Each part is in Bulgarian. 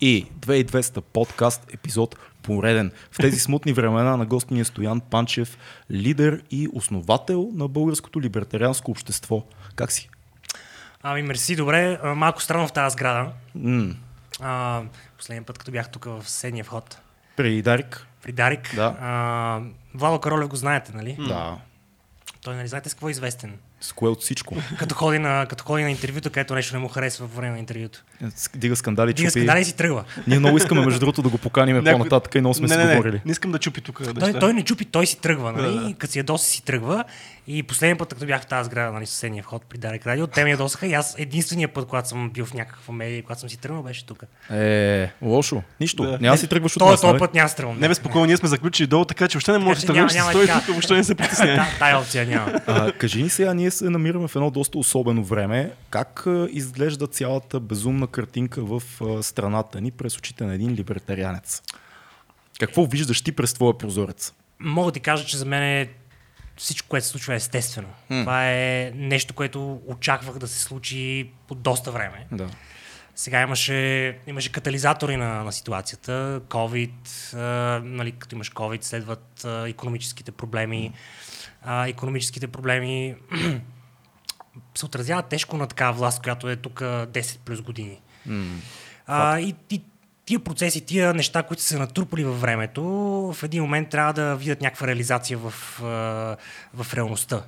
и 2200 подкаст епизод пореден. В тези смутни времена на гости ни е Стоян Панчев, лидер и основател на българското либертарианско общество. Как си? Ами, мерси, добре. Малко странно в тази сграда. М, А, последния път, като бях тук в съседния вход. при Дарик? При Дарик. Да. А, Владо Каролев го знаете, нали? Да. Той, нали, знаете с какво е известен? С кое от всичко? Като ходи на, като ходи на интервюто, където нещо не му харесва по време на интервюто. Дига скандали, Дига чупи. скандали и си тръгва. Ние много искаме, между другото, да го поканим по-нататък и много сме не, си не, не, говорили. не искам да чупи тук Той, неща. той не чупи, той си тръгва, нали? Да, да. Като си ядоса си тръгва. И последния път, като бях в тази сграда, нали, съседния вход при Дарик Радио, те ми ядосаха и аз единствения път, когато съм бил в някаква медия, когато съм си тръгнал, беше тук. Е, лошо. Нищо. Да. Няма да си тръгваш от Той, нас, този нали? път няма стръвам. Не, безпокойно, ние сме заключили долу, така че въобще не може да че тръгнеш той, въобще не се притесняй. Та- Тая опция няма. А, кажи ни сега, ние се намираме в едно доста особено време. Как изглежда цялата безумна картинка в страната ни през очите на един либертарианец? Какво виждаш ти през твоя прозорец? Мога да ти кажа, че за мен е всичко, което се случва е естествено. Това е нещо, което очаквах да се случи по доста време. Да. Сега имаше, имаше катализатори на, на ситуацията. COVID, а, нали, като имаш COVID, следват а, економическите проблеми. А, економическите проблеми се отразяват тежко на такава власт, която е тук 10 плюс години. А, и, и тия процеси, тия неща, които са се натрупали във времето, в един момент трябва да видят някаква реализация в, в реалността.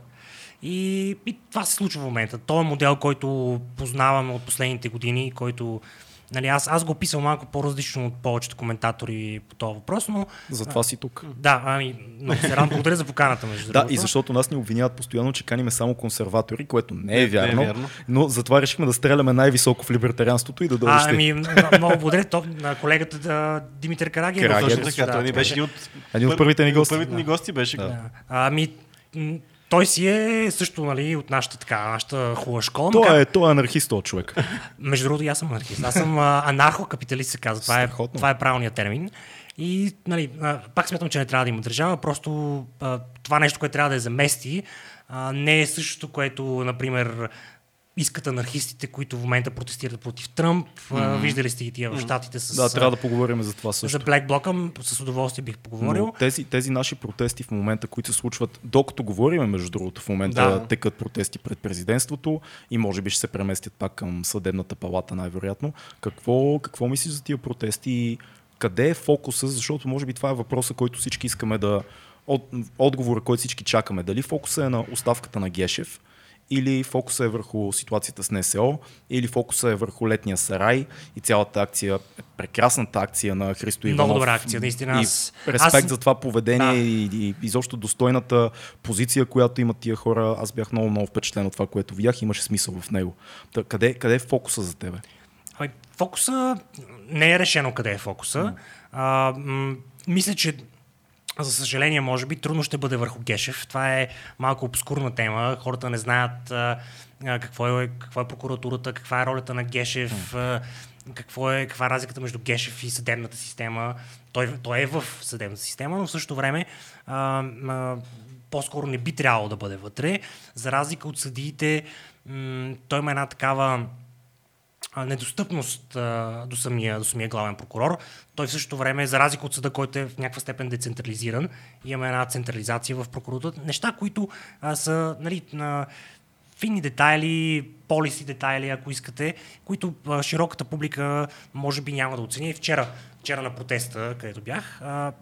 И, и това се случва в момента. Той е модел, който познаваме от последните години, който Нали, аз, аз го описвам малко по-различно от повечето коментатори по този въпрос, но Затова си тук. да, ами, много се радвам. Благодаря за поканата, между Да, другото. и защото нас ни обвиняват постоянно, че каниме само консерватори, което не е вярно. вярно. Но затова решихме да стреляме най-високо в либертарианството и да дойдеш ами, много благодаря то, на колегата да, Димитър. Карагиев. Точно така, той ни беше един от, Един от първите ни гости. Първите ни гости беше. Да. Да. Ами, той си е също нали, от нашата, така, нашата хубава школа. макар- Той е, той е анархист, този човек. Между другото, аз съм анархист. Аз съм анархо-капиталист, се казва. Това е, Страхотно. това е правилният термин. И нали, пак смятам, че не трябва да има държава, просто това нещо, което трябва да я замести, не е същото, което, например, искат анархистите, които в момента протестират против Тръмп. А, виждали сте ги тия в щатите с, Да, трябва да поговорим за това също. за Black Bloc, с удоволствие бих поговорил. Но тези, тези наши протести в момента, които се случват, докато говориме, между другото, в момента Да. да. текат протести пред президентството и може би ще се преместят пак към съдебната палата, най-вероятно. Какво, какво мислиш за тия протести и къде е фокуса? Защото може би това е въпроса, който всички искаме да... От, отговора, който всички чакаме. Дали фокуса е на оставката на Гешев, или фокуса е върху ситуацията с НСО, или фокуса е върху летния сарай и цялата акция, прекрасната акция на Христо Много Иванов. добра акция, наистина. И Аз- респект аз- за това поведение Да. и, и изобщо достойната позиция, която имат тия хора. Аз бях много, много впечатлен от това, което видях. Имаше смисъл в него. Та, къде, къде е фокуса за тебе? Фокуса не е решено къде е фокуса. А, м- мисля, че за съжаление, може би, трудно ще бъде върху Гешев. Това е малко обскурна тема. Хората не знаят а, какво, е, какво е прокуратурата, каква е ролята на Гешев, а, какво е, каква е разликата между Гешев и съдебната система. Той, той е в съдебната система, но в същото време а, а, по-скоро не би трябвало да бъде вътре. За разлика от съдиите, м- той има една такава недостъпност а, до, самия, до самия главен прокурор. Той в същото време, за разлика от съда, който е в някаква степен децентрализиран, имаме една централизация в прокуратурата. Неща, които а, са нали, на финни детайли, полиси детайли, ако искате, които а, широката публика може би няма да оцени. Вчера, вчера на протеста, където бях, а,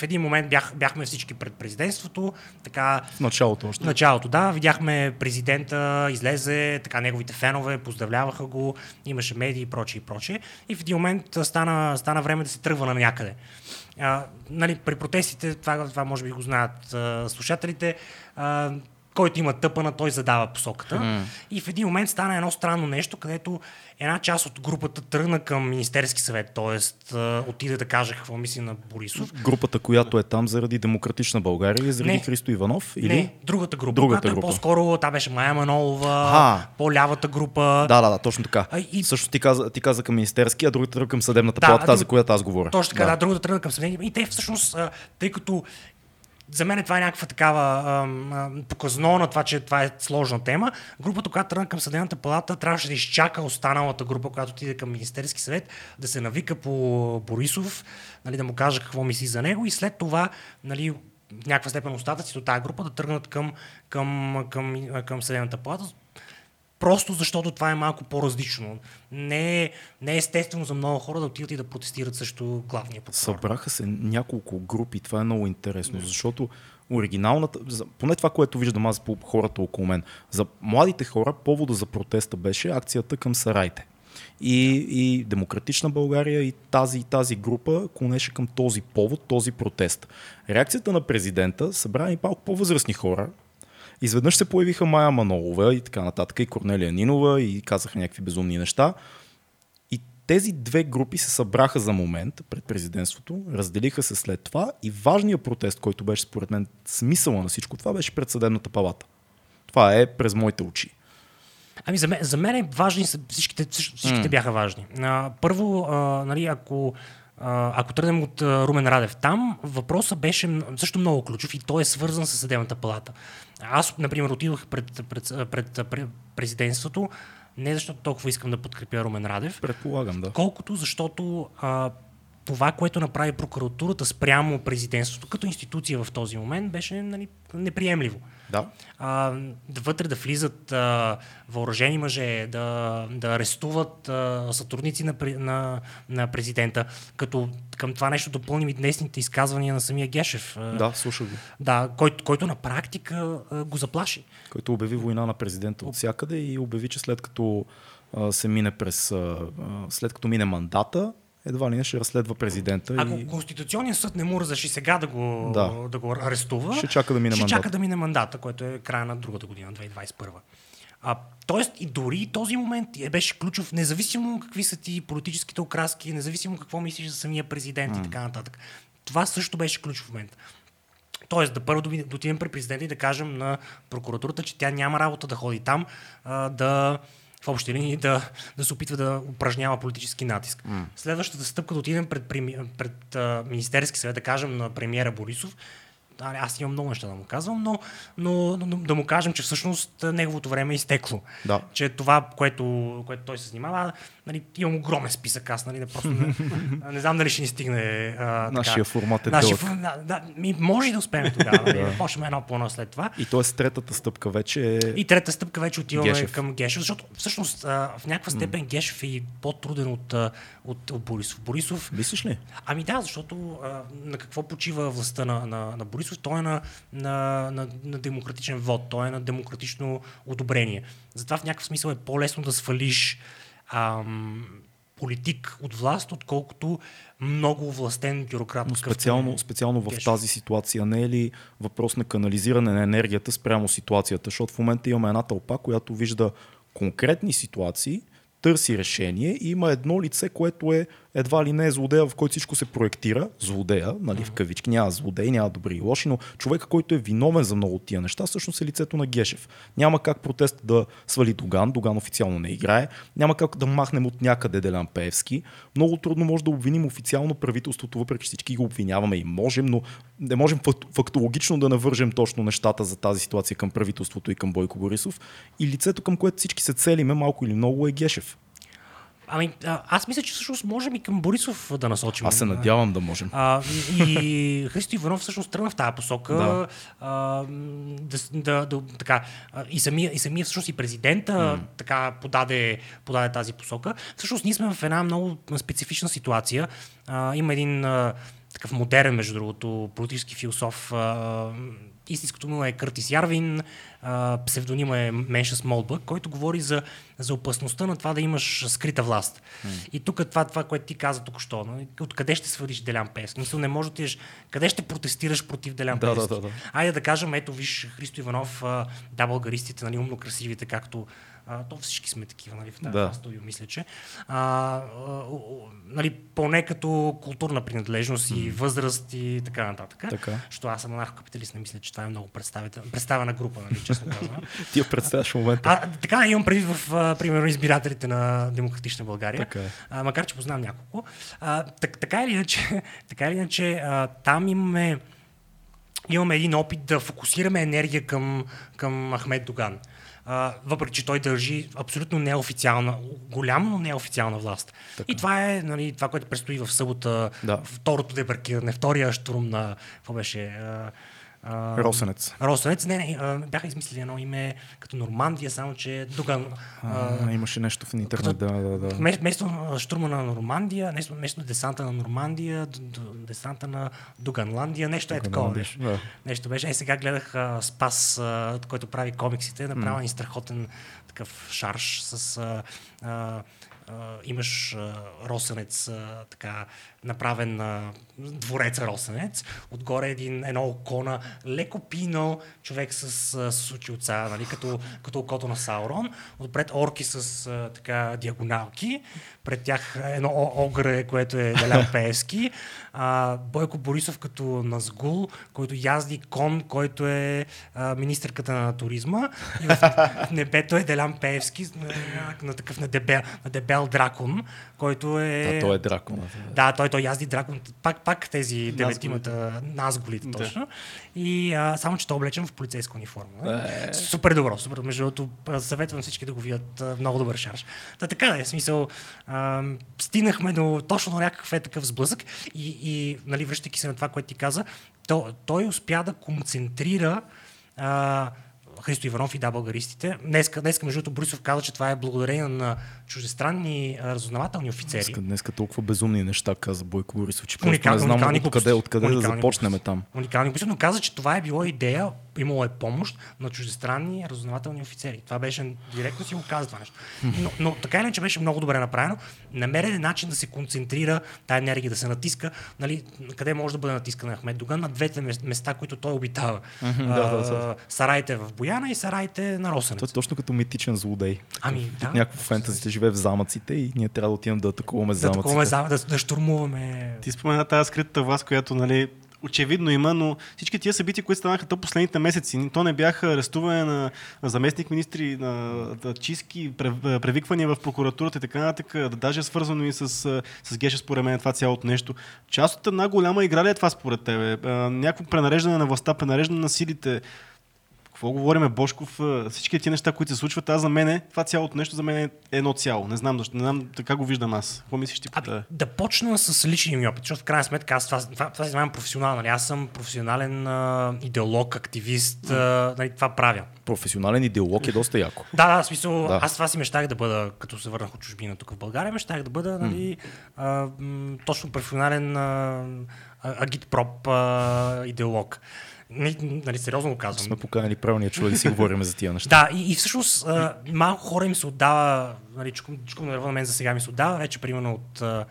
в един момент бях, бяхме всички пред президентството, така В началото още. в началото, да, видяхме президента, излезе, така неговите фенове, поздравляваха го, имаше медии и прочее и прочее. И в един момент стана, стана време да се тръгва на някъде. А, нали, при протестите, това, това може би го знаят а, слушателите, а, който има тъпана, той задава посоката. Mm. И в един момент стана едно странно нещо, където една част от групата тръгна към Министерски съвет, т.е. отиде да каже какво мисли на Борисов. Групата, която е там заради Демократична България или заради Не. Христо Иванов? Или? Не, другата група. Другата която група. Е по-скоро, та беше Майя Манолова, Аха. по-лявата група. Да, да, да, точно така. А, и- Също ти каза, ти каза към Министерски, а другата тръгва към съдебната Да, палата, а тази, за която аз говоря. Точно така, да, другата тръгна към съмнение. И те всъщност, а, тъй като за мен това е някаква такава показно на това, че това е сложна тема. Групата, която тръгна към Съдебната палата, трябваше да изчака останалата група, която отиде към Министерски съвет, да се навика по Борисов, нали, да му каже какво мисли за него и след това нали, в някаква степен остатъците от тази група да тръгнат към, към, към, към Съдебната палата. Просто защото това е малко по-различно. Не е, не е естествено за много хора да отидат и да протестират също главния прокурор. Събраха се няколко групи, това е много интересно, защото оригиналната, поне това, което виждам аз по хората около мен, за младите хора повода за протеста беше акцията към сарайте. И, и Демократична България и тази, и тази група клонеше към този повод, този протест. Реакцията на президента събра и малко по-възрастни хора. Изведнъж се появиха Майя Манолова и така нататък, и Корнелия Нинова и казаха някакви безумни неща. И тези две групи се събраха за момент пред президентството, разделиха се след това и важният протест, който беше според мен смисъла на всичко това, беше пред съдебната палата. Това е през моите очи. Ами за мен, за мен е важни, всичките, всичките М. бяха важни. А, първо, а, нали, ако, ако тръгнем от Румен Радев там, въпросът беше също много ключов и той е свързан с съдебната палата. Аз, например, отидох пред, пред, пред, пред президентството, не защото толкова искам да подкрепя Румен Радев, Предполагам, да. колкото защото а, това, което направи прокуратурата спрямо президентството като институция в този момент, беше нали, неприемливо Да. а, да вътре да влизат а, въоръжени мъже, да, да арестуват а, сътрудници на, на, на президента, като към това нещо допълним и днесните изказвания на самия Гешев, Да, слушах го. да който, който на практика а, го заплаши. Който обяви война на президента от всякъде и обяви, че след като а, се мине през. А, след като мине мандата, едва ли не ще разследва президента Ако и Конституционният съд не му разреши сега да го, да. Да. Го арестува, ще чака да мине ще мандата. чака да мине мандата, което е края на другата година, 2021. А, тоест и дори този момент е беше ключов, независимо какви са ти политическите окраски, независимо какво мислиш за самия президент и така нататък. Това също беше ключов момент. Тоест, да първо да ви- да отидем при президента и да кажем на прокуратурата, че тя няма работа да ходи там, а, да в общи линии да, да се опитва да упражнява политически натиск. Mm. Следващата стъпка да отидем пред, преми- пред а, Министерски съвет, да кажем на премиера Борисов, а, аз имам много неща да му казвам, но, но, но да му кажем, че всъщност неговото време е изтекло. Да. Че това, което, което той се занимава, нали, имам огромен списък, аз нали, не, просто не, не знам дали ще ни стигне а, Нашия така. формат е Нашия дълъг. да, да, ми, може да успеем тогава. Нали, да. Почнем едно по едно след това. И т.е. третата стъпка вече е... И трета стъпка вече отиваме Гешев. Към Гешев, защото всъщност а, в някаква степен Гешев е по-труден от, а, от, от Борисов. Борисов Мислиш ли? Ами да, защото а, на какво почива властта на, на, на Борисов? Той е на, на, на, на демократичен вод, той е на демократично одобрение. Затова в някакъв смисъл е по-лесно да свалиш ам, политик от власт, отколкото много властен бюрократ. Но специално, е специално в тази ситуация не е ли въпрос на канализиране на енергията спрямо ситуацията? Защото в момента имаме една тълпа, която вижда конкретни ситуации, търси решение и има едно лице, което е едва ли не е злодея, в който всичко се проектира. Злодея, нали, в кавички, няма злодей, няма добри и лоши, но човека, който е виновен за много от тия неща, всъщност е лицето на Гешев. Няма как протест да свали Доган, Доган официално не играе, няма как да махнем от някъде Делян Пеевски. Много трудно може да обвиним официално правителството, въпреки всички го обвиняваме и можем, но не можем факт- фактологично да навържем точно нещата за тази ситуация към правителството и към Бойко Борисов. И лицето, към което всички се целиме, малко или много е Гешев. Ами, аз мисля, че всъщност можем и към Борисов да насочим. Аз се надявам да можем. А, и Христо Иванов всъщност тръгна в тази посока. Да. А, да, да, да, така, и, самия, и самия всъщност и президента mm. така подаде, подаде тази посока. Всъщност ние сме в една много специфична ситуация. А, има един а, такъв модерен, между другото, политически философ. А, истинското му е Къртис Ярвин, а, псевдонима е Менша Смолбък, който говори за, за опасността на това да имаш скрита власт. Mm. И тук това, това, което ти каза току-що, нали? откъде ще свалиш Делян Пеевски? Мисля, не може да отидеш, къде ще протестираш против Делян Да, да, Пеевски? да, да. Айде да кажем, ето виж Христо Иванов, а, да, българистите, нали, умно красивите, както а, то всички сме такива, нали, в тази Да. студио, мисля, че. А, а, а, нали, поне като културна принадлежност и възраст и така нататък. Така. Защото аз съм анархокапиталист, не мисля, че това е много представена група, нали, честно казвам. Ти я представяш в момента. А, така имам предвид в, а, примерно, избирателите на Демократична България. Така е. А, макар, че познавам няколко. А, так, така или иначе, така или иначе а, там имаме имаме един опит да фокусираме енергия към, към Ахмед Доган. А, въпреки, че той държи абсолютно неофициална, голяма, но неофициална власт. Така. И това е нали, това, което предстои в събота, Да. второто дебаркиране, втория штурм на, какво беше, а, а, Росенец. Росенец, не, не, а, бяха измислили едно име като Нормандия, само че Дуган. а, А, имаше нещо в интернет, да, да, да. Вместо штурма на Нормандия, вместо, вместо десанта на Нормандия, десанта на Дуганландия, нещо е такова беше. да. Нещо беше. Е, сега гледах а, Спас, а, който прави комиксите, направил един страхотен такъв шарш с... А, а, имаш а, росенец, а, така направен а, двореца росенец, отгоре един, едно око на леко пино, човек с, с очилца, нали, като, като окото на Саурон, отпред орки с така диагоналки, пред тях едно о- огре, което е Делян Пеевски, а, Бойко Борисов като Назгул, който язди кон, който е а, министърката на туризма. И в небето е Делян Пеевски на, на, на такъв на дебел, на дебел дракон, който е... Да, той е драконът. Да, той, той язди дракон. Пак, пак тези деветимата назголите Да. точно. И а, само, че той е облечен в полицейска униформа. Супер добро, супер. Между другото, съветвам всички да го видят. Много добър шарж. Та така да е, смисъл. А, стигнахме до точно някакъв е такъв сблъсък и, и нали, връщайки се на това, което ти каза, то, той успя да концентрира а, Христо Иванов и да, българистите. Днеска, днеска между другото, Борисов каза, че това е благодарение на чуждестранни а, разузнавателни офицери. Днеска, днеска толкова безумни неща каза Бойко Борисов, че просто Уникал- не знам уникални откъде, откъде да Уникални започнем глупости. там. Уникални глупости, но каза, че това е било идея, имало е помощ на чуждестранни разузнавателни офицери. Това беше, директно си го каза това нещо. Но, но така иначе беше много добре направено. Намерен е начин да се концентрира тази енергия, да се натиска, нали, къде може да бъде натискана Ахмед Доган, на двете мес- места, които той обитава. да, да, да. А, Сараите в Бояна и сараите на Той Росенец. е точно като митичен злодей. Ами, да. Някакво фентазите живее в замъците и ние трябва да отидем да атакуваме Да, замъците. такова, да, да, да штурмуваме. Ти спомена тази скритата власт, която нали, очевидно има, но всички тия събития, които станаха то последните месеци, то не бяха арестуване на, на заместник министри, на, на чистки, пре- превиквания в прокуратурата и така нататък, да даже е свързано и с, с Геше, според мен, това цялото нещо. Част от една голяма игра ли е това според тебе? Някакво пренареждане на властта, пренареждане на силите. Какво говориме, Бошков? Всички тези неща, които се случват, аз за мен е, това цялото нещо за мен е едно цяло. Не знам защо, не знам така го виждам аз. Какво мислиш ти по това? да почна с личния ми опит, защото в крайна сметка аз това, това, това се занимавам професионално. Нали? Аз съм професионален а, идеолог, активист, а, нали, това правя. Професионален идеолог е доста яко. Да, да, в смисъл, Да. да. аз това си мечтах да бъда, като се върнах от чужбина тук в България, мечтах да бъда нали, а, м, точно професионален а- агитпроп а, идеолог. Нали, нали, сериозно го казвам. Сме поканили правилния човек да си говорим за тия неща. Да, и, и всъщност а, малко хора им се отдава, нали, чукам, чукам на мен за сега ми се отдава, вече примерно от, а,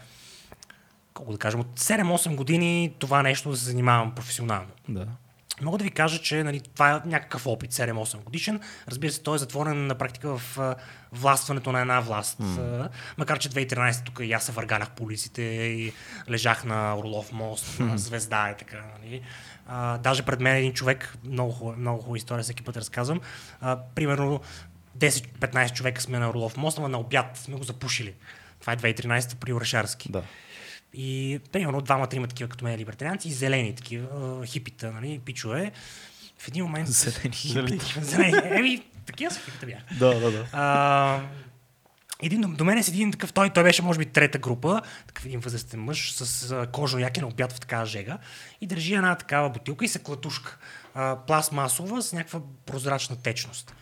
колко да кажем, от 7-8 години това нещо да се занимавам професионално. Да. Мога да ви кажа, че нали, това е някакъв опит, 7-8 годишен. Разбира се, той е затворен на практика в а, властването на една власт. Mm. макар, че 2013 тук и аз се въргалях по улиците и лежах на Орлов мост, на Звезда и така. Нали. А, даже пред мен един човек, много хубава, много хубава история, всеки път разказвам. А, примерно 10-15 човека сме на Орлов мост, но на обяд сме го запушили. Това е 2013 при Орешарски. Да. И примерно двама-трима такива като мен либертарианци и зелени такива, хипита, нали, пичове. В един момент... Зелени Зелени. зелени. Еми, такива са хипита бяха. Да, да, да. А, един, до- мен е седи един такъв, той, той беше може би трета група, такъв един възрастен мъж с а, кожно яки на обяд в такава жега и държи една такава бутилка и се клатушка. А, пластмасова с някаква прозрачна течност.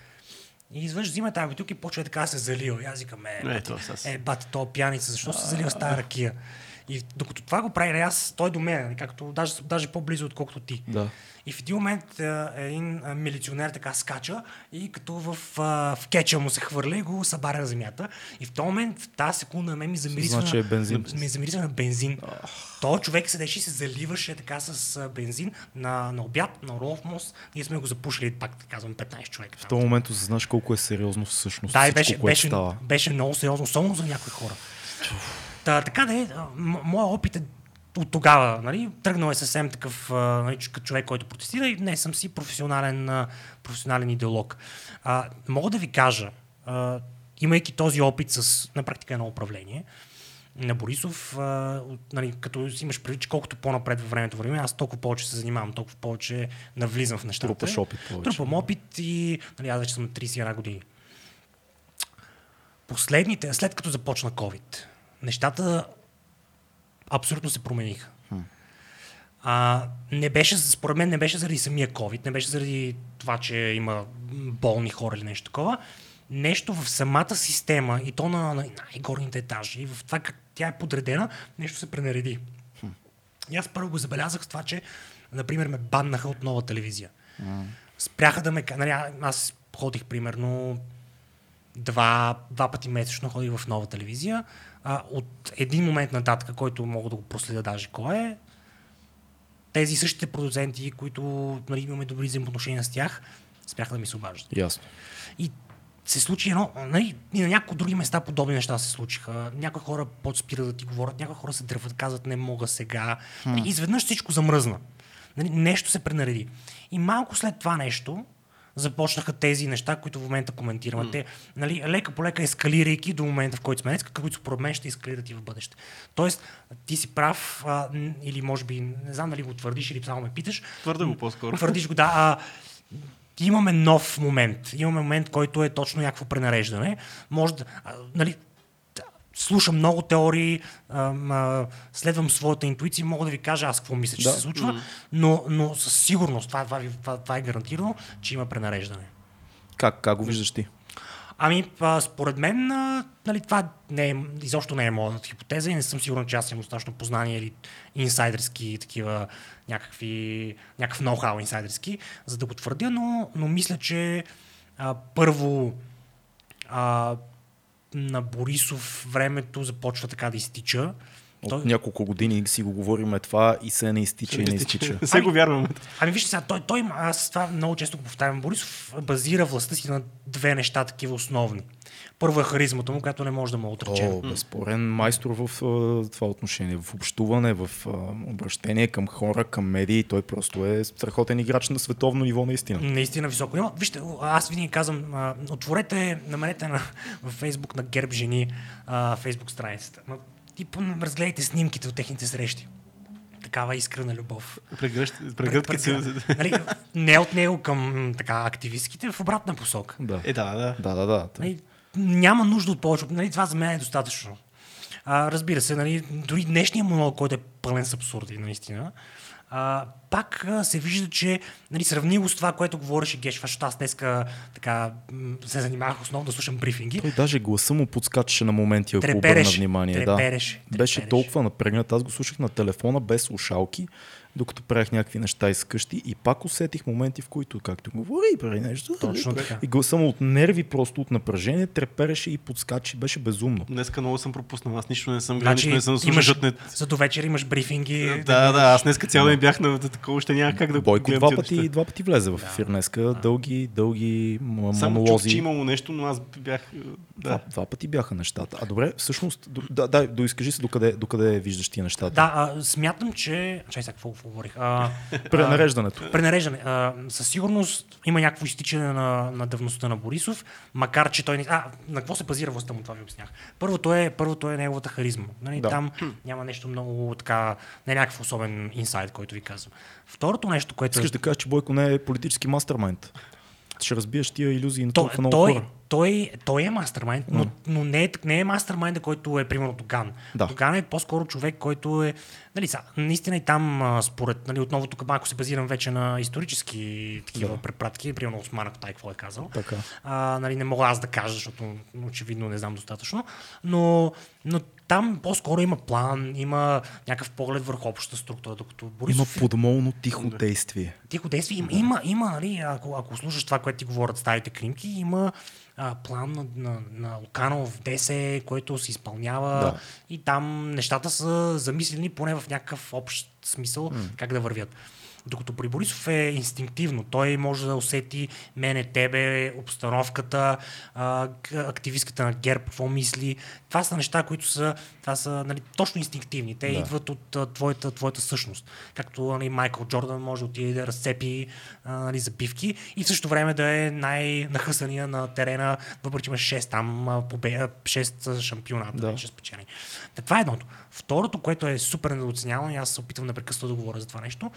И изведнъж взима тази бутилка и почва така да се залива. И аз викам, е, Е, бати, то с- е, бати, то пияница, защо се залива с тази ракия? И докато това го прави, аз, той до мен, нали, както даже, даже по-близо, отколкото ти. Да. И в един момент а, един милиционер така скача и като в, а, в кеча му се хвърля и го събаря на земята. И в този момент, в тази секунда, мен ми замирисва, Значи е бензин. на, ми замирисва на бензин. Той човек седеше и се заливаше така с а, бензин на, на обяд, на Орлов мост. Ние сме го запушили, пак казвам, 15 човека. В този момент осъзнаш колко е сериозно всъщност Да, всичко, беше, беше, става. беше много сериозно, особено за някои хора. Та, така да е, моят опит е от тогава, нали, тръгнал е съвсем такъв нали, човек, който протестира и днес съм си професионален, професионален идеолог. А, мога да ви кажа, а, имайки този опит с на практика едно управление, на Борисов, а, нали, като си имаш предвид, че колкото по-напред във времето време, аз толкова повече се занимавам, толкова повече навлизам в нещата. Трупаш опит повече. Трупам опит и нали, аз вече съм на 31 години. Последните, след като започна COVID, нещата абсолютно се промениха. А, не беше, според мен не беше заради самия COVID, не беше заради това, че има болни хора или нещо такова. Нещо в самата система и то на, на най-горните етажи, и в това как тя е подредена, нещо се пренареди. И аз първо го забелязах с това, че, например, ме баннаха от нова телевизия. Спряха да ме... Нали, аз ходих примерно два, два пъти месечно ходих в нова телевизия. А, от един момент нататък, който мога да го проследя даже кой е, тези същите продуценти, които нали, имаме добри взаимоотношения с тях, спряха да ми се обаждат. Ясно. И се случи едно, нали, и на някои други места подобни неща се случиха. Някои хора по-спират да ти говорят, някои хора се дърват, казват не мога сега. Нали, изведнъж всичко замръзна. Нали, нещо се пренареди. И малко след това нещо започнаха тези неща, които в момента коментираме. Те, нали, лека по лека ескалирайки до момента, в който сме днес, които според мен ще ескалират и в бъдеще. Тоест, ти си прав, а, или може би, не знам дали го твърдиш или само ме питаш, Твърда го по-скоро. Твърдиш го, да. А, имаме нов момент. Имаме момент, който е точно някакво пренареждане. Може да, а, нали, слушам много теории, а, следвам своята интуиция, мога да ви кажа аз какво мисля, че Да. се случва, но, но със сигурност, това, това, това, това е гарантирано, че има пренареждане. Как, как го виждаш ти? Ами, а, според мен, а, нали, това не е, изобщо не е моята хипотеза и не съм сигурен, че аз имам достатъчно познание или инсайдерски такива някакви, някакъв ноу-хау инсайдерски, за да го твърдя, но, но мисля, че а, първо а, на Борисов времето започва така да изтича. От Той- няколко години си го говориме това и се не изтича и не изтича. Се го вярвам. Ами вижте сега, той, той, аз това много често го повтарям, Борисов базира властта си на две неща такива основни. Първо е харизмата му, която не може да му отрече. О, безспорен майстор в а, това отношение, в общуване, в а, обращение към хора, към медии. Той просто е страхотен играч на световно ниво, наистина. Наистина високо ниво. Вижте, аз винаги казвам, а, отворете, намерете на, в Фейсбук на Герб жени а, Фейсбук страницата. Ма, и разгледайте снимките от техните срещи. Такава искрена любов. Прегръщ- Прегръдките се... нали, не от него към така, активистките, в обратна посока. Да. Е, да, да. Да, да, да. Нали, няма нужда от повече. Нали, това за мен е достатъчно. А, разбира се, нали, дори днешния монолог, който е пълен с абсурди, наистина, а, пак а, се вижда, че нали, сравнило с това, което говореше Геш, защото аз днеска така, се занимавах основно да слушам брифинги. Той даже гласа му подскачаше на моменти, ако обърна внимание. трепереше, да. Беше трепереше. толкова напрегнат. Аз го слушах на телефона без слушалки, докато правих някакви неща из къщи и пак усетих моменти, в които, както говори и прави нещо, Точно така. и гласа му от нерви, просто от напрежение, трепереше и подскачи. Беше безумно. Днеска много съм пропуснал. Аз нищо не съм гледал, Значи, не съм слушал. имаш, Не... за до вечер имаш брифинги. Да, да, аз днеска цял ден бях на такова, ще няма как да Бойко два пъти, неща. два пъти влезе в ефир днеска. Дълги, дълги м- Само чух, монолози. че имало нещо, но аз бях... е, Два, Да. два пъти бяха нещата. А добре, всъщност, да, да, доизкажи се докъде, докъде виждаш тия нещата. Да, а, смятам, че... Чай сега, какво говорих? А, Пренареждането. Пренареждане. А, със сигурност има някакво изтичане на, на давността на Борисов, макар че той не... А, на какво се базира властта му, това ви обяснях. Първото е, първото е неговата харизма. Нали? Да. Там няма нещо много така, не е някакъв особен инсайт, който ви казвам. Второто нещо, което... Искаш да кажеш, че Бойко не е политически мастермайнд. Ще разбиеш тия илюзии на той, толкова много той, хора. той, той е мастермайнд, но, но не, е, не е мастермайнда, който е примерно Доган. Да. Доган е по-скоро човек, който е... Нали, са, наистина и там, според... Нали, отново тук малко се базирам вече на исторически такива Да. препратки, примерно Осман Актай, какво е казал. Така. А, нали, не мога аз да кажа, защото очевидно не знам достатъчно, но, но там по-скоро има план, има някакъв поглед върху общата структура, докато Има Борисов подмолно тихо действие. тихо действие. Има, има, има нали, ако, ако слушаш това, което ти говорят старите кримки, има а, план на, на, на Луканов ДС, който се изпълнява Да. и там нещата са замислени поне в някакъв общ смисъл как да вървят. Докато при Борисов е инстинктивно. Той може да усети мене, тебе, обстановката, активистката на ГЕРБ, какво мисли. Това са неща, които са, това са нали, точно инстинктивни. Те да. идват от твоята, твоята същност. Както нали, Майкъл Джордан може да отиде да разцепи нали, забивки и в същото време да е най-нахъсания на терена, въпреки че има 6 там, 6 шампионата да. вече спечени. Това е едното. Второто, което е супер недооценявано, и аз се опитвам непрекъснато да говоря за това нещо,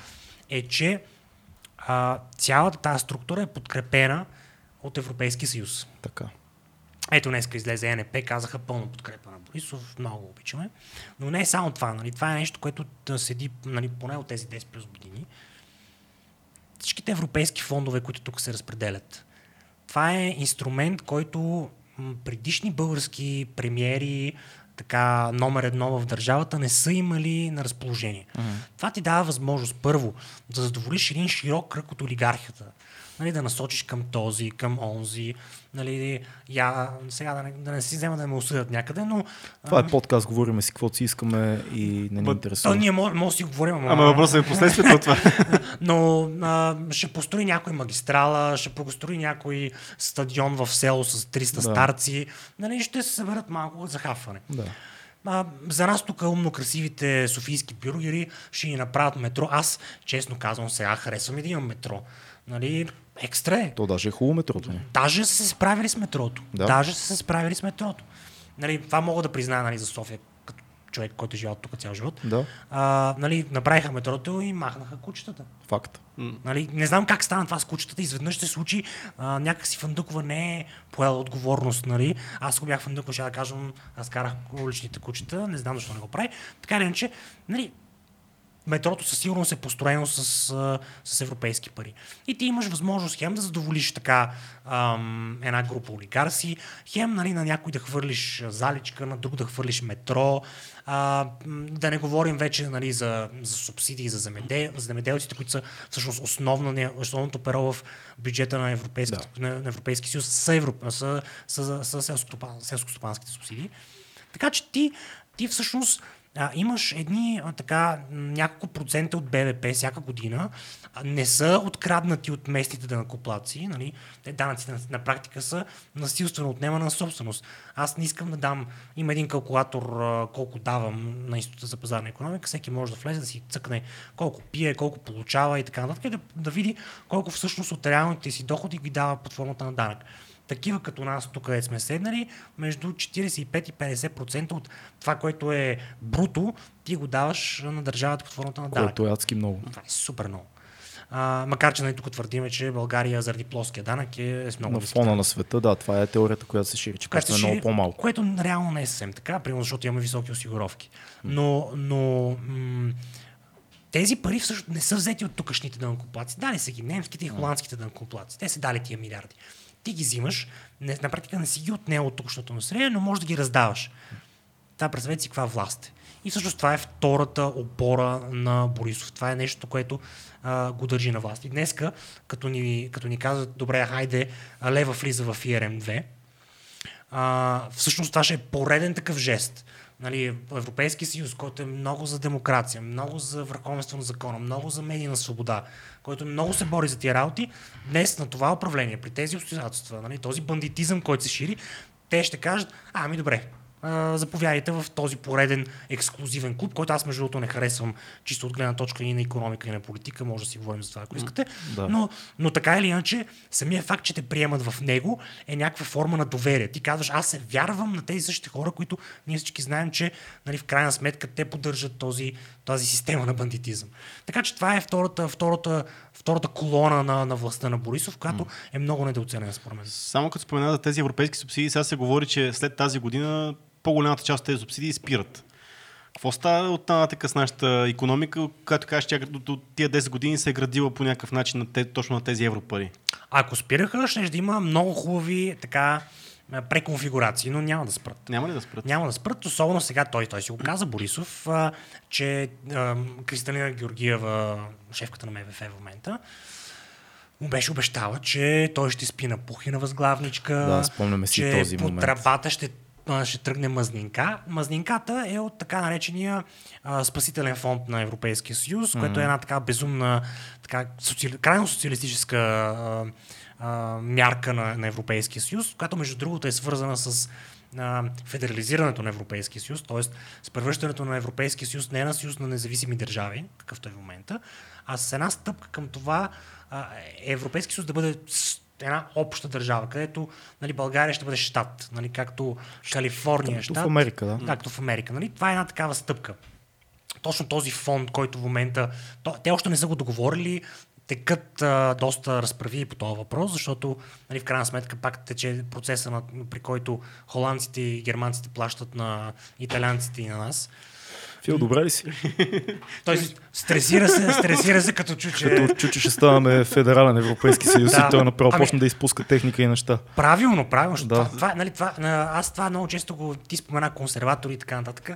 е, че а, цялата тази структура е подкрепена от Европейския съюз. Така. Ето днеска излезе НП, казаха пълна подкрепа на Борисов, много обичаме. Но не е само това. Нали? Това е нещо, което седи нали, поне от тези 10 плюс години. Всичките европейски фондове, които тук се разпределят, това е инструмент, който предишни български премиери, така номер едно в държавата, не са имали на разположение. Uh-huh. Това ти дава възможност, първо, да задоволиш един широк кръг от олигархията нали, да насочиш към този, към онзи, нали, я, сега да не, да не си взема да ме осъдят някъде, но... Това е подкаст, говорим си каквото си искаме и не ни интересува. ние може, може да си говорим, ама... Ама въпросът е последствието от това. но а, ще построи някой магистрала, ще построи някой стадион в село с 300 да. старци, нали, ще се съберат малко за хафване. Да. А, за нас тук умно красивите софийски бюргери ще ни направят метро. Аз, честно казвам, сега харесвам и да имам метро. Нали, екстра е. То даже е хубаво метрото. Даже са се справили с метрото. Да. Даже са се справили с метрото. Нали, това мога да призная нали, за София, като човек, който е живял тук цял живот. Да. А, нали, направиха метрото и махнаха кучетата. Факт. Нали, не знам как стана това с кучетата. Изведнъж се случи а, някакси Фандъкова не е поела отговорност. Нали. Аз ако бях Фандъкова, ще да кажем, аз карах уличните кучета, не знам защо не го прави. Така или иначе, нали, метрото със сигурност е построено с, с европейски пари. И ти имаш възможност хем да задоволиш така ам, една група олигарси, хем нали, на някой да хвърлиш заличка, на друг да хвърлиш метро, а, да не говорим вече нали, за, за субсидии за, земедел, за земеделците, които са всъщност основно, основното перо в бюджета на Европейски, да. на, на Европейски съюз са, са, са, са, са селско-стопанските субсидии. Така че ти, ти всъщност а, имаш едни а, така няколко процента от БВП всяка година, не са откраднати от местните данакоплаци, нали? Те данъците на, на практика са насилствено отнемана на собственост. Аз не искам да дам, има един калкулатор а, колко давам на Института за пазарна економика, всеки може да влезе да си цъкне колко пие, колко получава и така нататък, да, да види колко всъщност от реалните си доходи ги дава под формата на данък такива като нас, тук където сме седнали, между 45 и 50% от това, което е бруто, ти го даваш на държавата под формата на данък. Което е адски много. Това е супер много. А, макар, че нали, тук твърдиме, че България заради плоския данък е с много На фона на света, да, това е теорията, която се шири, че е много по-малко. Което реално не е съвсем така, примерно, защото имаме високи осигуровки. Но, но м- тези пари всъщност не са взети от тукашните дънкоплаци. Дали са ги немските и холандските дънкоплаци. Те са дали тия милиарди ти ги взимаш, не, на практика не си ги отнел от тукшното население, но можеш да ги раздаваш. Та представете си каква власт е. И всъщност това е втората опора на Борисов. Това е нещо, което а, го държи на власт. И днеска, като ни, като ни казват, добре, хайде, лева влиза в ИРМ-2, а, всъщност това ще е пореден такъв жест нали, Европейски съюз, който е много за демокрация, много за върховенство на закона, много за медийна свобода, който много се бори за тия работи, днес на това управление, при тези обстоятелства, нали, този бандитизъм, който се шири, те ще кажат, ами добре, заповядайте в този пореден ексклюзивен клуб, който аз между другото не харесвам чисто от гледна точка и на економика и на политика, може да си говорим за това, ако искате. Да. Но, но така или иначе, самия факт, че те приемат в него е някаква форма на доверие. Ти казваш, аз се вярвам на тези същите хора, които ние всички знаем, че нали, в крайна сметка те поддържат този, тази система на бандитизъм. Така че това е втората, втората, втората колона на, на властта на Борисов, която е много недооценена според мен. Само като спомена за тези европейски субсидии, сега се говори, че след тази година по-голямата част от тези субсидии спират. Какво става от нататък с нашата економика, като кажеш, че до тия 10 години се е градила по някакъв начин на те, точно на тези европари? Ако спираха, ще да има много хубави така преконфигурации, но няма да спрат. Няма ли да спрат? Няма да спрат, особено сега той, той си го каза, Борисов, а, че а, Кристалина Георгиева, шефката на МВФ в момента, му беше обещала, че той ще спи на пухи на възглавничка. Да, спомняме си че този момент. трабата ще ще тръгне мазнинка. Мазнинката е от така наречения а, спасителен фонд на Европейския съюз, mm-hmm. което е една така безумна, така, социали... крайно социалистическа а, а, мярка на, на Европейския съюз, която между другото е свързана с а, федерализирането на Европейския съюз, т.е. с превръщането на Европейския съюз не на съюз на независими държави, какъвто е в момента, а с една стъпка към това а, Европейския съюз да бъде една обща държава, където нали, България ще бъде щат, нали, както Калифорния е щат. в Америка, да. Както в Америка. Нали? Това е една такава стъпка. Точно този фонд, който в момента... То, те още не са го договорили, текат а, доста разправи по този въпрос, защото нали, в крайна сметка пак тече процеса, на, при който холандците и германците плащат на италианците и на нас. Фил, добре ли си? Той стресира се, стресира се като чуче. Като чуче ще ставаме федерален Европейски съюз да. и той направо ами... почна да изпуска техника и неща. Правилно, правилно. Да. Това, това, нали, това, аз това много често го ти спомена консерватори и така нататък.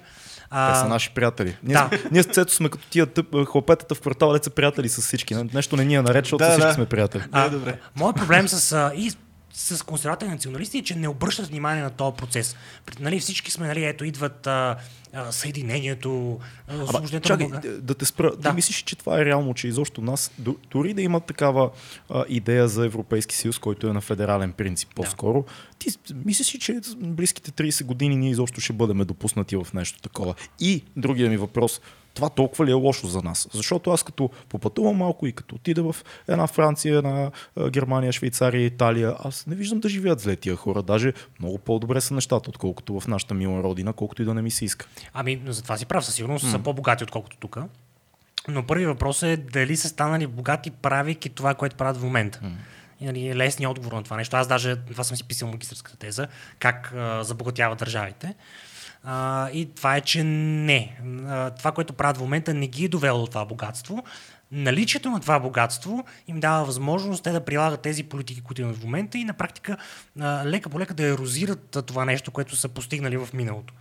А... Те са наши приятели. Ние, да. ние с Цето сме като тия тъп, хлопетата в квартала, деца приятели с всички. Нещо не ни е наред, защото да, всички да. сме приятели. А, добре. Моят проблем с... И с консервативни националисти, че не обръщат внимание на този процес. Нали, всички сме, нали, ето идват а, а, съединението, освобождението на да те спра. Да. Ти мислиш, че това е реално, че изобщо нас, дори да има такава а, идея за Европейски съюз, който е на федерален принцип по-скоро, да. ти мислиш, че близките 30 години ние изобщо ще бъдем допуснати в нещо такова? И другия ми въпрос – това толкова ли е лошо за нас? Защото аз като попътувам малко и като отида в една Франция, една Германия, Швейцария, Италия, аз не виждам да живеят зле тия хора. Даже много по-добре са нещата, отколкото в нашата мила родина, колкото и да не ми се иска. Ами, за това си прав, със сигурност mm. са по-богати, отколкото тук. Но първи въпрос е дали са станали богати, правейки това, което правят в момента. Mm. И нали, лесният отговор на това нещо. Аз даже това съм си писал магистрската теза, как а, забогатяват държавите. А, и това е, че не. А, това, което правят в момента, не ги е довело до това богатство. Наличието на това богатство им дава възможност те да прилагат тези политики, които имат в момента и на практика лека по лека да ерозират това нещо, което са постигнали в миналото.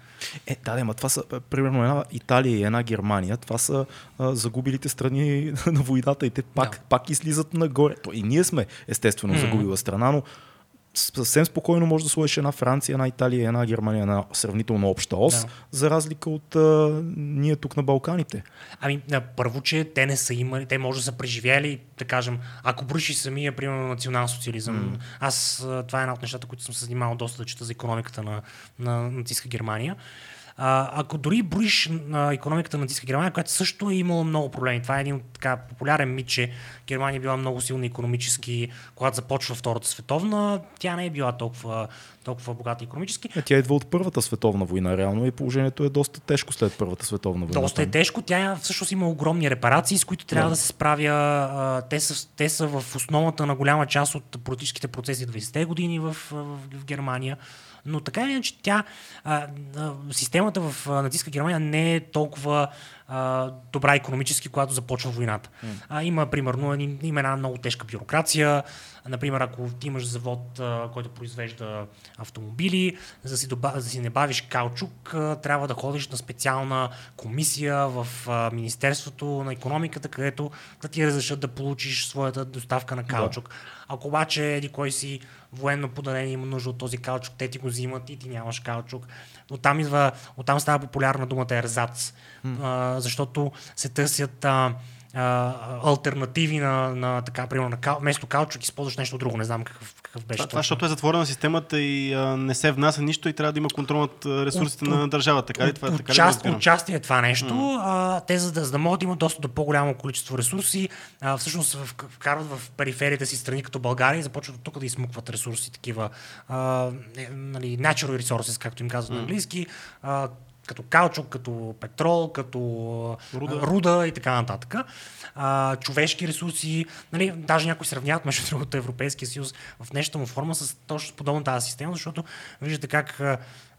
Е, да, да, това са, примерно, една Италия и една Германия, това са а, загубилите страни на войната и те пак, да. пак излизат нагоре. То и ние сме, естествено, загубила страна, но съвсем спокойно може да сложиш една Франция, една Италия, една Германия на сравнително обща ос, да. за разлика от а, ние тук на Балканите. Ами, първо, че те не са имали, те може да са преживяли, да кажем, ако броиш самия, примерно, национал социализъм. Mm. Аз, това е една от нещата, които съм се занимавал доста да чета за економиката на, на нацистска Германия. А, ако дори броиш на економиката на нацистска Германия, която също е имала много проблеми, това е един така популярен мит, че Германия е била много силна економически, когато започва Втората световна, тя не е била толкова, толкова богата економически. Е, тя идва от Първата световна война, реално и положението е доста тежко след Първата световна война. Доста е тежко, тя всъщност има огромни репарации, с които трябва да, да се справя. Те са, те са в основата на голяма част от политическите процеси 20-те години в, в, в Германия. Но така или иначе тя, а, а, системата в нацистска Германия не е толкова а, добра економически, когато започва войната. Mm. А, има, примерно, има една много тежка бюрокрация. Например, ако ти имаш завод, който произвежда автомобили, за да си, доба, за да си не бавиш каучук, трябва да ходиш на специална комисия в Министерството на економиката, където да ти разрешат да получиш своята доставка на каучук. Да. Ако обаче еди кой си военно поdarение има нужда от този каучук, те ти го взимат и ти нямаш каучук. Оттам, идва, оттам става популярна думата ерзац, mm. а, защото се търсят а, а, альтернативи на, на така, примерно, на кал, вместо каучук използваш нещо друго. Не знам какъв, какъв беше. Това, това защото е затворена системата и а, не се внася нищо и трябва да има контрол над ресурсите от, на държавата. Така ли? Това, от, така част, участие е това нещо. Mm. А, те, за да, за да могат да имат доста до по-голямо количество ресурси, а, всъщност вкарват в периферията си страни като България и започват от тук да измукват ресурси, такива а, е, нали, natural resources, както им казват mm. на английски, а, като каучук, като петрол, като руда, руда и така нататък. А, човешки ресурси, нали, даже някои сравняват между другото Европейския съюз в нещо му форма с точно подобна тази система, защото виждате как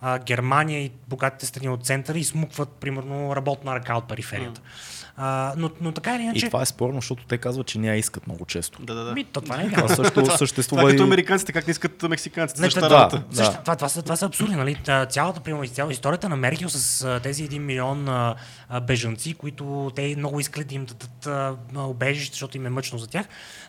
а, Германия и богатите страни от центъра измукват, примерно, работна ръка от периферията. Mm. А, но, но така или иначе. И това е спорно, защото те казват, че не я искат много често. Да, да, да. Ми, то, това не е това също съществува. Това е като американците, как не искат мексиканците. Не, да, да, да. Това, това, са, това са абсурди. Нали? Цялата, примерно, цяла историята на Меркел с тези 1 милион а, бежанци, които те много искали да им дадат обежище, защото им е мъчно за тях.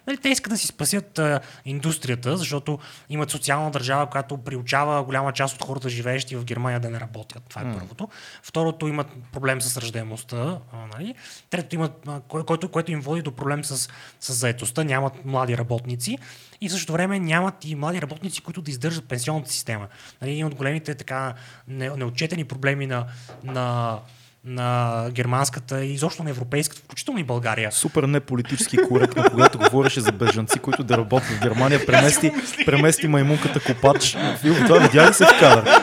Нали, те искат да си спасят а, индустрията, защото имат социална държава, която приучава голяма част от хората, срещи в Германия да не работят. Това е първото. Второто имат проблем с ръждаемостта. Нали? Третото имат, което, което им води до проблем с, с заетостта. Нямат млади работници и в същото време нямат и млади работници, които да издържат пенсионната система. Нали? Един от големите така не, неотчетени проблеми на, на на германската и изобщо на европейската, включително и България. Супер неполитически коректно, когато говореше за бежанци, които да работят в Германия, премести, премести маймунката копач. Фил, това видя ли се в кадър?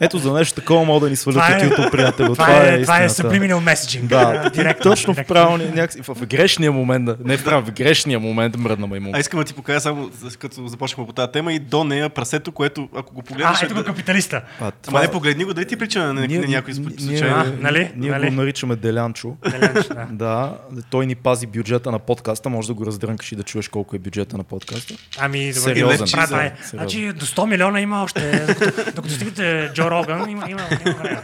Ето за нещо такова мога да ни свалят Това е- от YouTube, приятел. Това, е, това е subliminal messaging. Да, директно. точно в директно. правилния, някакси, в грешния момент, не в правилния, в грешния момент мръдна маймунка. А искам да ти покажа само, като започнахме по тази тема, и до нея прасето, което, ако го погледнеш... А, ето го капиталиста. А, Ама не погледни го, дали ти прича на, на, Ние- на някой ние- случай. Нали? Ние Нали? го наричаме Делянчо. Деленч, да. Да, той ни пази бюджета на подкаста, може да го раздрънкаш и да чуеш колко е бюджета на подкаста. Ами, добре, Сериозен. добре, правя, е. Значи до 100 милиона има още. Докато, докато стигнете Джо Роган, има, има, има време.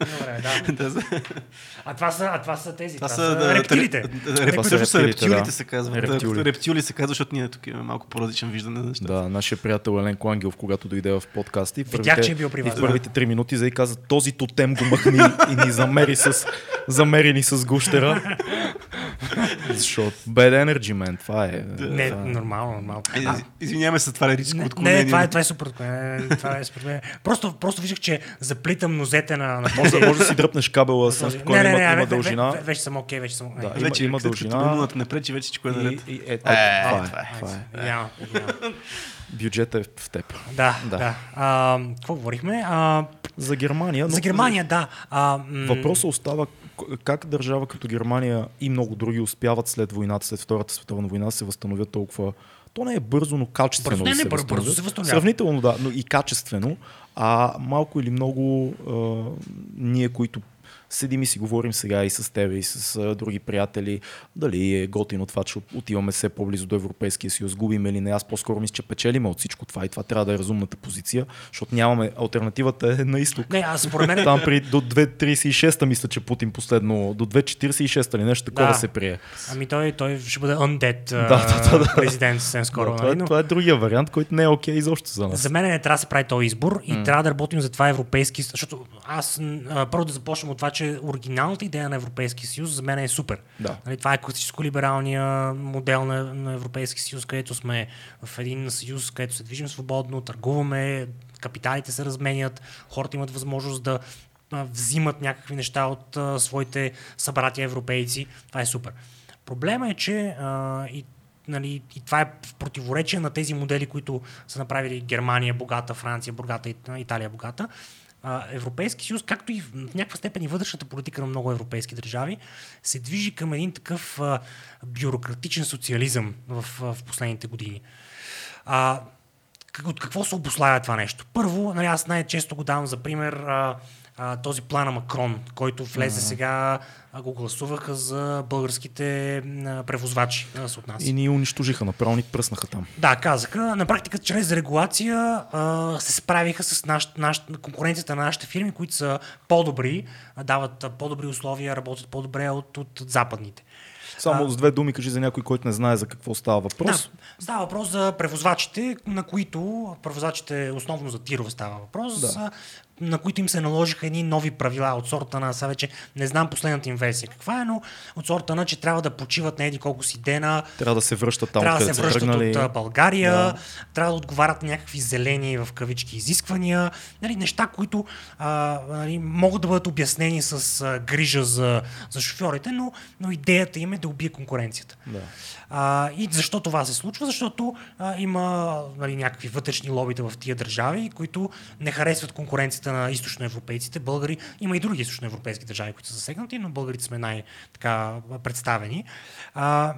Има време, да. А това са, а това са тези. Това Това, са да, рептилите. ре- Това ре- са рептилите, рептилите да. се казват. Рептили. Да, Рептили се казва, защото ние тук имаме малко по-различно виждане на нещата. Да, нашия приятел Еленко Ангелов, когато дойде в подкаст и в Видях, първите, че е бил при и вас, в първите три минути за и каза, този тотем го махни и ни замери с, замери ни с гущера. Защото bad energy, man, това е. Не, това е. нормално, нормално. Е, из- Извиняваме се, това е лирическо Не, отклонение. не, това е, това е супер. Не, Това е супер. Просто, просто виждах, че заплитам нозете на, на Може, да- може да си дръпнеш кабела този- спокойно, има, има ве- ве- дължина. ве- Вече съм окей, вече съм Да, окей. има- Вече, има дължина. Не пречи, вече всичко е наред. И, е, Е, това, е, това е. Бюджетът е в теб. Да, Да. да. А, какво говорихме? За Германия. за но- Германия, да. А, м, Въпросът остава как държава като Германия и много други успяват след войната, след Втората световна война се възстановят толкова. То не е бързо, но качествено. Бързо, не, не, бързо, бързо се възстановява. Сравнително, да, но и качествено. А малко или много а, ние, които седим и си говорим сега и с тебе, и с а, други приятели, дали е готино това, че отиваме все по-близо до Европейския съюз, губим или не. Аз по-скоро мисля, че печелиме от всичко това и това трябва да е разумната позиция, защото нямаме. Альтернативата е на изток. Не, аз според мен... Там при до 2.36 мисля, че Путин последно, до 2.46 или нещо такова Да. се прие. Ами той, той ще бъде undead Да, да, да, да. президент съвсем скоро. да, това, е, нали? Но това е другия вариант, който не е окей изобщо за нас. За мен не трябва да се прави този избор и трябва да работим за това европейски... Защото аз първо да започнем от това, че оригиналната идея на Европейския съюз за мен е супер. Да. Нали, това е класическо-либералния модел на, на Европейския съюз, където сме в един съюз, където се движим свободно, търгуваме, капиталите се разменят, хората имат възможност да взимат някакви неща от а, своите събратия европейци. Това е супер. Проблема е, че а, и Нали, и това е в противоречие на тези модели, които са направили Германия богата, Франция богата, Ит- Италия богата. Европейски съюз, както и в някаква степен и вътрешната политика на много европейски държави, се движи към един такъв а, бюрократичен социализъм в, в последните години. А, от какво се обославя това нещо? Първо, нали, аз най-често го давам за пример а, а, този план на Макрон, който влезе сега, а, го гласуваха за българските м, превозвачи, да се отнася. И ни унищожиха, направо ни пръснаха там. Да, казаха. На практика, чрез регулация а, се справиха с наш, наш, конкуренцията на нашите фирми, които са по-добри, а, дават а, по-добри условия, работят по-добре от, от западните. Само с две думи кажи за някой, който не знае за какво става въпрос. Да, става въпрос за превозвачите, на които, превозвачите основно за тирове става въпрос, Да. На които им се наложиха едни нови правила от сорта на, сега вече не знам последната им версия каква е, но от сорта на, че трябва да почиват на еди колко си дена, Трябва да се връщат там, трябва да се са връщат тръгнали. от България, да. трябва да отговарят на някакви зелени в кавички изисквания, нали, неща, които а, нали, могат да бъдат обяснени с а, грижа за, за шофьорите, но, но идеята им е да убие конкуренцията. Да. А, и защо това се случва? Защото а, има нали, някакви вътрешни лобита в тия държави, които не харесват конкуренцията на източноевропейците. Българи, има и други източноевропейски държави, които са засегнати, но българите сме най-така представени. А,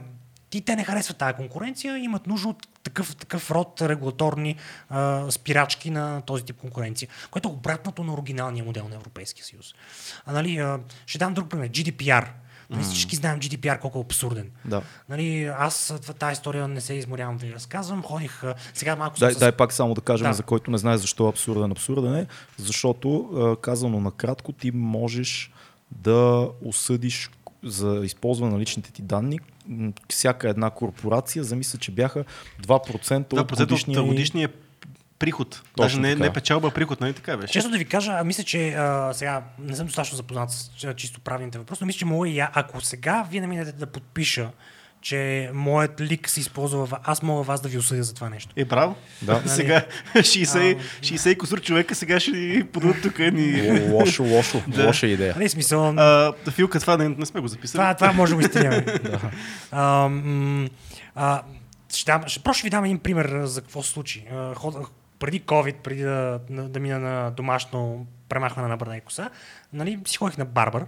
и те не харесват тази конкуренция, имат нужда от такъв, такъв род регулаторни а, спирачки на този тип конкуренция, което е обратното на оригиналния модел на Европейския съюз. А, нали, а, ще дам друг пример. GDPR. Нали, всички знаем GDPR колко е абсурден. Да. Нали, аз тази история не се изморявам да ви разказвам. Ходих сега малко Дай, с... дай пак само да кажем Да. за който не знае защо е абсурден. Абсурден е, защото казано накратко ти можеш да осъдиш за използване на личните ти данни всяка една корпорация, замисля, че бяха 2% Да, от годишния... от годишния приход. Даже не, така. не печалба, а приход, нали така беше? Често да ви кажа, а, мисля, че а, сега не съм достатъчно запознат с чисто правилните въпроси, но мисля, че мога и я, ако сега вие не минете да подпиша, че моят лик се използва, в- аз мога вас да ви осъдя за това нещо. Е, браво. Да. сега 60, 60 и кусур човека сега ще ни подадат тук едни... Л- Лошо, лошо, лоша идея. Нали, смисъл, А, Филка, това не, не сме го записали. това, това може да го а, а, ще дам, ще, просто ще ви дам един пример за какво се случи. Ход, преди COVID, преди да, да, да мина на домашно премахване на брада и коса, нали, си ходих на барбар.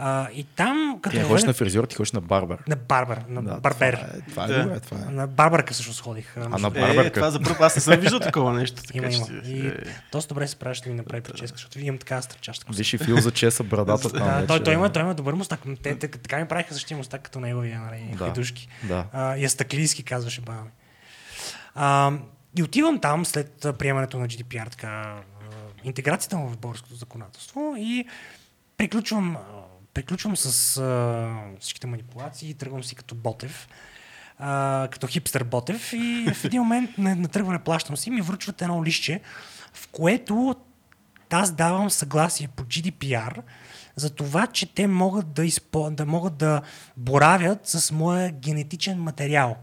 А, и там, като Ти ходиш на фризьор, ти ходиш на барбар. на барбар, на Да, барбер. Това е, това е Да. добре, това е. На барбарка всъщност ходих. А между на другото. Е, барбарка. това за първ аз не съм виждал такова нещо. Така, Има, има. си- И е. доста добре се правиш, ще ми направи прическа, защото имам така стръчаща коса. Виж и Фил за чеса брадата там Да, вече. той, той, има, той има добър мустак. Те, те, така ми правиха същия мустак като неговия, нали, Да. хайдушки. Да. А, Ястаклийски, казваше баба ми. А, и отивам там след приемането на GDPR, така, интеграцията му в българското законодателство и приключвам, приключвам с всичките манипулации, тръгвам си като Ботев, като хипстър Ботев и в един момент на тръгване плащам си ми връчват едно лище, в което аз давам съгласие по GDPR за това, че те могат да, изпо... да могат да боравят с моя генетичен материал.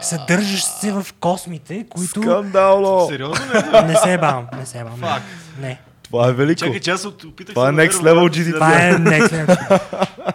Съдържащ се в космите, които... Скандално! Сериозно ли? Не се бавам, не се бавам. Фак. Не. Това е велико. Чакай, че аз от- опитах Това се е next level. GDPR. Това е next level.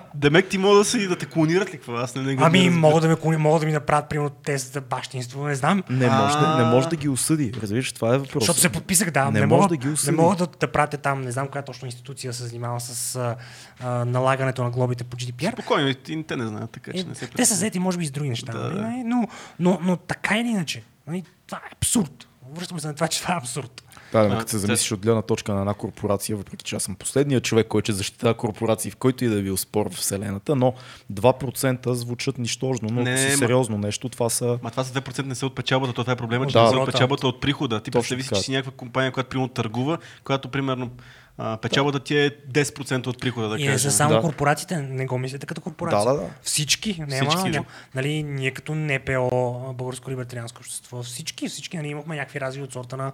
Демек ти мога да си да те клонират ли какво? Аз не, не, Ами, не могат да, ме, клони- могат да ми направят, примерно, тест за бащинство, не знам. Не може, да, не може да ги осъди. Разбираш, това е въпрос. Защото се подписах, да. Не Не, може могат, да ги не осъди. могат да, да пратя там, не знам коя точно институция се занимава с а, а, налагането на глобите по GDPR. Спокойно, и и те не знаят, така че Е, не се те са взети, може би, с други неща, Да, нали? да. нали? Но, но, но така или иначе, нали? това е абсурд. Връщаме се на това, че това е абсурд. Да, А, като се замислиш от гледна точка на една корпорация, въпреки че аз съм последният човек, който ще защитава корпорации, в който и да е бил спор в Вселената, но 2% звучат нищожно, но Не, си ма- сериозно нещо, това са... Ма това са 2% не са от печалбата, то това е проблема, че Да. не са от печалбата, от прихода. Ти представи си, че си някаква компания, която примерно търгува, която примерно а, печалбата ти е 10% от прихода, да и не кажем. са само Да. корпорациите, не го мислите като корпорация. Да, да, да. Всички, няма, Всички, няма. Нали, ние като НПО, Българско либертарианско общество, всички, всички нали, имахме някакви разви от сорта на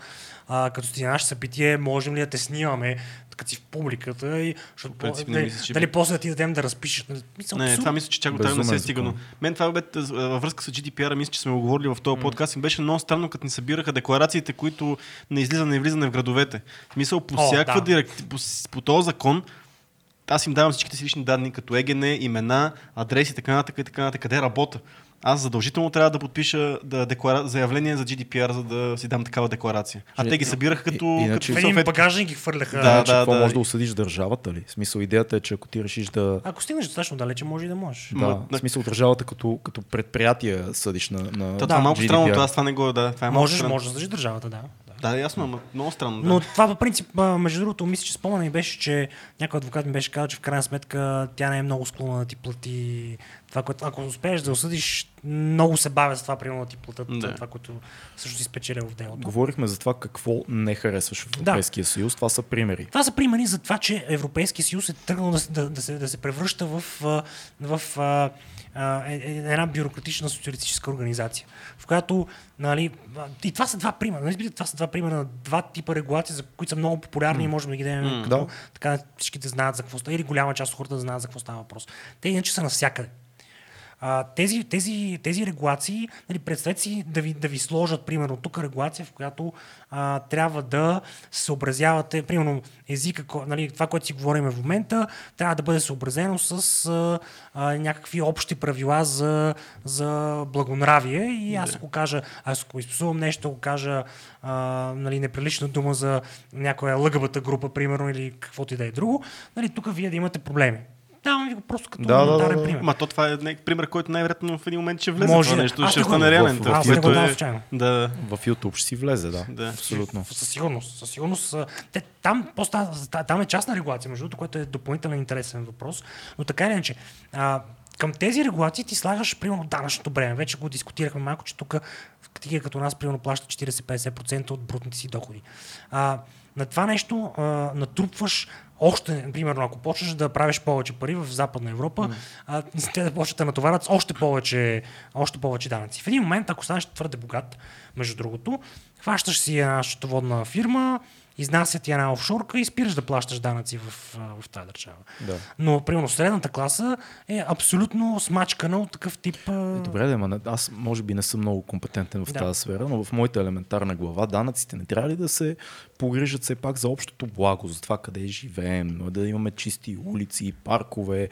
а, като сти наше събитие, можем ли да те снимаме, като си в публиката и защото, принцип не дали, мисля, че дали после да ти дадем да разпишеш. Нали, мисъл, Не, абсурд. това мисля, че чак до там не се Безумен е стигано. Мен това бе във връзка с GDPR, мисля, че сме го говорили в този подкаст. Ми беше много странно, като ни събираха декларациите, които не излизане и влизане в градовете. В смисъл, по О, всякаква да. директ... по, по този закон, аз им давам всичките си лични данни, като ЕГН, имена, адреси, така нататък и така нататък, къде работя. Аз задължително трябва да подпиша да, деклара... заявление за GDPR, за да си дам такава декларация. А те ги събираха като, и- иначе- като В един багажник ги хвърляха. Да, Да, че какво да. може да осъдиш държавата ли? В смисъл, идеята е, че ако ти решиш да... Ако стигнеш достатъчно далече, може и да можеш. Да, Ма, в смисъл държавата като, като предприятие съдиш на, на Та, това е малко странно, аз това не го да. Това е странно. можеш да задържиш държавата, да. Да. Ясно, ама много странно. Да. Но това по принцип, между другото, мисля, че спомена ми беше, че някой адвокат ми беше казал, че в крайна сметка тя не е много склонна да ти плати това, което ако успееш да осъдиш, много се бавят с това, примерно да ти платят Да. това, което също си спечелил в делото. Говорихме за това какво не харесваш в Европейския съюз. Това са примери. Това са примери за това, че Европейския съюз е тръгнал да, се- да, да, се, да се превръща в, а, в а, а, е- е- една бюрократична социалистическа организация, в която, нали, и това са два примера, нали, това са два примера на два типа регулации, за които са много популярни и можем да ги дадем, като, Да. така всички да знаят за какво става, или голяма част от хората да знаят за какво става въпрос. Те иначе са навсякъде. А, тези, тези, тези регулации, нали, представете си да ви, да ви сложат, примерно, тук регулация, в която а, трябва да съобразявате, примерно, езика, нали, това, което си говорим в момента, трябва да бъде съобразено с а, а, някакви общи правила за, за благонравие и аз ако кажа, аз ако изписувам нещо, ако кажа а, нали, неприлична дума за някоя лъгавата група, примерно, или каквото и да е друго, нали, тук вие да имате проблеми. Давам ви го просто като Да, да, да, пример. Ма то това е не- пример, който най-вероятно в един момент ще влезе. Може това нещо Аз ще стане реален. в- аз го дам е- случайно. Да. В YouTube ще си влезе, да. Да. Абсолютно. Със сигурност. Със сигурност. Те, там, там е частна регулация, между другото, което е допълнителен интересен въпрос. Но така или иначе, към тези регулации ти слагаш, примерно, данъчното бреме. Вече го дискутирахме малко, че тук такива като нас, примерно, плащат 40-50% от брутните си доходи. А, на това нещо а, натрупваш още, примерно, ако почнеш да правиш повече пари в Западна Европа, mm. а, те да почнат да натоварят с още повече, още повече данъци. В един момент, ако станеш твърде богат, между другото, хващаш си една счетоводна фирма, изнасят ти една офшорка и спираш да плащаш данъци в, в тази държава. Да. Но, примерно, средната класа е абсолютно смачкана от такъв тип. Е, добре, да, ма, аз може би не съм много компетентен в да. тази сфера, но в моята елементарна глава данъците не трябва ли да се погрижат все пак за общото благо, за това къде живеем, да имаме чисти улици, паркове,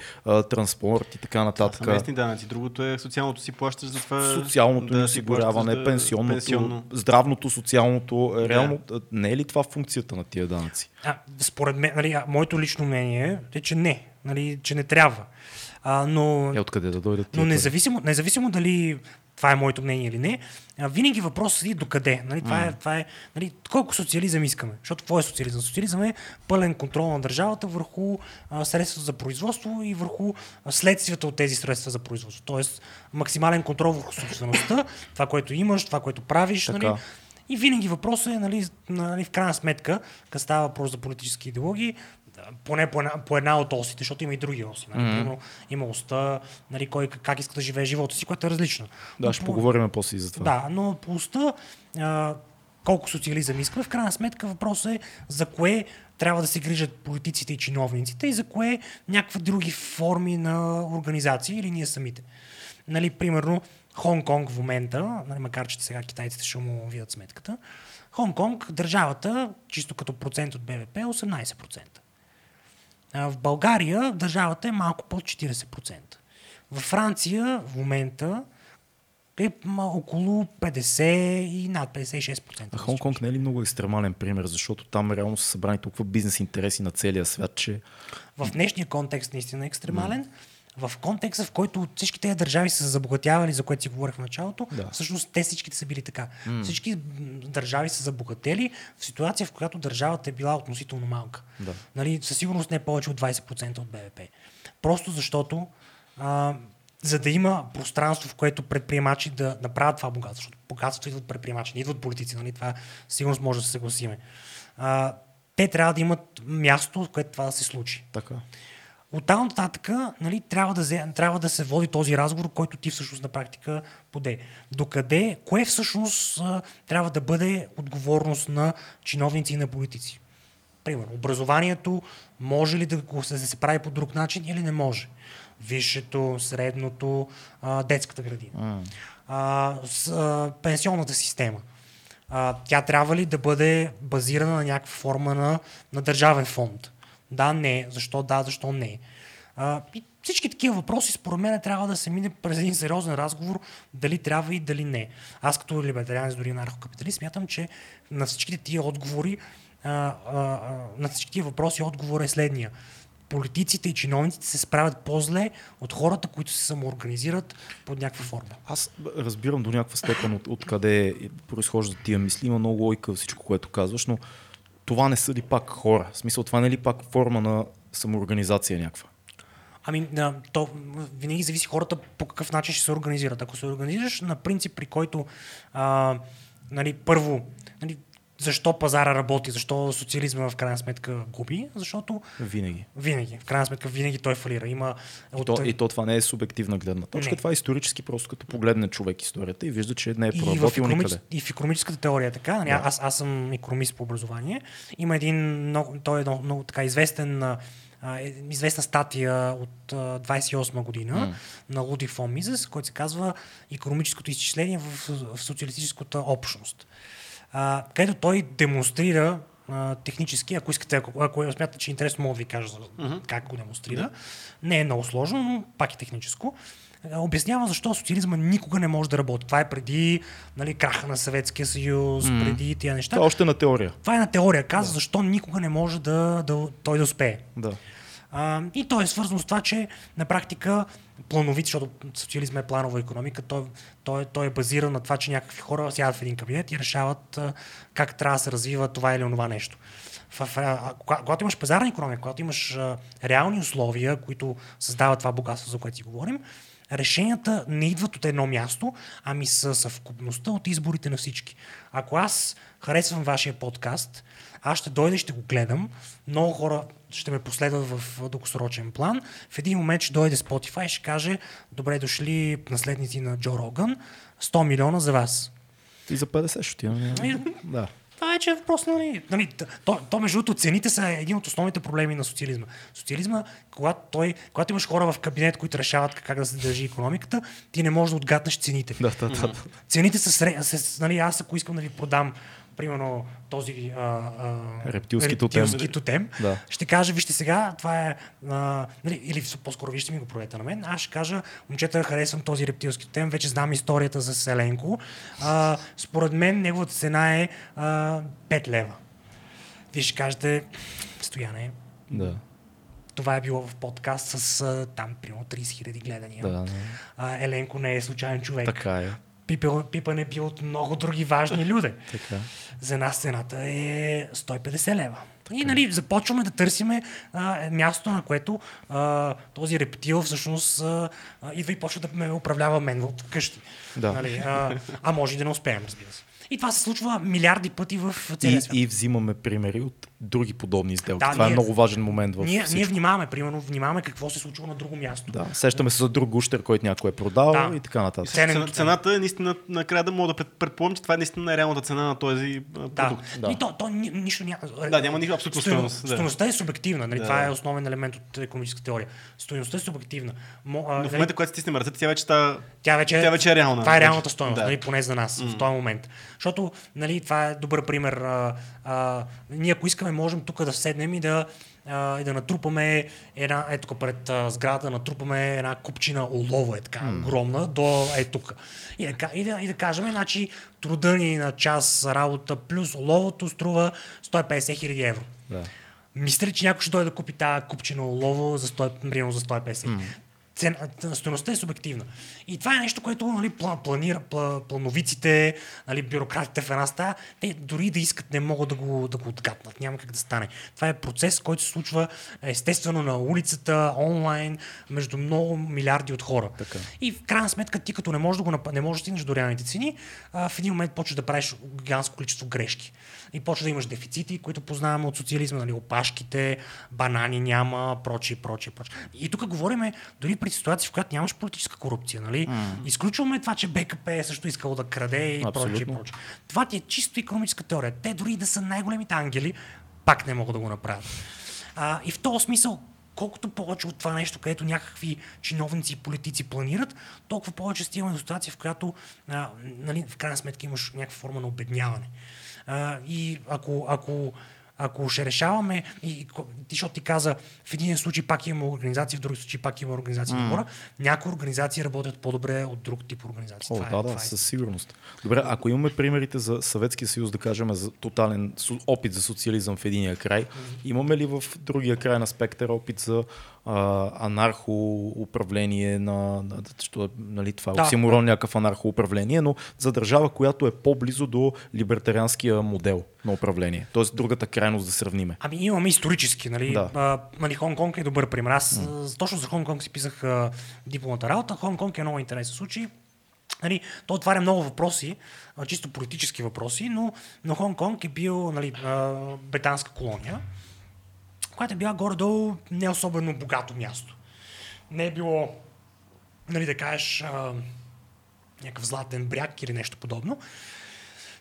транспорт и така нататък. Това местни данъци. Другото е социалното си плащаш за това. Социалното да осигуряване, да, пенсионното, пенсионно. здравното, социалното. Да. Реално, не е ли това функцията на тия данъци? А, според мен, нали, моето лично мнение е, че не, нали, че не трябва. А, но, е, откъде да дойдат? Но независимо, независимо дали това е моето мнение или не, винаги въпросът е докъде. Нали, това е, това е нали, колко социализъм искаме. Защото какво е социализъм? Социализъм е пълен контрол на държавата върху а, средствата за производство и върху следствията от тези средства за производство. Тоест максимален контрол върху собствеността, това, което имаш, това, което правиш. Нали, и винаги въпросът е, нали, нали, в крайна сметка, като става въпрос за политически идеологии, поне по една, по една от осите, защото има и други оси. Нали? Mm-hmm. Има оста, нали, кой как иска да живее живота си, което е различно. Да, но, ще по... поговорим после и за това. Да, но по оста, а, колко социализъм искаме, в крайна сметка въпросът е за кое трябва да се грижат политиците и чиновниците и за кое някакви други форми на организации или ние самите. Нали, примерно, Хонг-Конг в момента, нали, макар че сега китайците ще му видят сметката, Хонг-Конг, държавата, чисто като процент от БВП, е 18%. В България държавата е малко под 40%. Във Франция в момента е около 50 и над 56%. А Хонг-Конг не е ли много екстремален пример, защото там реално са събрани толкова бизнес интереси на целия свят, че... В днешния контекст наистина е екстремален. Mm в контекста, в който всички тези държави са забогатявали, за което си говорих в началото, да. всъщност те всичките са били така. Mm. Всички държави са забогатели в ситуация, в която държавата е била относително малка. Да. Нали, със сигурност не повече от 20% от БВП. Просто защото а, за да има пространство, в което предприемачи да направят това богатство, защото богатството идват предприемачи, не идват политици, нали? това сигурност може да се съгласиме. А, те трябва да имат място, в което това да се случи. Така. От там нататък нали, трябва, да, трябва да се води този разговор, който ти всъщност на практика поде. Докъде, кое всъщност трябва да бъде отговорност на чиновници и на политици? Примерно, образованието може ли да, го, да се прави по друг начин или не може? Висшето, средното, детската градина. Mm. Пенсионната система. А, тя трябва ли да бъде базирана на някаква форма на, на държавен фонд? Да, не. Защо да, защо не. А, и всички такива въпроси, според мен, трябва да се мине през един сериозен разговор дали трябва и дали не. Аз като либертарианец, дори наркокапиталист, смятам, че на всичките тия отговори, а, а, на всички тия въпроси отговор е следния. Политиците и чиновниците се справят по-зле от хората, които се самоорганизират под някаква форма. Аз разбирам до някаква степен от, от произхождат тия мисли. Има много лойка всичко, което казваш, но това не са ли пак хора? В смисъл, това не е ли пак форма на самоорганизация някаква? Ами, да, то винаги зависи хората по какъв начин ще се организират. Ако се организираш на принцип, при който а, нали, първо нали, защо пазара работи, защо социализма в крайна сметка губи, защото... Винаги. Винаги. В крайна сметка винаги той фалира. Има и, то, и то това не е субективна гледна точка, не. това е исторически, просто като погледне човек историята и вижда, че не е проработил и никъде. И в економическата теория е така. Нали? Да. Аз, аз съм економист по образование. Има един много, той е много, много така известен е, известна статия от 28 година mm. на Луди фон Мизес, който се казва Економическото изчисление в, в социалистическата общност а, където той демонстрира а, технически, ако искате, ако, ако смятате, че е интересно, мога да ви кажа uh-huh. как го демонстрира. Да. Не е много сложно, но пак е техническо. Обяснява защо социализма никога не може да работи. Това е преди нали, краха на Съветския съюз, mm. преди тия неща. Това е още на теория. Това е на теория. Казва да. защо никога не може да, да той да успее. Да. А, и то е свързано с това, че на практика плановит, защото социализма е планова економика, той, той, той е базиран на това, че някакви хора сядат в един кабинет и решават как трябва да се развива това или онова нещо. В, а, когато имаш пазарна економика, когато имаш а, реални условия, които създават това богатство, за което си говорим, решенията не идват от едно място, ами са съвкупността от изборите на всички. Ако аз харесвам вашия подкаст, аз ще дойда и ще го гледам. Много хора ще ме последват в дългосрочен план. В един момент ще дойде Spotify и ще каже добре дошли наследници на Джо Роган, 100 милиона за вас. И за 50 ще отивам. Да. Това вече е въпрос, нали? нали то, то, между другото, цените са един от основните проблеми на социализма. Социализма, когато, той, когато имаш хора в кабинет, които решават как да се държи економиката, ти не можеш да отгаднеш цените. Да, да, да. Цените са нали, аз ако искам да ви продам примерно този а, а, рептилски, рептилски тотем, да. ще кажа, вижте сега, това е, а, нали, или по-скоро вижте ми го проведете на мен, аз ще кажа, момчета, харесвам този рептилски тотем, вече знам историята за Селенко. А, според мен неговата цена е а, 5 лева. Вие ще кажете, стояне, да. Това е било в подкаст с а, там примерно 30 хиляди гледания. Да, да. А, Еленко не е случайен човек. Така е. Пипа, Пипа не бил от много други важни люди. така. За нас цената е 150 лева. И нали, започваме да търсиме а, място, на което а, този рептил всъщност а, идва и почва да ме управлява мен от къщи. Да. Нали, а, а може и да не успеем, разбира се. И това се случва милиарди пъти в целия свят. И, и взимаме примери от други подобни сделки. Да, това е ние, е много важен момент в ние, ние внимаваме, примерно, внимаваме какво се случва на друго място. Да, сещаме се за друг гущер, който някой е продал да. и така нататък. Цената, цената е наистина, накрая да мога да предполагам, че това е наистина реалната цена на този продукт. Да. И то, то ни, нищо няма. Да, няма никаква абсолютно стоеност. Да. Стоеността е субективна. Нали? Да. Това е основен елемент от економическа теория. Стоеността е субективна. Мо, а, Но в нали- момента, когато стиснем ръцете, тя вече, та... тя вече, тя вече е реална. Това е реалната стоеност, да. нали? поне за нас mm. в този момент. Защото нали, това е добър пример. А, а, ние ако искаме, можем тук да седнем и да, а, и да натрупаме една, ето пред а, сграда, натрупаме една купчина олово, е така, mm. огромна, до е тук. И да, и, да, и да кажем, значи труда ни на час работа плюс оловото струва 150 хиляди евро. Да. Мисля, че някой ще дойде да купи тази купчина олово за 100, за 150. Mm стоеността е субективна. И това е нещо, което нали, планира, плановиците, нали, бюрократите в една стая, те дори да искат не могат да го, да го отгаднат. Няма как да стане. Това е процес, който се случва естествено на улицата, онлайн, между много милиарди от хора. Така. И в крайна сметка ти като не можеш да, го, не можеш да стигнеш до реалните цени, в един момент почваш да правиш гигантско количество грешки и почва да имаш дефицити, които познаваме от социализма, нали, опашките, банани няма, прочие, прочие, прочие. И тук говорим дори при ситуация, в която нямаш политическа корупция. Нали? Mm. Изключваме това, че БКП е също искало да краде и прочие, прочие. Това ти е чисто економическа теория. Те дори да са най-големите ангели, пак не могат да го направят. А, и в този смисъл, колкото повече от това нещо, където някакви чиновници и политици планират, толкова повече стигаме до ситуация, в която а, нали, в крайна сметка имаш някаква форма на обедняване. А, и ако, ако, ако ще решаваме, и, ти, защото ти каза, в един случай пак има организации, в други случаи пак има организации mm. на хора, някои организации работят по-добре от друг тип организации. О, това да, е, да, това е. със сигурност. Добре, ако имаме примерите за Съветския съюз, да кажем, за тотален опит за социализъм в единия край, mm. имаме ли в другия край на спектър опит за анархо-управление на, на що, нали, това е да, оксиморон, да. някакъв анархо-управление, но за държава, която е по-близо до либертарианския модел на управление. Тоест другата крайност да сравниме. Ами имаме исторически, нали? Да. А, нали Хонг-Конг е добър пример. Аз mm. точно за Хонг-Конг си писах а, дипломата работа. Хонг-Конг е много интересен случай. Нали, то отваря много въпроси, а, чисто политически въпроси, но, но Хонг-Конг е бил нали, а, британска колония която е била горе-долу не особено богато място. Не е било, нали да кажеш, а, някакъв златен бряг или нещо подобно.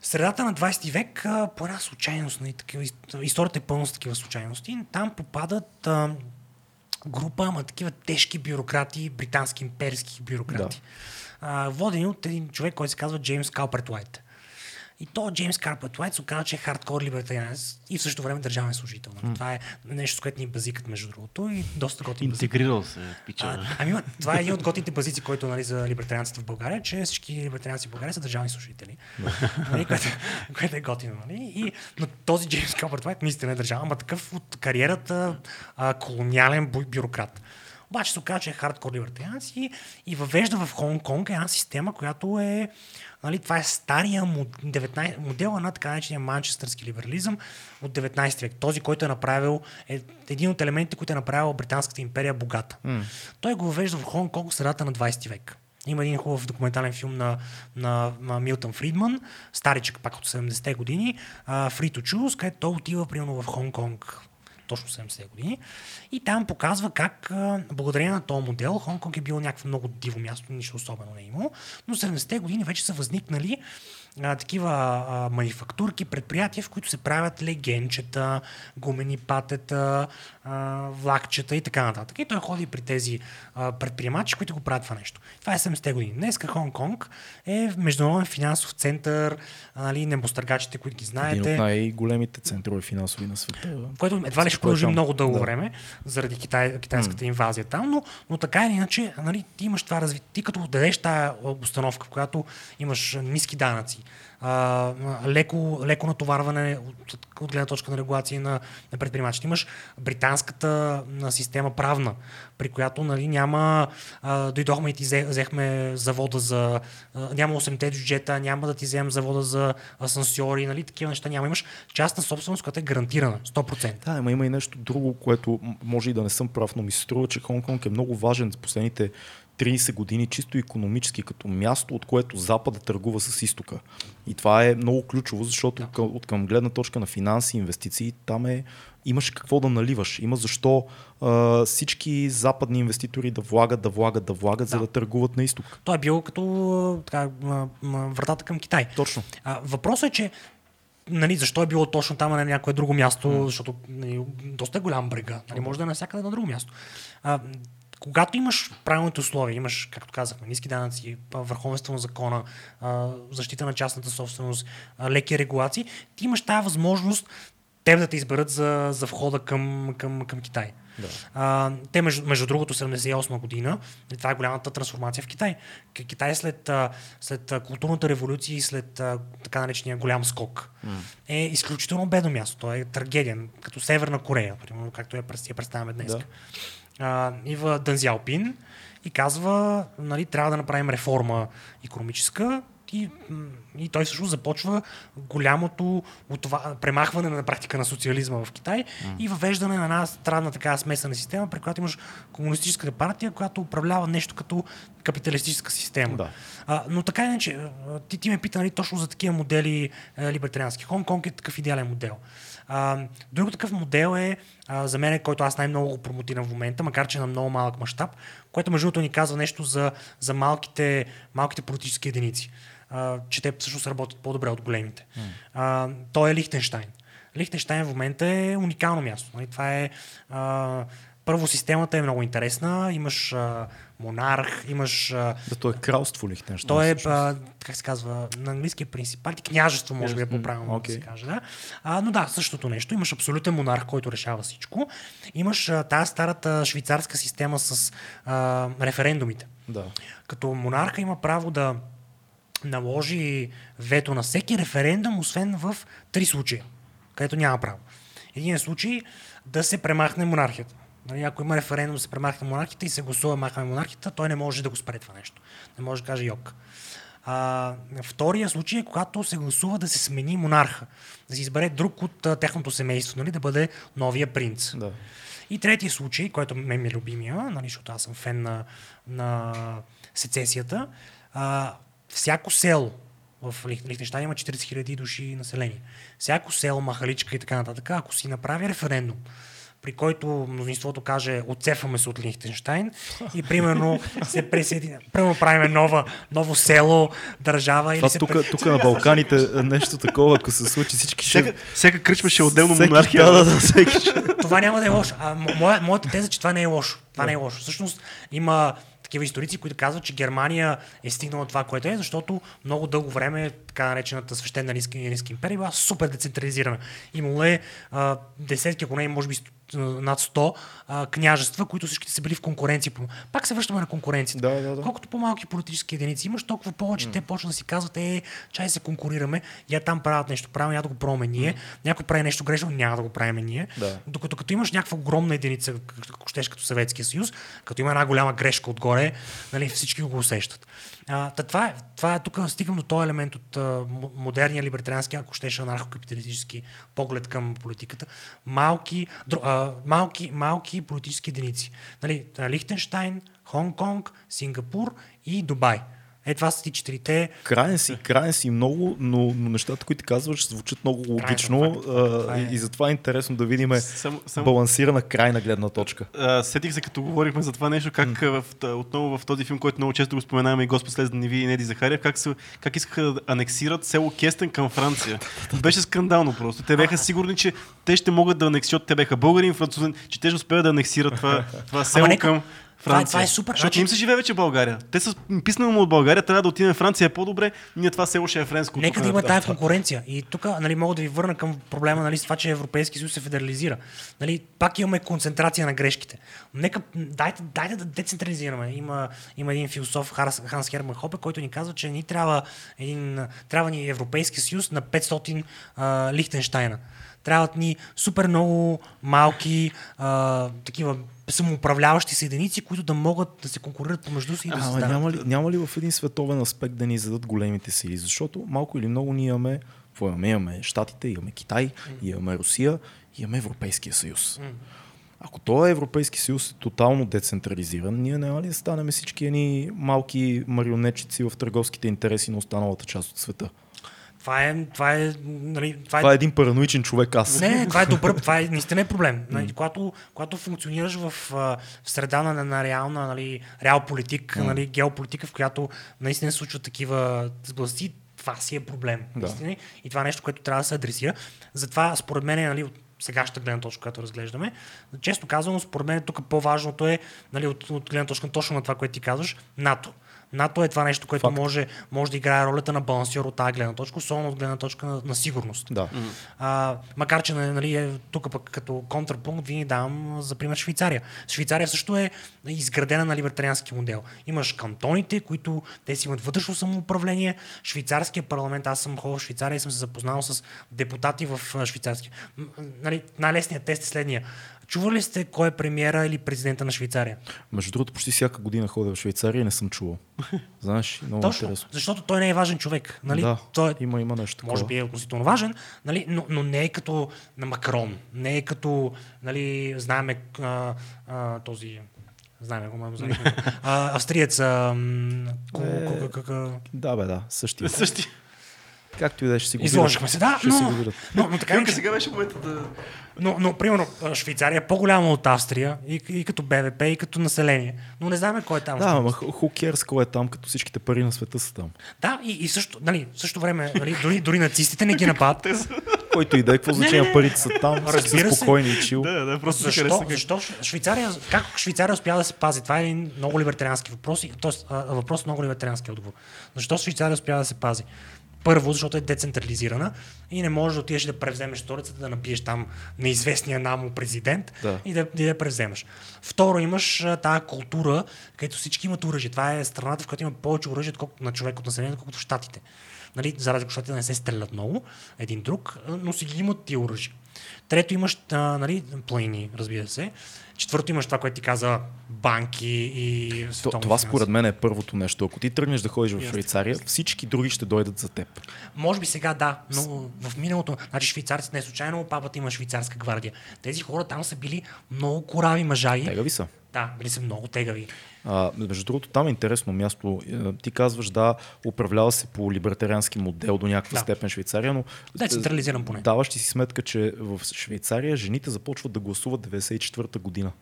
В средата на 20 век, а, по една случайност, нали, такива, историята е пълна с такива случайности, там попадат а, група, ама такива тежки бюрократи, британски имперски бюрократи. Да. А, водени от един човек, който се казва Джеймс Калперт Уайт. И то Джеймс Карпет Уайт се оказа, че е хардкор либертарианец и в същото време държавен служител. Нали? Това е нещо, с което ни базикат, между другото, и доста готин базик. Интегрирал се, пича. А, ами, това е един от готините базици, който нали, за либертарианците в България, че всички либертарианци в България са държавни служители. нали, което, което, е готино. Нали? И, но този Джеймс Карпет Уайт наистина е държава, ама такъв от кариерата а, колониален бюрократ. Обаче се оказа, че е хардкор либертарианец и, и въвежда в Хонг-Конг една система, която е Нали, това е стария мод- 19, модела на така наречения манчестърски либерализъм от 19 век. Този, който е направил, е един от елементите, които е направил Британската империя богата. Mm. Той го въвежда в Хонг-Конг в средата на 20 век. Има един хубав документален филм на, на, на Милтън Фридман, старичък пак от 70-те години, uh, Free to Choose, където той отива примерно в Хонг-Конг точно 70-те години. И там показва как благодарение на този модел Хонг-Конг е бил някакво много диво място, нищо особено не е имало, но 70-те години вече са възникнали а, такива а, манифактурки, предприятия, в които се правят легенчета, гумени патета, а, влакчета и така нататък. И той ходи при тези а, предприемачи, които го правят това нещо. Това е 70-те години. Днеска Хонг-Конг е международен финансов център, нали, небостъргачите, които ги знаете. Един от най-големите центрове финансови на света. Което едва ли ще продължи много дълго Да. време, заради Китай, китайската инвазия там, но, но така или иначе, нали, ти имаш това развитие. Ти като дадеш тази обстановка, в която имаш ниски данъци, а, леко, леко натоварване от, от гледна точка на регулации на, на предприемачите. Имаш британската система правна, при която нали, няма, а, дойдохме и ти взе- взехме завода за, а, няма 8-те бюджета, няма да ти вземем завода за асансьори, нали, такива неща няма. Имаш частна собственост, която е гарантирана, 100%. Да, ама има и нещо друго, което може и да не съм прав, но ми се струва, че Хонг-Конг е много важен за последните 30 години, чисто економически, като място, от което Запада търгува с изтока. И това е много ключово, защото да. към, от към гледна точка на финанси, инвестиции, там е имаш какво да наливаш. Има защо а, всички западни инвеститори да влагат, да влагат, да влагат, да. за да търгуват на изток. Той е бил като така, вратата към Китай. Точно. А, въпросът е, че нали, защо е било точно там, а не на някое друго място, mm. защото нали, доста е голям брега. Нали, може да е навсякъде на друго място. А, когато имаш правилните условия, имаш, както казахме, ниски данъци, върховенство на закона, защита на частната собственост, леки регулации, ти имаш тази възможност теб да те изберат за, за входа към, към, към Китай. Да. А, те, между, между другото, 78 година, и това е голямата трансформация в Китай. Китай след, след културната революция и след така наречения голям скок mm. е изключително бедно място. То е трагедия, като Северна Корея, примерно, както я, я представяме днес. Да. Да. А, идва Дън Зяопин и казва, нали, трябва да направим реформа економическа, и, и той всъщност започва голямото отва... премахване на практика на социализма в Китай mm. и въвеждане на една странна така смесена система, при която имаш комунистическата партия, която управлява нещо като капиталистическа система. Да. А, но така иначе, ти, ти ме пита нали, точно за такива модели а, либертариански. Хонг-Конг е такъв идеален модел. А, друг такъв модел е, а, за мен, който аз най-много го промотирам в момента, макар че е на много малък мащаб, което между другото ни казва нещо за, за малките, малките политически единици. А, че те всъщност работят по-добре от големите. Mm. А, той е Лихтенштайн. Лихтенштайн в момента е уникално място. Нали? Това е а, първо системата е много интересна, имаш а, монарх, имаш а, Да, то е кралство Лихтенщайн. той е, а, как се казва, на английски е принципалите, княжество, може би е по-правилно да окей. се каже. Да? А, но да, същото нещо. Имаш абсолютен монарх, който решава всичко. Имаш а, тази старата швейцарска система с а, референдумите. Да. Като монарха има право да наложи вето на всеки референдум, освен в три случая, където няма право. Един случай да се премахне монархията. Нали, ако има референдум да се премахне монархията и се гласува махаме монархията, той не може да го спре това нещо. Не може да каже йок. А, втория случай е когато се гласува да се смени монарха, да се избере друг от а, техното семейство, нали, да бъде новия принц. Да. И третия случай, който мен ми е любимия, нали, защото аз съм фен на, на сецесията, а, всяко село в Лих- Лихтенщайн има 40 000 души население. Всяко село, махаличка и така нататък, ако си направи референдум, при който мнозинството каже отцепваме се от Лихтенштайн и примерно се присъединя. Примерно правиме нова, ново село, държава или Това се тук, присъединя- тук на Балканите нещо такова, ако се случи, всички ще... Всяка, всяка кръчма ще е отделно всеки- монархия. Да, да, да, всеки ще... това няма да е лошо. А, мо- моя, моята теза че това не е лошо. Това не е лошо. Всъщност има такива такива историци, които казват, че Германия е стигнала това, което е, защото много дълго време така наречената свещена риска империя била супер децентрализирана. Имало е а, десетки, ако не, може би над 100 а, княжества, които всичките са били в конкуренция. Пак се връщаме на конкуренцията. Да, да, да. Колкото по-малки политически единици имаш, толкова повече mm. те почват да си казват, е, чай се конкурираме, я там правят нещо правилно, няма да го пробваме ние, mm. някой прави нещо грешно, няма да го правим ние. Да. Докато като имаш някаква огромна единица, ако щеш като Съветския съюз, като има една голяма грешка отгоре, нали, всички го усещат. А, та това, е, това е, тук стигам до този елемент от а, модерния либертариански, ако щеше анархокапиталистически поглед към политиката. Малки, дро, а, малки, малки политически единици. Нали, Лихтенштайн, Хонг-Конг, Сингапур и Дубай. Е, това са ти четирите. Краен си, краен си много, но, но нещата, които казваш, звучат много логично крайна, това, е. и, и затова е интересно да видим балансирана крайна гледна точка. А, сетих се, като говорихме за това нещо, как mm. в, отново в този филм, който много често го споменаваме и Господ след да не ви и Неди Захарев, как, са, как искаха да анексират село Кестен към Франция. Беше скандално просто. Те бяха сигурни, че те ще могат да анексират. Те бяха българи и французен, че те ще успеят да анексират това, това село към Франция. Това, това е супер. Защото значи... им се живее вече в България. Те са писнали му от България, трябва да отидем в Франция е по-добре, ние това село ще е френско. Нека да има тази конкуренция. И тук нали, мога да ви върна към проблема нали, с това, че Европейски съюз се федерализира. Нали, пак имаме концентрация на грешките. Нека, дайте, дайте да децентрализираме. Има, има един философ, Ханс Херман Хопе, който ни казва, че ни трябва, един, трябва ни Европейски съюз на 500 а, Лихтенштайна. Трябват ни супер много малки а, такива самоуправляващи се единици, които да могат да се конкурират помежду си и да се няма ли, няма ли в един световен аспект да ни зададат големите сили? Защото малко или много ние имаме, какво имаме? Имаме Штатите, имаме Китай, mm. имаме Русия, имаме Европейския съюз. Mm. Ако този Европейски съюз е тотално децентрализиран, ние няма ли да станем всички едни малки марионетчици в търговските интереси на останалата част от света? Това е, това е, нали, това е... Това е един параноичен човек аз. Не, това е добър, това е наистина е проблем. Нали, когато, когато функционираш в, в среда на, на реална, нали, реал политик, mm. нали, геополитика, в която наистина се случват такива сблъсти, това си е проблем. Да. Наистина, и това е нещо, което трябва да се адресира. Затова, според мен, нали, от сегашната гледна точка, която разглеждаме. Често казвам, според мен тук по-важното е, нали, от, от гледна точка точно на това, което ти казваш, НАТО. НАТО е това нещо, което може, може да играе ролята на балансиор от тази гледна точка, особено от гледна точка на, на сигурност. Да. А, макар, че нали, е, тук пък като контрапункт ви давам за пример Швейцария. Швейцария също е изградена на либертариански модел. Имаш кантоните, които те си имат вътрешно самоуправление. Швейцарския парламент, аз съм ходил в Швейцария и съм се запознал с депутати в швейцарски. Нали, най-лесният тест е следния. Чували ли сте кой е премиера или президента на Швейцария? Между другото, почти всяка година ходя в Швейцария и не съм чувал. Знаеш, много Точно, интересно. Защото той не е важен човек. Нали? Да, той, има, има нещо такова. Може би е относително важен, нали? но, но не е като на Макрон. Не е като, нали, знаеме а, а, този Знаем го, мамо, Австриец. А, е, да, бе, да, същия. Същия. Както и да е, ще си го Изложихме се, да, но, но, но, така, че... сега беше момента да... Но, но, примерно, Швейцария е по-голяма от Австрия и, и като БВП, и като население. Но не знаем кой е там. Да, ама хукерс кой е там, като всичките пари на света са там. Да, и, и също, нали, също време, нали, дори, дори нацистите не ги нападат. Който и да е, какво значение парите са там, Разбира са спокойни и чил. Да, да, просто защо, защо Швейцария, как Швейцария успя да се пази? Това е един много либертариански въпрос, тоест въпрос много либертариански отговор. Защо Швейцария успя да се пази? Първо, защото е децентрализирана и не можеш да отидеш да превземеш столицата, да набиеш там неизвестния намо президент да. и да, да превземеш. Второ, имаш тази култура, където всички имат оръжие. Това е страната, в която има повече оръжие на човек от населението, колкото в Штатите. Нали, за разлика щатите не се стрелят много един друг, но си ги имат тия оръжия. Трето имаш а, нали, планини, разбира се. Четвърто имаш това, което ти каза банки и То, Това според мен е първото нещо. Ако ти тръгнеш да ходиш в Швейцария, всички други ще дойдат за теб. Може би сега да, но в миналото, значи швейцарците не случайно, папата има швейцарска гвардия. Тези хора там са били много корави мъжаги. Тегави са. Да, били са много тегави. А, между другото, там е интересно място. Е, ти казваш, да, управлява се по либертариански модел до някаква да. степен Швейцария, но. Да, централизиран поне. Даваш ти си сметка, че в Швейцария жените започват да гласуват 94-та година.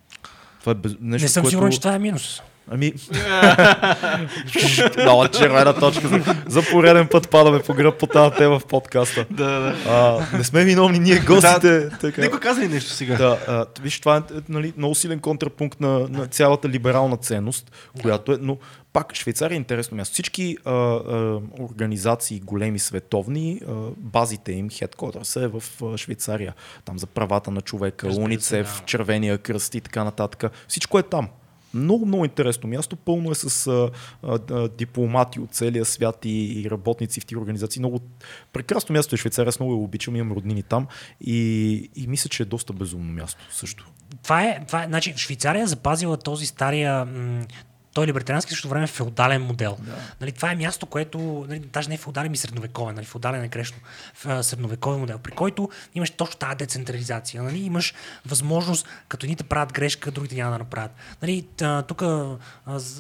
Това е без... нещо, Не съм което... сигурен, че това е минус. Ами... Много червена точка. За, за пореден път падаме по гръб по тази тема в подкаста. Да, да. А, не сме виновни ние гостите. така. Нека каза ли нещо сега? Да, а, виж, това е нали, много силен контрапункт на, на цялата либерална ценност, която е, но пак Швейцария е интересно място. Всички а, а, организации, големи световни, а, базите им, headquarters е в а, Швейцария. Там за правата на човека, Разбира се, УНИЦЕФ, да. Червения кръст и така нататък. Всичко е там. Много, много интересно място. Пълно е с а, а, дипломати от целия свят и, и работници в тези организации. Много прекрасно място е Швейцария. Аз много я обичам, имам роднини там и, и мисля, че е доста безумно място също. Това е, това е, значи, Швейцария е запазила този стария, той либертариански също време феодален модел. Да. Нали, това е място, което, нали, даже не е феодален, ми средновековен, нали, феодален е грешно, средновековен модел, при който имаш точно тази децентрализация. Нали, имаш възможност, като едните правят грешка, другите няма да направят. Нали, тук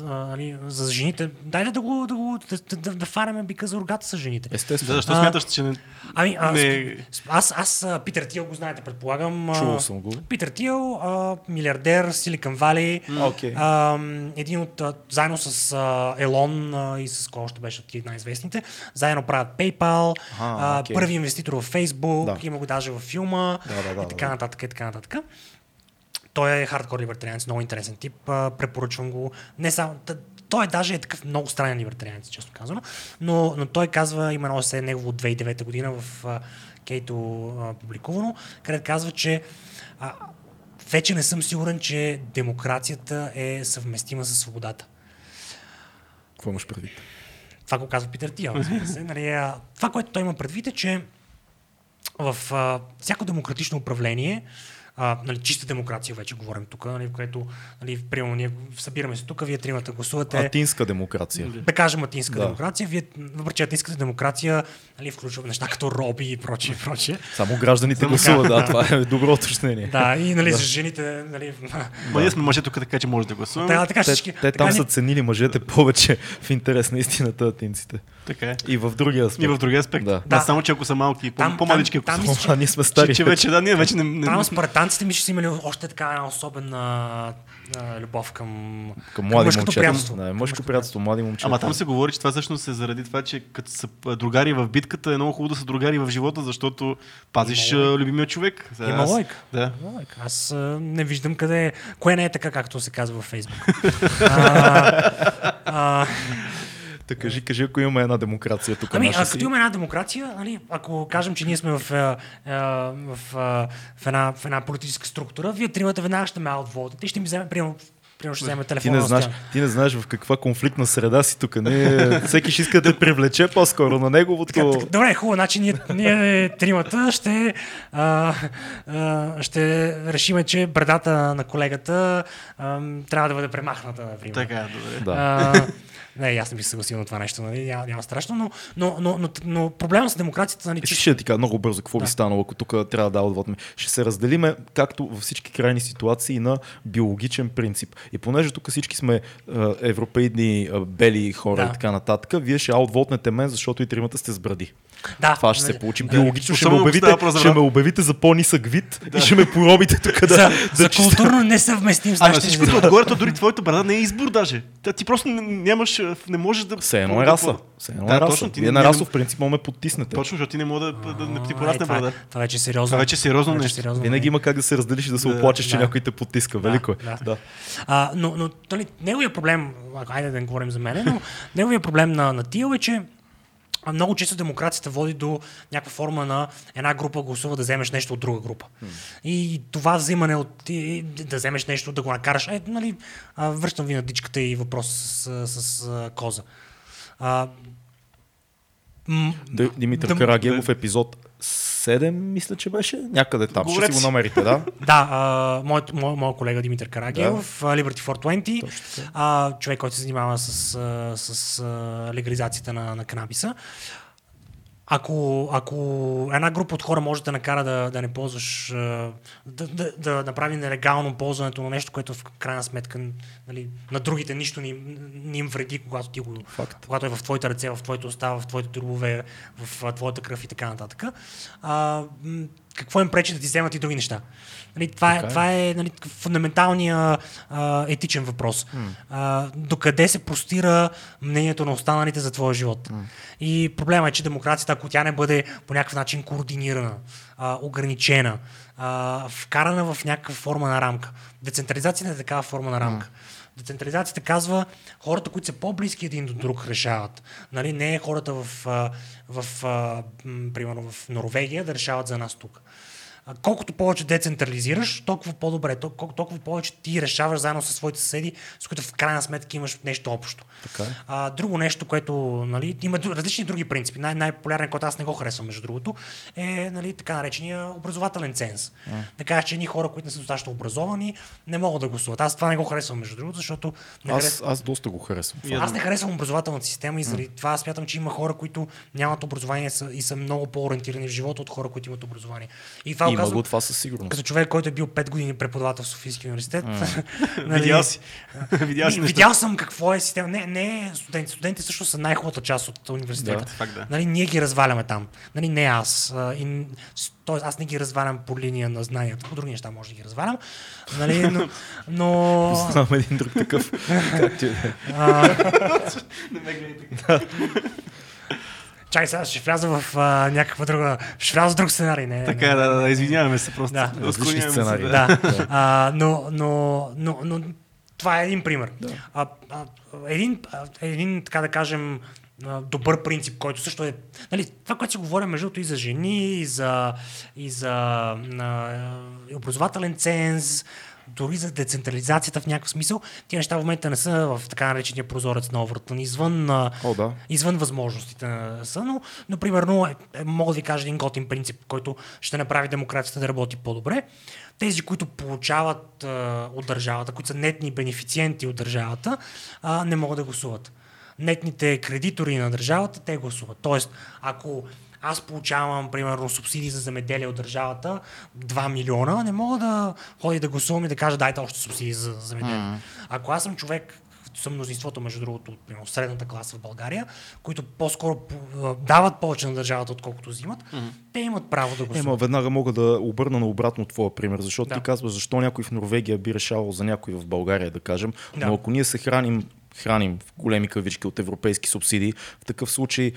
нали, за жените, дайте да го, да, го, да, да, да фараме бика за рогата с жените. Да, Естествено. защо А, смяташ, че не... Ами, аз, Не. аз, аз, а, Питър Тил го знаете, предполагам. Чувал съм го. Питър Тил, а, милиардер, Силикън Вали, Окей. а, един от, заедно с а, Елон а, и с кой още беше от най-известните, заедно правят PayPal, а, окей. първи инвеститор в Facebook, Да. има го даже във филма Да, да, да, и така нататък, и така нататък. Той е хардкор либертарианец, много интересен тип, препоръчвам го. Не само, той е даже е такъв много странен либертарианец, често казано, но, но той казва, има едно се негово от 2009 година в Кейто а, публикувано, където казва, че а, вече не съм сигурен, че демокрацията е съвместима с свободата. Какво имаш предвид? Това го казва Питър разбира се. Нали, а, това, което той има предвид е, че в а, всяко демократично управление, а, нали, чиста демокрация вече говорим тук, нали, в което, нали, примерно, ние събираме се тук, вие тримата гласувате. Атинска демокрация. Да кажем атинска Да. демокрация, вие, въпреки атинската демокрация нали, включва неща като роби и прочие, и прочие. Само гражданите Само гласуват, да, да. това е добро уточнение. Да, и нали, за жените, нали, Ма ние сме мъже тук, така че може да гласуваме. така, така Те, всички. те така там ни- са ценили мъжете повече в интерес на истината атинците. Така е. И в другия аспект. И в другия аспект. Да. Да. Само че ако са малки, Там- по-малички, там- ако там са. А, ние сме стари. Че, че вече, да, ние вече не... не... Там спартанците мисля, че са имали още така една особена а, любов към, Към млади мъжкото момчета. приятелство. Да, мъжко приятелство, млади момчета. Ама там се говори, че това всъщност е заради това, че като са другари в битката, е много хубаво да са другари в живота, защото пазиш Има любимия човек. Сега Има аз- лойка. Да. Има лойка. Аз а, не виждам къде... Кое не е така, както се казва във Фейсбук. а, а, Та кажи, кажи, ако имаме една демокрация тук. Ами, а, си. като имаме една демокрация, нали, ако кажем, че ние сме в, в, а, в, една, в една политическа структура, вие тримата веднага ще ме аутвотите и ще ми вземе, примерно, примерно ще вземе Ти телефона. не, на знаеш, ти не знаеш в каква конфликтна среда си тук. Не, всеки ще иска да те привлече по-скоро на неговото. Така, така, добре, хубаво, значи ние, ние тримата ще, а, а, ще решиме, че брадата на колегата а, трябва да бъде премахната, например. Така, добре. Да. А, не, аз не бих съгласил на това нещо, нали? няма, няма страшно, но, но, но, но, но проблема с демокрацията, нали, Искаш че... да ти кажа много бързо какво би станало, ако тук трябва да отводим. Ще се разделиме, както във всички крайни ситуации, на биологичен принцип. И понеже тук всички сме а, европейни а, бели хора Да. и така нататък, вие ще аутвотнете мен, защото и тримата сте с бради. Да, Това ще се получи. да. Биологично ще ме, обявите, ще ме обявите за по-нисък вид и ще ме поробите тук да, За, да, за културно несъвместим с А на нашите всичкото отгоре, то дори твоята брада не е избор даже. Та, ти просто нямаш, а, не можеш да... Все едно е да- раса. Все едно Да, е раса. точно, ти Вие не- на расов принцип ме потиснете. Точно, защото ти не мога да, да, да ти А, порасне е, това, е, брада. това вече е сериозно. Това вече е сериозно нещо. сериозно, Винаги има как да се разделиш и да се Да, оплачеш, че да. някой те потиска. Велико е. да. Да. А, но, но нали, неговия проблем, ако- айде да не говорим за мене, но неговия проблем на, Тил е, че а, много често демокрацията води до някаква форма на една група гласува да вземеш нещо от друга група. И това взимане от и, да вземеш нещо, да го накараш. Е, нали, а, връщам ви на дичката и въпрос с, с, с коза. А, м- Димитър да- Карагелов епизод 7, мисля, че беше. Някъде там. Ще Говорете си го намерите, да? Да, а, моят, моят, моят колега Димитър Карагелов, да. Liberty 420, Точно така. а, човек, който се занимава с, с а, легализацията на, на канабиса. Ако, ако една група от хора може да накара да, да не ползваш, да, да, да направи нелегално ползването на нещо, което в крайна сметка нали, на другите нищо не, не им вреди, когато ти го, Факт. когато е в твоите ръце, в твоите уста, в твоите дробове, в твоята кръв и така нататък. А, какво им пречи да ти вземат и други неща. Нали, това, е, е. това е нали, фундаменталния а, етичен въпрос. А, докъде се простира мнението на останалите за твоя живот. И проблема е, че демокрацията, ако тя не бъде по някакъв начин координирана, а, ограничена, а, вкарана в някаква форма на рамка. Децентрализацията е такава форма на рамка. Децентрализацията казва хората, които са по-близки един до друг, решават. Нали, не е хората в, в м, примерно в Норвегия да решават за нас тук. А, Колкото повече децентрализираш, толкова по-добре. Тол- колко- Толкова повече ти решаваш заедно с своите съседи, с които в крайна сметка имаш нещо общо. Така е. А, друго нещо, което нали, има различни други принципи. Най- най-популярен, който аз не го харесвам, между другото, е нали, така наречения образователен ценз. Да кажеш, че едни хора, които не са достатъчно образовани, не могат да гласуват. Аз това не го харесвам, между другото, защото не Аз, харесвам. аз доста го харесвам. Аз не харесвам образователната система и заради това смятам, че има хора, които нямат образование и са много по-ориентирани в живота от хора, които имат образование. И това го Има го това със сигурност. като човек, който е бил 5 години преподавател в Софийския университет. нали, Видял си. Видял си видял съм какво е система. Не, не студенти. Студентите също са най-хубавата част от университета. Да, факт, да. Нали, ние ги разваляме там. Нали, не аз. И, тоест, аз не ги развалям по линия на знанията. По други неща може да ги развалям. Нали, но, но Знам един друг такъв. Е. Не ме гледай така. Чакай сега, ще вляза в а, някаква друга... Ще вляза в друг сценарий. Не, Така, не, да, да, да, извиняваме се просто. Да. Се, сценарии. Да. а, но, но, но, но това е един пример. А, а, един, а, един, така да кажем, добър принцип, който също е... Нали, това, което си говорим между другото и за жени, и за, и за а, образователен ценз, дори за децентрализацията в някакъв смисъл, тия неща в момента не са в така наречения прозорец на Овъртън, извън, О, да. извън възможностите на са, но, но примерно е, е, мога да ви кажа един готин принцип, който ще направи демокрацията да работи по-добре. Тези, които получават а, от държавата, които са нетни бенефициенти от държавата, а, не могат да гласуват. Нетните кредитори на държавата, те гласуват. Тоест, ако аз получавам, примерно, субсидии за земеделие от държавата 2 милиона, не мога да ходя да гласувам и да кажа дайте още субсидии за земеделие. Ако аз съм човек, съм мнозинството, между другото, от примерно, средната класа в България, които по-скоро дават повече на държавата, отколкото взимат, те имат право да гласуват. Ема, веднага мога да обърна на обратно твоя пример, защото Да. ти казваш защо някой в Норвегия би решавал за някой в България, да кажем. Да. Но ако ние се храним, храним в големи кавички от европейски субсидии, в такъв случай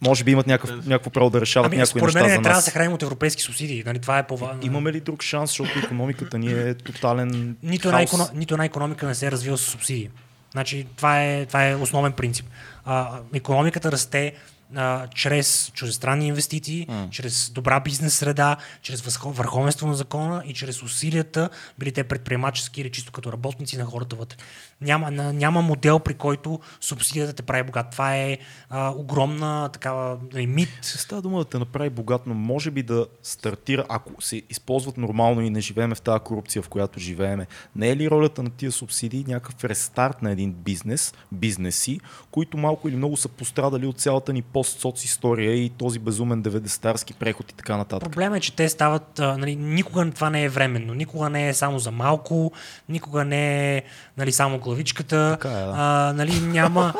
може би имат някакъв, някакво право да решават Ами, някои според неща мен за не трябва да нас. се храним от европейски субсидии. Нали, това е по Имаме ли друг шанс, защото економиката ни е тотален Нито една, економ... нито една економика не се е развива с субсидии. Значи, това е, това е основен принцип. А, економиката расте а, чрез чуждестранни инвестиции, mm. чрез добра бизнес среда, чрез възхо- върховенство на закона и чрез усилията, били те предприемачески или чисто като работници на хората вътре. Няма, няма модел, при който субсидията те прави богат. Това е а, огромна такава нали, мит. Става дума да те направи богат, но може би да стартира, ако се използват нормално и не живееме в тази корупция, в която живееме. Не е ли ролята на тия субсидии някакъв рестарт на един бизнес, бизнеси, които малко или много са пострадали от цялата ни пост-соц история и този безумен 90-тарски преход и така нататък? Проблема е, че те стават, а, нали, никога това не е временно, никога не е само за малко, никога не е нали, само главичката, Така е, да. а, нали, няма,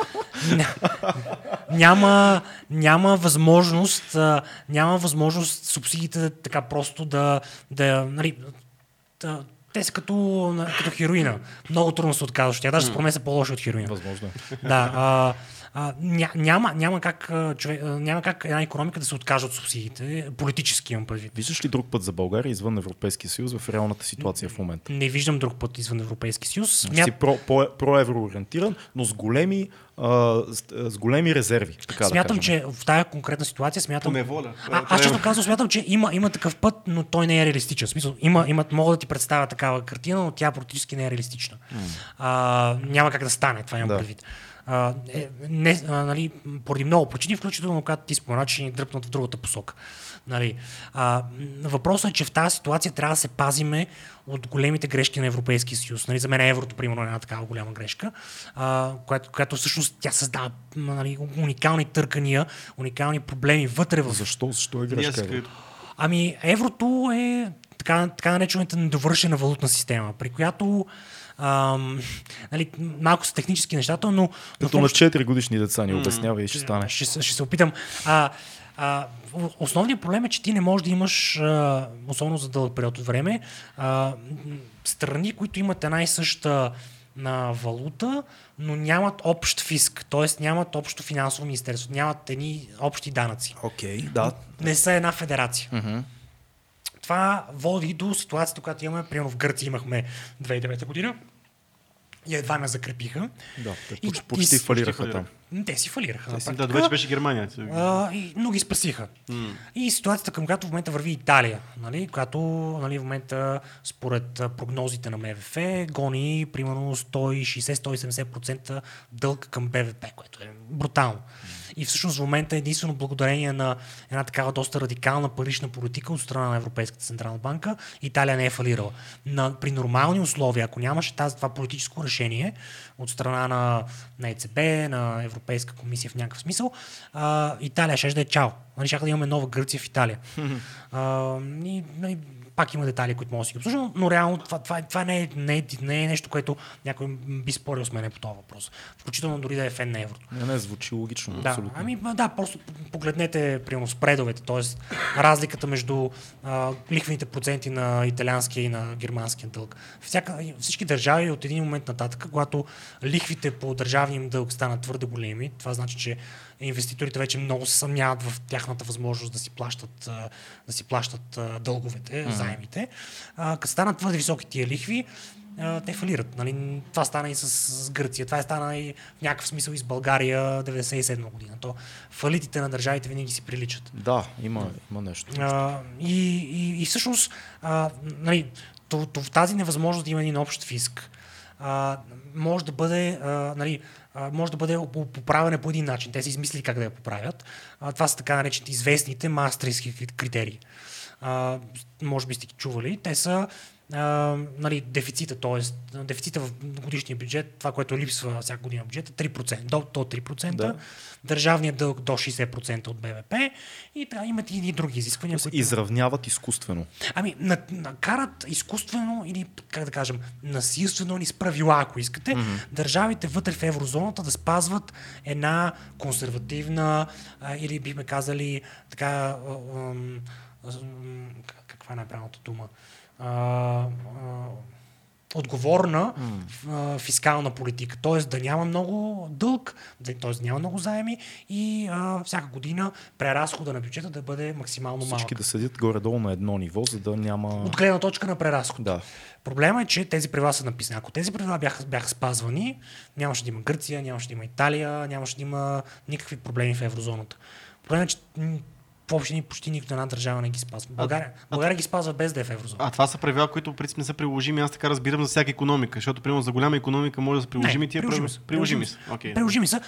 ня- няма, няма възможност, а, няма възможност субсидиите така просто да, да нали, да, те са като, като хероина. Много трудно се отказваш. от Тя даже според мен са по-лоши от хероина. Възможно е. Да, а, а, ня, няма, няма, как, човек, няма как една економика да се откаже от субсидиите, политически имам предвид. Виждаш ли друг път за България извън Европейския съюз в реалната ситуация в момента? Не виждам друг път извън Европейски съюз. Си Смят, про, по, проевроориентиран, но с големи, а, с, с големи резерви. Така смятам, да кажем. че в тази конкретна ситуация смятам... Неволя. А, аз често казвам, смятам, че има, има такъв път, но той не е реалистичен. В смисъл, има, има, мога да ти представя такава картина, но тя практически не е реалистична. А, няма как да стане, това имам Да. предвид. А, е, не, а, нали, поради много причини, включително когато ти спомена, че ни дръпнат в другата посока. Нали, а, въпросът е, че в тази ситуация трябва да се пазиме от големите грешки на Европейския съюз. Нали, за мен еврото, примерно, е една такава голяма грешка, а, която, която всъщност тя създава нали, уникални търкания, уникални проблеми вътре в Защо? Защо е грешка? където- Ами, еврото е така, така наречената недовършена валутна система, при която Ам, нали, малко са технически нещата, но... но Като на 4 годишни деца ни обяснява и ще стане. ще, се- ще се опитам. А, а, основният проблем е, че ти не можеш да имаш, а, особено за дълъг период от време, а, страни, които имат една и съща на валута, но нямат общ фиск, т.е. нямат общо финансово министерство, нямат едни общи данъци. Окей, да. Не са една федерация. Това води до ситуацията, която имаме, примерно в Гърция имахме 2009 година и едва ме закрепиха. Да, те И- почти, почти и- фалираха там. Те си фалираха. Да, практика. да, вече беше Германия. А, и, но ги спасиха. И ситуацията, към която в момента върви Италия, нали, която нали, в момента според прогнозите на МВФ гони примерно 160-170% дълг към БВП, което е брутално. И всъщност в момента единствено благодарение на една такава доста радикална парична политика от страна на Европейската централна банка, Италия не е фалирала. На, при нормални условия, ако нямаше тази, това политическо решение от страна на, на ЕЦБ, на Европейска комисия в някакъв смисъл, а, Италия ще да е чао. Нали, ще да имаме нова Гърция в Италия. а, и, нали, пак има детайли, които мога да си ги обсъждам, но реално това, това, това не, е, не, е, не е нещо, което някой би спорил с мен по този въпрос. Включително дори да е фен на еврото. Не, не, звучи логично, Да, абсолютно. ами да, просто погледнете примерно спредовете, т.е. разликата между а, лихвените проценти на италианския и на германския дълг. Всяка, всички държави от един момент нататък, когато лихвите по държавния им дълг станат твърде големи, това значи, че инвеститорите вече много се съмняват в тяхната възможност да си плащат, да си плащат дълговете, заемите. А, като станат твърде високи тия лихви, те фалират. Нали? Това стана и с, с Гърция, това е стана и в някакъв смисъл и с България 97 година. То фалитите на държавите винаги си приличат. Да, има, има нещо. А, и, и, и всъщност а, нали, то, то, в тази невъзможност да има един общ фиск а, може да бъде а, нали, може да бъде по- поправене по един начин. Те са измислили как да я поправят. Това са така наречените известните мастерски критерии. Може би сте ги чували. Те са а, нали, дефицита, т.е. дефицита в годишния бюджет, това, което липсва всяка година в бюджета, 3%, до, до 3%, Да. държавният дълг до 60% от БВП и трябва имат и, и други изисквания. които- Изравняват изкуствено. Ами, на, накарат изкуствено или, как да кажем, насилствено или с правила, ако искате, mm-hmm. държавите вътре в еврозоната да спазват една консервативна а, или бихме казали така, а, а, каква е най-правилната дума? А, а, отговорна mm. фискална политика. Т.е. да няма много дълг, т.е. да няма много заеми и а, всяка година преразхода на бюджета да бъде максимално малък. Всички да седят горе-долу на едно ниво, за да няма... От гледна точка на преразход. Да. Проблема е, че тези правила са написани. Ако тези правила бяха, бяха спазвани, нямаше да има Гърция, нямаше да има Италия, нямаше да има никакви проблеми в еврозоната. Проблемът е, че м, въобще ни почти никой една държава не ги спазва. България, България ги спазва без да е в еврозона. А това са правила, които в принцип не са приложими. Аз така разбирам за всяка економика, защото примерно за голяма економика може да са приложими Не, тия приложими са. Приложими са. Окей. Приложими са.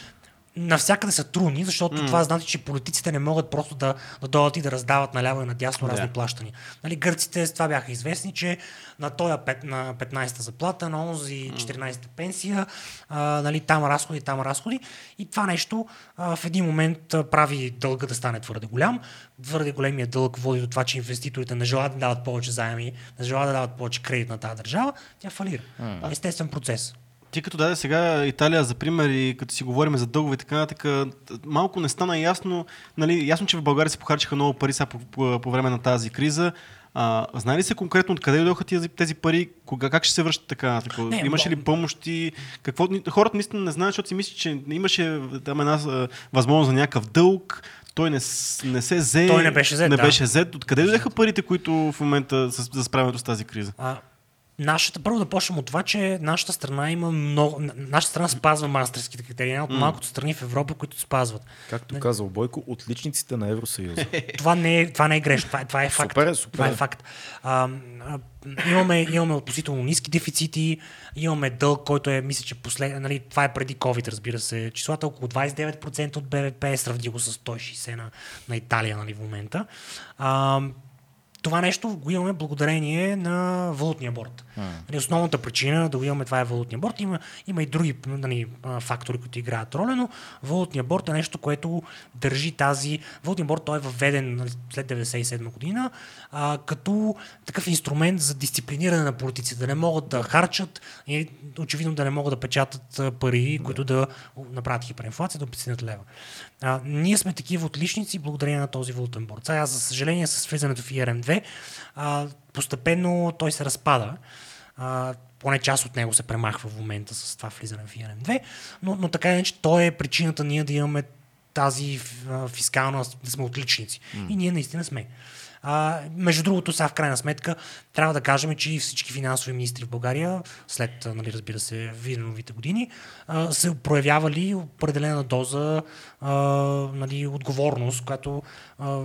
Навсякъде са трудни, защото mm. това значи, че политиците не могат просто да, да дойдат и да раздават наляво и надясно Да. разни плащания. Нали, гърците с това бяха известни, че на този на 15-та заплата, на онзи 14-та пенсия, а, нали, там разходи, там разходи. И това нещо а, в един момент а, прави дълга да стане твърде голям. Твърде големия дълг води до това, че инвеститорите не желаят да дават повече заеми, не желаят да дават повече кредит на тази държава. Тя фалира. Mm. Естествен процес. Ти като даде сега Италия за пример и като си говорим за дългове и така нататък, малко не стана ясно, нали, ясно, че в България се похарчиха много пари сега по, по, по време на тази криза. А, знае ли се конкретно откъде дойдоха тези, тези пари? Кога, как ще се връщат така? така? Не, Имаше ли помощи? Какво, хората наистина не знаят, защото си мислят, че имаше там една възможност за някакъв дълг. Той не, не се взе. Той не беше взет, Не да. беше взет. Откъде дойдоха парите, които в момента за справянето с тази криза? А, нашата, първо да почнем от това, че нашата страна има много. Нашата страна спазва мастерските критерии. Една от малкото страни в Европа, които спазват. Както казал Бойко, отличниците на Евросъюза. Това не е, това не е грешно, това е, това е факт. Супер е, супер Това е е. факт. А, а, имаме, имаме относително ниски дефицити, имаме дълг, който е, мисля, че послед... нали, това е преди COVID, разбира се. Числата около 29% от БВП, сравни го с 160 на, на Италия нали, в момента. А, това нещо го имаме благодарение на валутния борт. Нали, основната причина да го имаме това е валутния борт. Има, има и други нали, фактори, които играят роля, но валутния борт е нещо, което държи тази... Валутния борт той е въведен нали, след 1997 година а, като такъв инструмент за дисциплиниране на политиците, да не могат да харчат и очевидно да не могат да печатат пари, които да направят хиперинфлация, да обесценят лева. А, ние сме такива отличници благодарение на този валутен борт. Сега, за съжаление, с влизането в IRM2, а, постепенно той се разпада. А, поне част от него се премахва в момента с това влизане в IRM2, но, но така иначе той е причината ние да имаме тази фискална, да сме отличници. Mm. И ние наистина сме. А, между другото, сега в крайна сметка, трябва да кажем, че всички финансови министри в България, след, нали, разбира се, виденовите години, а, са проявявали определена доза а, нали, отговорност, която а,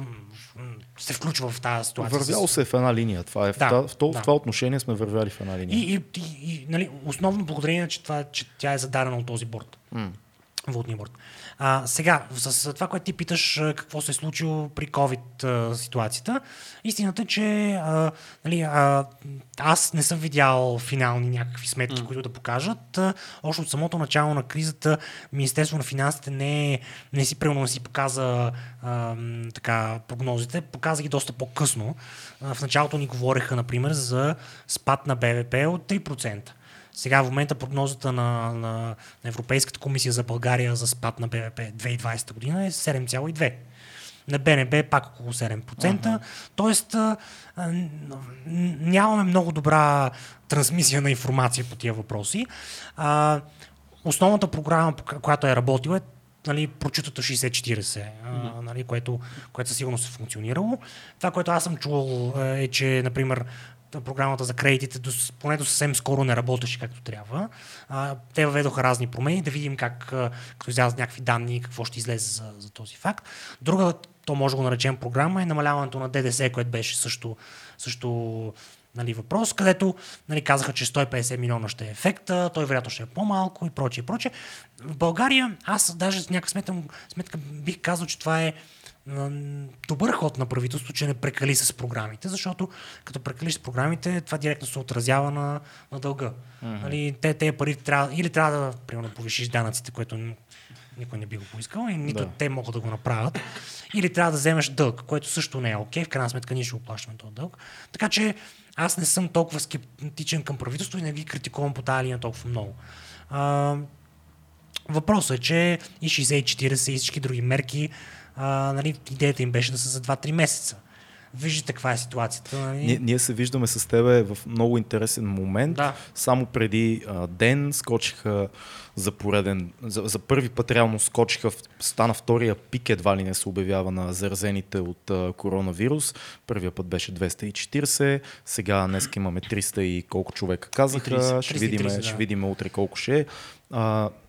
се включва в тази ситуация. Вървяло се е в една линия. Това е, Да, в, в, в, да. в това отношение сме вървяли в една линия. И, и, и, и нали, основно благодарение, че, това, че тя е зададена от този борт. М. Валутния борт. А, сега, с това, което ти питаш какво се е случило при COVID ситуацията, истината е, че а, нали, а, аз не съм видял финални някакви сметки, mm. които да покажат. Още от самото начало на кризата Министерство на финансите не, не си примерно не си показа а, така, прогнозите, показа ги доста по-късно. А, в началото ни говореха, например, за спад на БВП от 3%. Сега в момента прогнозата на, на, на Европейската комисия за България за спад на БВП 2020 година е 7,2. На БНБ пак около 7%. Ага. Тоест нямаме много добра трансмисия на информация по тия въпроси. А, основната програма, която е работила е нали, прочутата 60-40, а, нали, което, което със сигурност е функционирало. Това, което аз съм чувал е, че, например, програмата за кредитите до, поне до съвсем скоро не работеше както трябва. А, те въведоха разни промени, да видим как, като излязат някакви данни, какво ще излезе за, за този факт. Друга, то може да го наречем програма, е намаляването на ДДС, което беше също, също нали, въпрос, където нали, казаха, че 150 милиона ще е ефекта, той вероятно ще е по-малко и прочее, прочее. В България, аз даже с някаква сметка, сметка бих казал, че това е добър ход на правителство, че не прекали с програмите, защото като прекалиш с програмите, това директно се отразява на, на дълга. Mm-hmm. Нали, те, те пари трябва, или трябва да, примерно, повишиш данъците, което никой не би го поискал, и нито Да. те могат да го направят. Или трябва да вземеш дълг, което също не е окей. В крайна сметка ние ще го плащаме този дълг. Така че аз не съм толкова скептичен към правителство и не ги критикувам по тази линия толкова много. А, въпросът е, че и 60-40 и всички други мерки, а, нали, идеята им беше да са за 2-3 месеца. Виждате каква е ситуацията. Нали? Ние, ние се виждаме с тебе в много интересен момент. Да. Само преди а, ден скочиха за пореден, за, за първи път реално скочиха, стана втория пик едва ли не се обявява на заразените от а, коронавирус. Първия път беше 240, сега днес имаме 300 и колко човека казаха. 330, ще, видим, 330, да. ще видим утре колко ще е.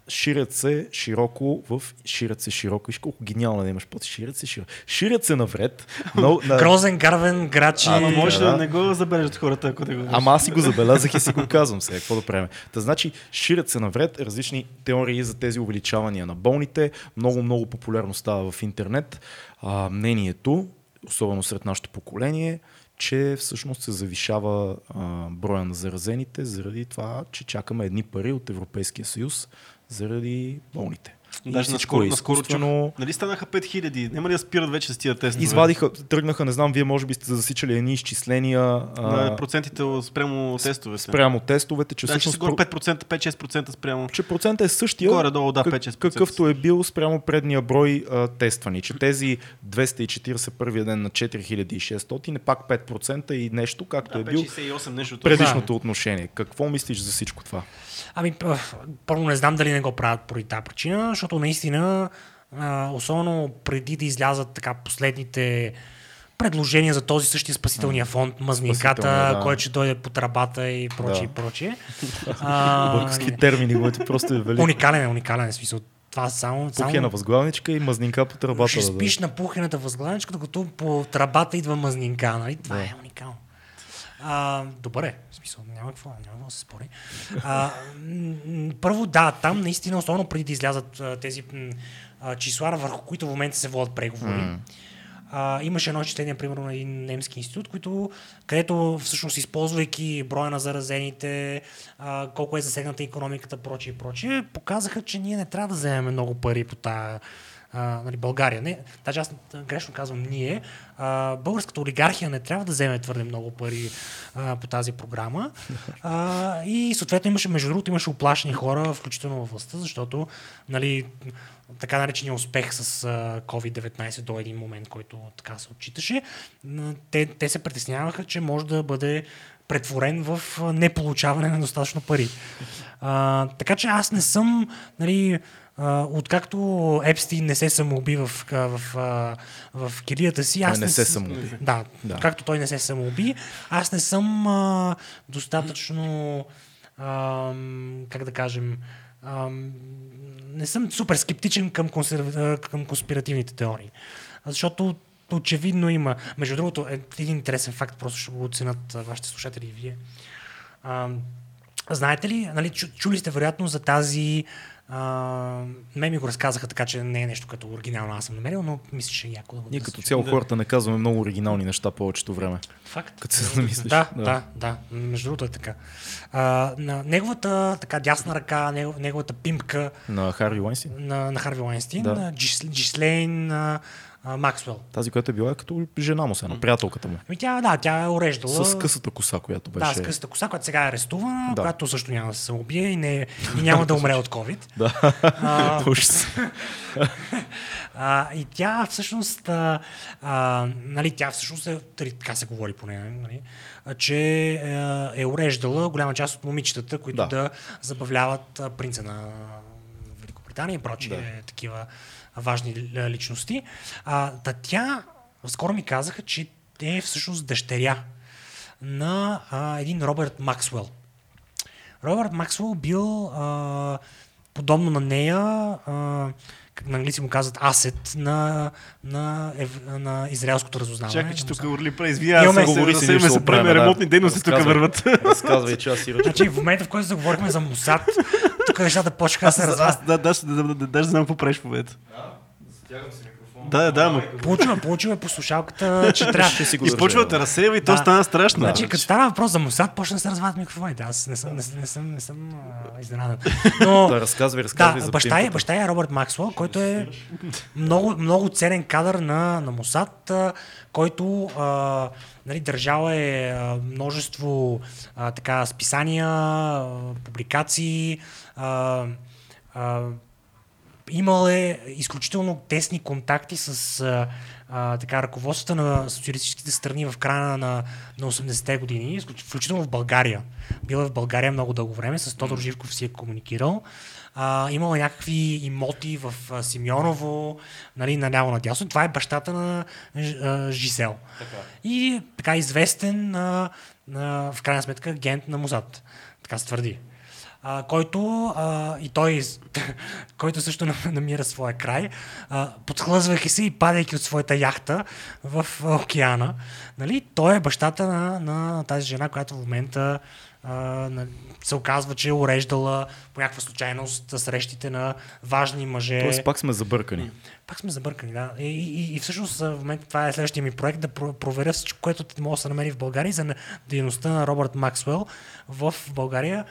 Ширят се широко в... Ширят се широко. Виж колко гениално да имаш под ширят се широко. Ширят се навред. Но, на, Грозен, гарвен, грачи. Ама може да. да не го забележат хората, ако да го Ама аз си го забелязах и си го казвам сега. Какво да правим? Та значи, ширят се навред различни теории за тези увеличавания на болните. Много, много популярно става в интернет. А, мнението, особено сред нашето поколение, че всъщност се завишава а, броя на заразените заради това, че чакаме едни пари от Европейския съюз заради болните. Даже наскоро, е наскоро чух. Нали станаха 5000? Няма ли да спират вече с тия тестове? Извадиха, тръгнаха, не знам, вие може би сте засичали едни изчисления на процентите спрямо тестовете. спрямо тестовете, че Значи всъщност горе 5%, 5-6% спрямо. че процента е същия, Горе-долу, да, 5-6%. какъвто е бил спрямо предния брой а, тествани. Че тези 240 първия ден на 4600 е пак 5% и нещо, както е бил 5,68 нещо. предишното отношение. Какво мислиш за всичко това? Ами, първо не знам дали не го правят поради тази причина, защото наистина, особено преди да излязат така последните предложения за този същия спасителния фонд, Спасителния, да. който ще дойде по трабата и прочее, Да. и прочее. Български термини, които просто е велико. уникален е, уникален е смисъл. Това само... само... Пухена възглавничка и мазнинка по тръбата. ще да спиш на пухената възглавничка, докато по трабата идва мазнинка. Нали? Това Да. е уникално. А, добре, в смисъл, няма какво, няма какво да се спори. А, първо, да, там наистина, особено преди да излязат а, тези а, числа, върху които в момента се водят преговори, А, имаше едно изчисление, примерно, на един немски институт, който, където всъщност използвайки броя на заразените, а, колко е засегната економиката, прочие и прочие, показаха, че ние не трябва да вземем много пари по тази а, нали, България. Не, даже аз грешно казвам ние. А, българската олигархия не трябва да вземе твърде много пари а, по тази програма. А, и съответно имаше, между другото, имаше оплашени хора, включително във властта, защото нали, така наречения успех с а, COVID-19 до един момент, който така се отчиташе, те, те се притесняваха, че може да бъде претворен в неполучаване на достатъчно пари. А, така че аз не съм, нали, откакто Епстин не се самоуби в, в, в, в, килията си, аз не, не се самоуби. Да, да, както той не се самоуби, аз не съм а, достатъчно, а, как да кажем, а, не съм супер скептичен към, консерв... към конспиративните теории. Защото очевидно има. Между другото, е един интересен факт, просто ще го оценят вашите слушатели и вие. А, знаете ли, нали, чули сте вероятно за тази а, ме ми го разказаха така, че не е нещо като оригинално аз съм намерил, но мисля, че е яко да го Ние като цяло да. хората не казваме много оригинални неща повечето време. Факт. Като се замислиш. Да, да, да, да. Между другото е така. А, на неговата така дясна ръка, неговата пимка. На Харви Уайнстин? На, на Харви Уайнстин, да. на Джислейн, Максвел. Тази, която е била като жена му, се, на приятелката му. Ами тя, да, тя е уреждала. С късата коса, която беше. Да, с късата коса, която сега е арестувана, да. която също няма да се убие и, не, и няма да умре от COVID. да. А, а, и тя всъщност, а, а, нали, тя всъщност е, така се говори по нея, нали, че е, е уреждала голяма част от момичетата, които да, да забавляват принца на Великобритания и прочие да. такива важни личности. А, да тя, скоро ми казаха, че е всъщност дъщеря на а, един Робърт Максвел. Робърт Максвел бил а, подобно на нея, а, как на английски му казват, асет на, на, ев, на израелското разузнаване. Чакай, че тук Орли преизвия, аз говори си да се правим ремонтни дейности тук върват. Разказвай, че аз си Значи в момента, в който заговорихме за Мусад, тук нещата почнаха да се развиват. Да, да, да, да, знам какво правиш в момента. Стягам си микрофон. Да, да, но... Получила, получила е по слушалката, че трябва. Ще си го и почва да разсеява и да. то стана страшно. Значи, като стана въпрос за Мусад, почна да се развиват микрофоните. Аз не съм, не, не съм, не съм изненадан. Но, да, разказвай, разказвай да, за баща е, баща е Робърт Максуел, който е много, много ценен кадър на, на Мусад, който а, нали, държал е а, множество а, така, списания, а, публикации, а, а, имал е изключително тесни контакти с а, а, така, ръководството на социалистическите страни в края на, на 80-те години, включително в България. Бил е в България много дълго време, с Тодор Живков си е комуникирал. А, имал е някакви имоти в а, Симеоново, нали, наляво надясно. Това е бащата на а, Жисел. Така. И така известен, а, а, в крайна сметка, агент на Музат. Така се твърди а, който а, и той, който също намира своя край, а, подхлъзвайки се и падайки от своята яхта в океана. Нали? Той е бащата на, на тази жена, която в момента а, се оказва, че е уреждала по някаква случайност срещите на важни мъже. Тоест пак сме забъркани. Пак сме забъркани, да. И, и, и всъщност в момента това е следващия ми проект да проверя всичко, което може да се намери в България за дейността на Робърт Максвел в България.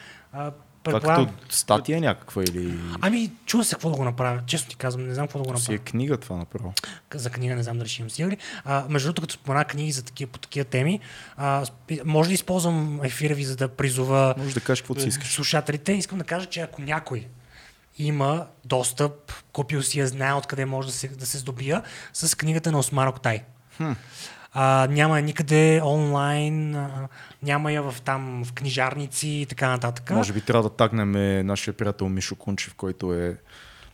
Предполагам... Както статия някаква или... Ами, чува се какво да го направя. Честно ти казвам, не знам какво да го направя. Си е книга това направо. За книга не знам дали ще имам стигали. А, между другото, като спомена книги за такива, по такива теми, а, може да използвам ефира ви, за да призова може да кажеш каквото си искаш. слушателите. Искам да кажа, че ако някой има достъп, купил си я, знае откъде може да се, да се здобия, с книгата на Осмар Октай. Хм. А, няма никъде онлайн, а, няма я в там в книжарници и така нататък. Може би трябва да тагнем нашия приятел Мишо Кунчев, който е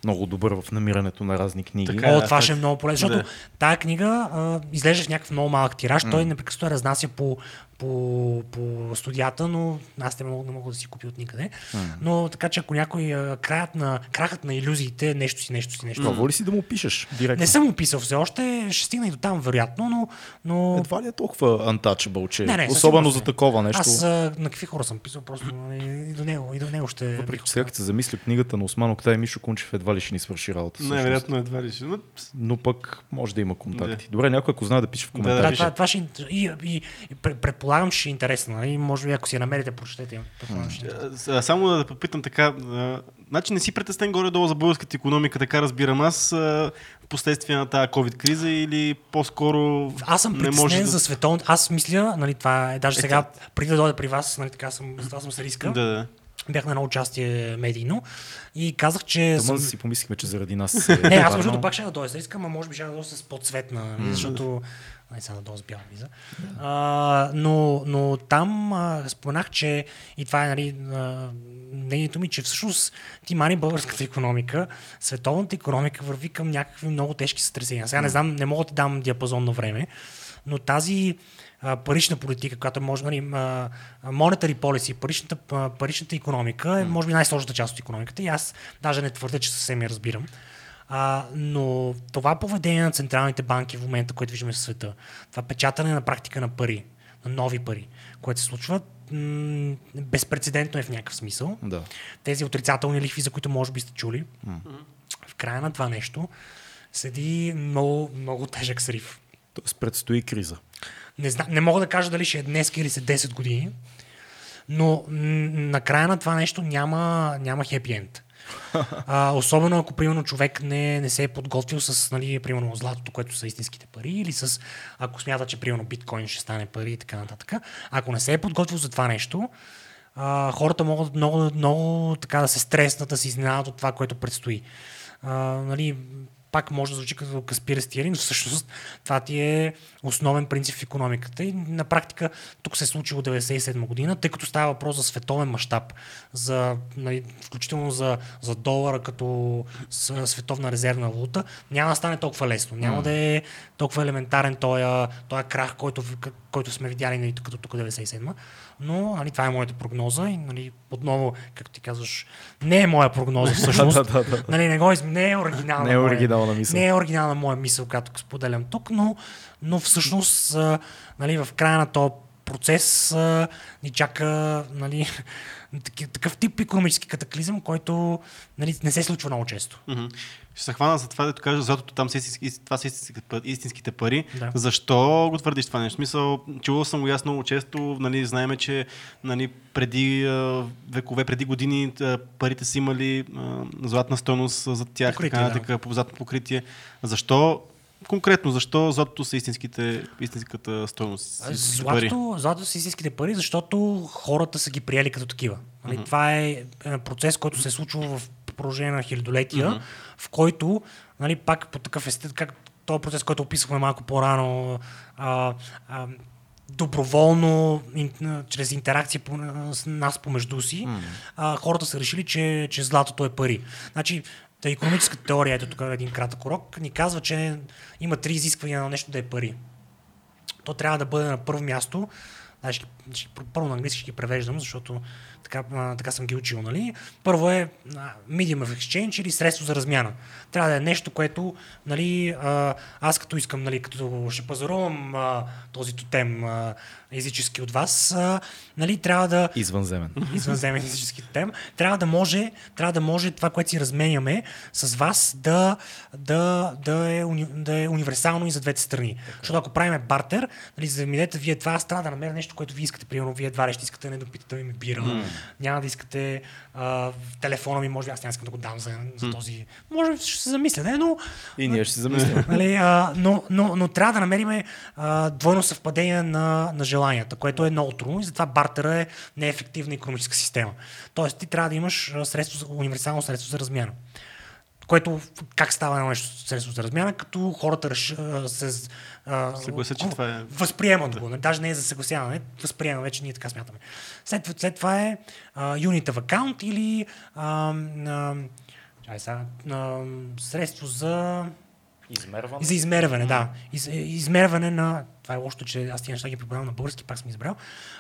много добър в намирането на разни книги. Така, О, това ще е много полезно, защото да. тая книга а, излежа в някакъв много малък тираж, mm. той непрекъснато разнася по по, по студията, но аз не мога, не мога да си купя от никъде. Mm. Но така че ако някой краят на, крахът на иллюзиите, нещо си, нещо си, нещо. Това ли си да му пишеш директно? Не съм му писал все още, ще стигна и до там, вероятно, но. но... Едва ли е толкова untouchable, че не, не, особено за такова нещо. Аз а, на какви хора съм писал, просто и до него, и до него ще. Въпреки че сега се замисля книгата на Осман Октай Мишо Кунчев едва ли ще ни свърши работа. всъщност. Най-вероятно едва ли ще. Но, Но пък може да има контакти. Добре, някой ако знае да пише в Да, Да, коментари. това, това ще, и, и, и, пред- предполагам, че ще е интересно. Нали? Може би, ако си я намерите, прочетете. Е. А, Само да попитам така, значи не си притеснен горе-долу за българската економика, така разбирам аз, последствие на тази COVID криза или по-скоро Аз съм не притеснен може за световното. Аз мисля, нали, това е даже Е, сега, преди да дойда при вас, нали, така съм, това съм с риска. Да, да. Бях на едно участие медийно и казах, че. Дома съм... си помислихме, че заради нас. Не, аз между пак ще да дойда с риска, но може би ще да дойда с по-цветна, нали, защото. Не, сега с бяла виза. А, но, но там а, споменах, че и това е нали, а, мнението ми, че всъщност ти мани българската економика, световната економика върви към някакви много тежки сътресения. Сега не знам, не мога да ти дам диапазон на време, но тази а, парична политика, която може, нали, monetary policy, паричната, паричната економика е може би най-сложната част от економиката и аз даже не твърдя, че съвсем я разбирам. А, но това поведение на централните банки в момента, което виждаме в света, това печатане на практика на пари, на нови пари, което се случва, м- безпредседентно е в някакъв смисъл. Да. Тези отрицателни лихви, за които може би сте чули, в края на това нещо седи много, много тежък срив. Тоест предстои криза. Не, зна, не мога да кажа дали ще е днес или след 10 години, но м- на края на това нещо няма, няма хепи енд. А, особено ако, примерно, човек не, не се е подготвил с, нали, примерно, златото, което са истинските пари, или с, ако смята, че, примерно, биткоин ще стане пари и така нататък. Ако не се е подготвил за това нещо, а, хората могат много, много така да се стреснат, да се изненадат от това, което предстои. А, нали, пак може да звучи като Каспира Стиери, но всъщност това ти е основен принцип в економиката. И на практика тук се е случило 1997 година, тъй като става въпрос за световен мащаб, за, нали, включително за, за долара като световна резервна валута, няма да стане толкова лесно. Няма да е толкова елементарен този, този крах, който, който сме видяли нали, като тук 97 но нали, това е моята прогноза и нали, отново, както ти казваш, не е моя прогноза всъщност. Да, да, да. Нали, не, го, из- не е оригинална. Не е моя- оригинална мисъл. Не е оригинална моя мисъл, която споделям тук, но, но всъщност нали, в края на този процес а, ни чака нали, такъв тип економически катаклизъм, който нали, не се случва много често. Ще се хвана за това, да кажа, златото там са истински, това са истинските, па- истинските пари. Да. Защо го твърдиш това нещо? Смисъл, чувал съм го ясно много често, нали, знаеме, че нали, преди векове, преди години парите са имали златна стойност за тях, Покритие, така нататък, по златно покритие. Защо Конкретно, защо златото са истинските, истинската пари? Златото, златото са истинските пари, защото хората са ги приели като такива. Нали, Това е е процес, който се е случва в продължение на хилядолетия, в който, нали, пак по такъв естет, как този процес, който описахме малко по-рано, а, а, доброволно, ин, чрез интеракция по, с нас помежду си, а, хората са решили, че, че златото е пари. Значи, Та економическата теория, ето тук е един кратък урок, ни казва, че има три изисквания на нещо да е пари то трябва да бъде на първо място. Значи, ще, първо на английски ще ги превеждам, защото така, а, така съм ги учил. Нали? Първо е medium of exchange или средство за размяна. Трябва да е нещо, което нали, а, аз като искам, нали, като ще пазарувам а, този тотем а, езически от вас, а, нали, трябва да Извънземен. извънземен физически тем, трябва да може, трябва да може това, което си разменяме с вас, да, да, да, е, уни, да е универсално и за двете страни. Защото ако правиме бартер, нали, за да ми дадете вие това, аз трябва да намеря нещо, което вие искате. Примерно, вие едва ли ще искате не да питате ми бира. Mm. Няма да искате а, телефона ми, може би аз няма искам да го дам за, за този. Може би ще се замисля, не, но И ние ще се замислим. Нали, а, но, но, но трябва да намерим а, двойно съвпадение на, на желанията, което е много трудно и затова бартера е неефективна економическа система. Тоест ти трябва да имаш средство, универсално средство за размяна. Което как става едно нещо средство за размяна, като хората реш, се а, Съгласят, че това е- възприемат го. Даже не е за съгласяване, възприема вече ние така смятаме. След, след това е а, unit of account или а, а, чай сега, а, средство за Измерване. за измерване, да. Из, е, измерване на... Това е лошото, че аз тия неща ги преподавам на български, пак съм избрал.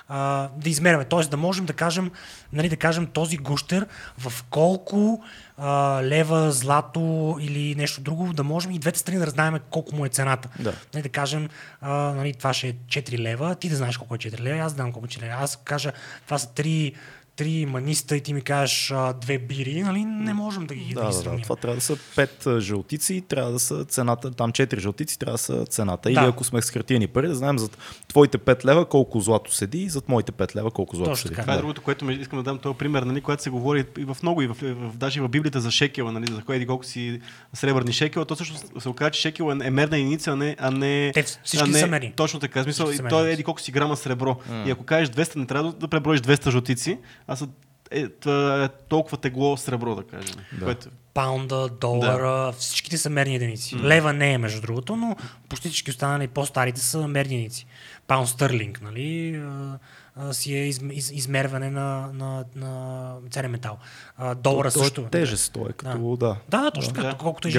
А, да измерваме, т.е. да можем да кажем, нали, да кажем този гущер в колко а, лева, злато или нещо друго, да можем и двете страни да разнаем колко му е цената. Да. Нали, да кажем, а, нали, това ще е 4 лева, ти да знаеш колко е 4 лева, аз да знам колко е 4 лева. Аз кажа, това са 3, три маниста и ти ми кажеш а, две бири, нали, не можем да ги, да, Да, ги да. Това трябва да са пет жълтици, трябва да са цената, там четири жълтици, трябва да са цената. Или Да. ако сме с хартияни пари, да знаем за твоите 5 лева колко злато седи и зад моите 5 лева колко злато Точно седи. така. Това е другото, което ме- искам да дам този пример, нали, когато се говори и в много, и в, в, даже и в Библията за шекела, нали, за кой еди колко си сребърни шекела, то също се оказа, че шекел е мерна единица, а не, а не, Те всички а не са мерни. Точно така. Смисъл, и той е еди колко си грама сребро. И ако кажеш 200, не трябва да, да преброиш 200 жълтици, а са е, това е толкова тегло сребро, да кажем. Да. Което, Паунда, долара, всичките са мерни единици. Лева не е, между другото, но почти всички останали по-старите са мерни единици. Паунд стърлинг, нали, а, а, си е из, из, измерване на, на, на ценен метал. А, долара То- то също. Е тежест, той е като, да. Да, да, точно така, Да. колкото е жи-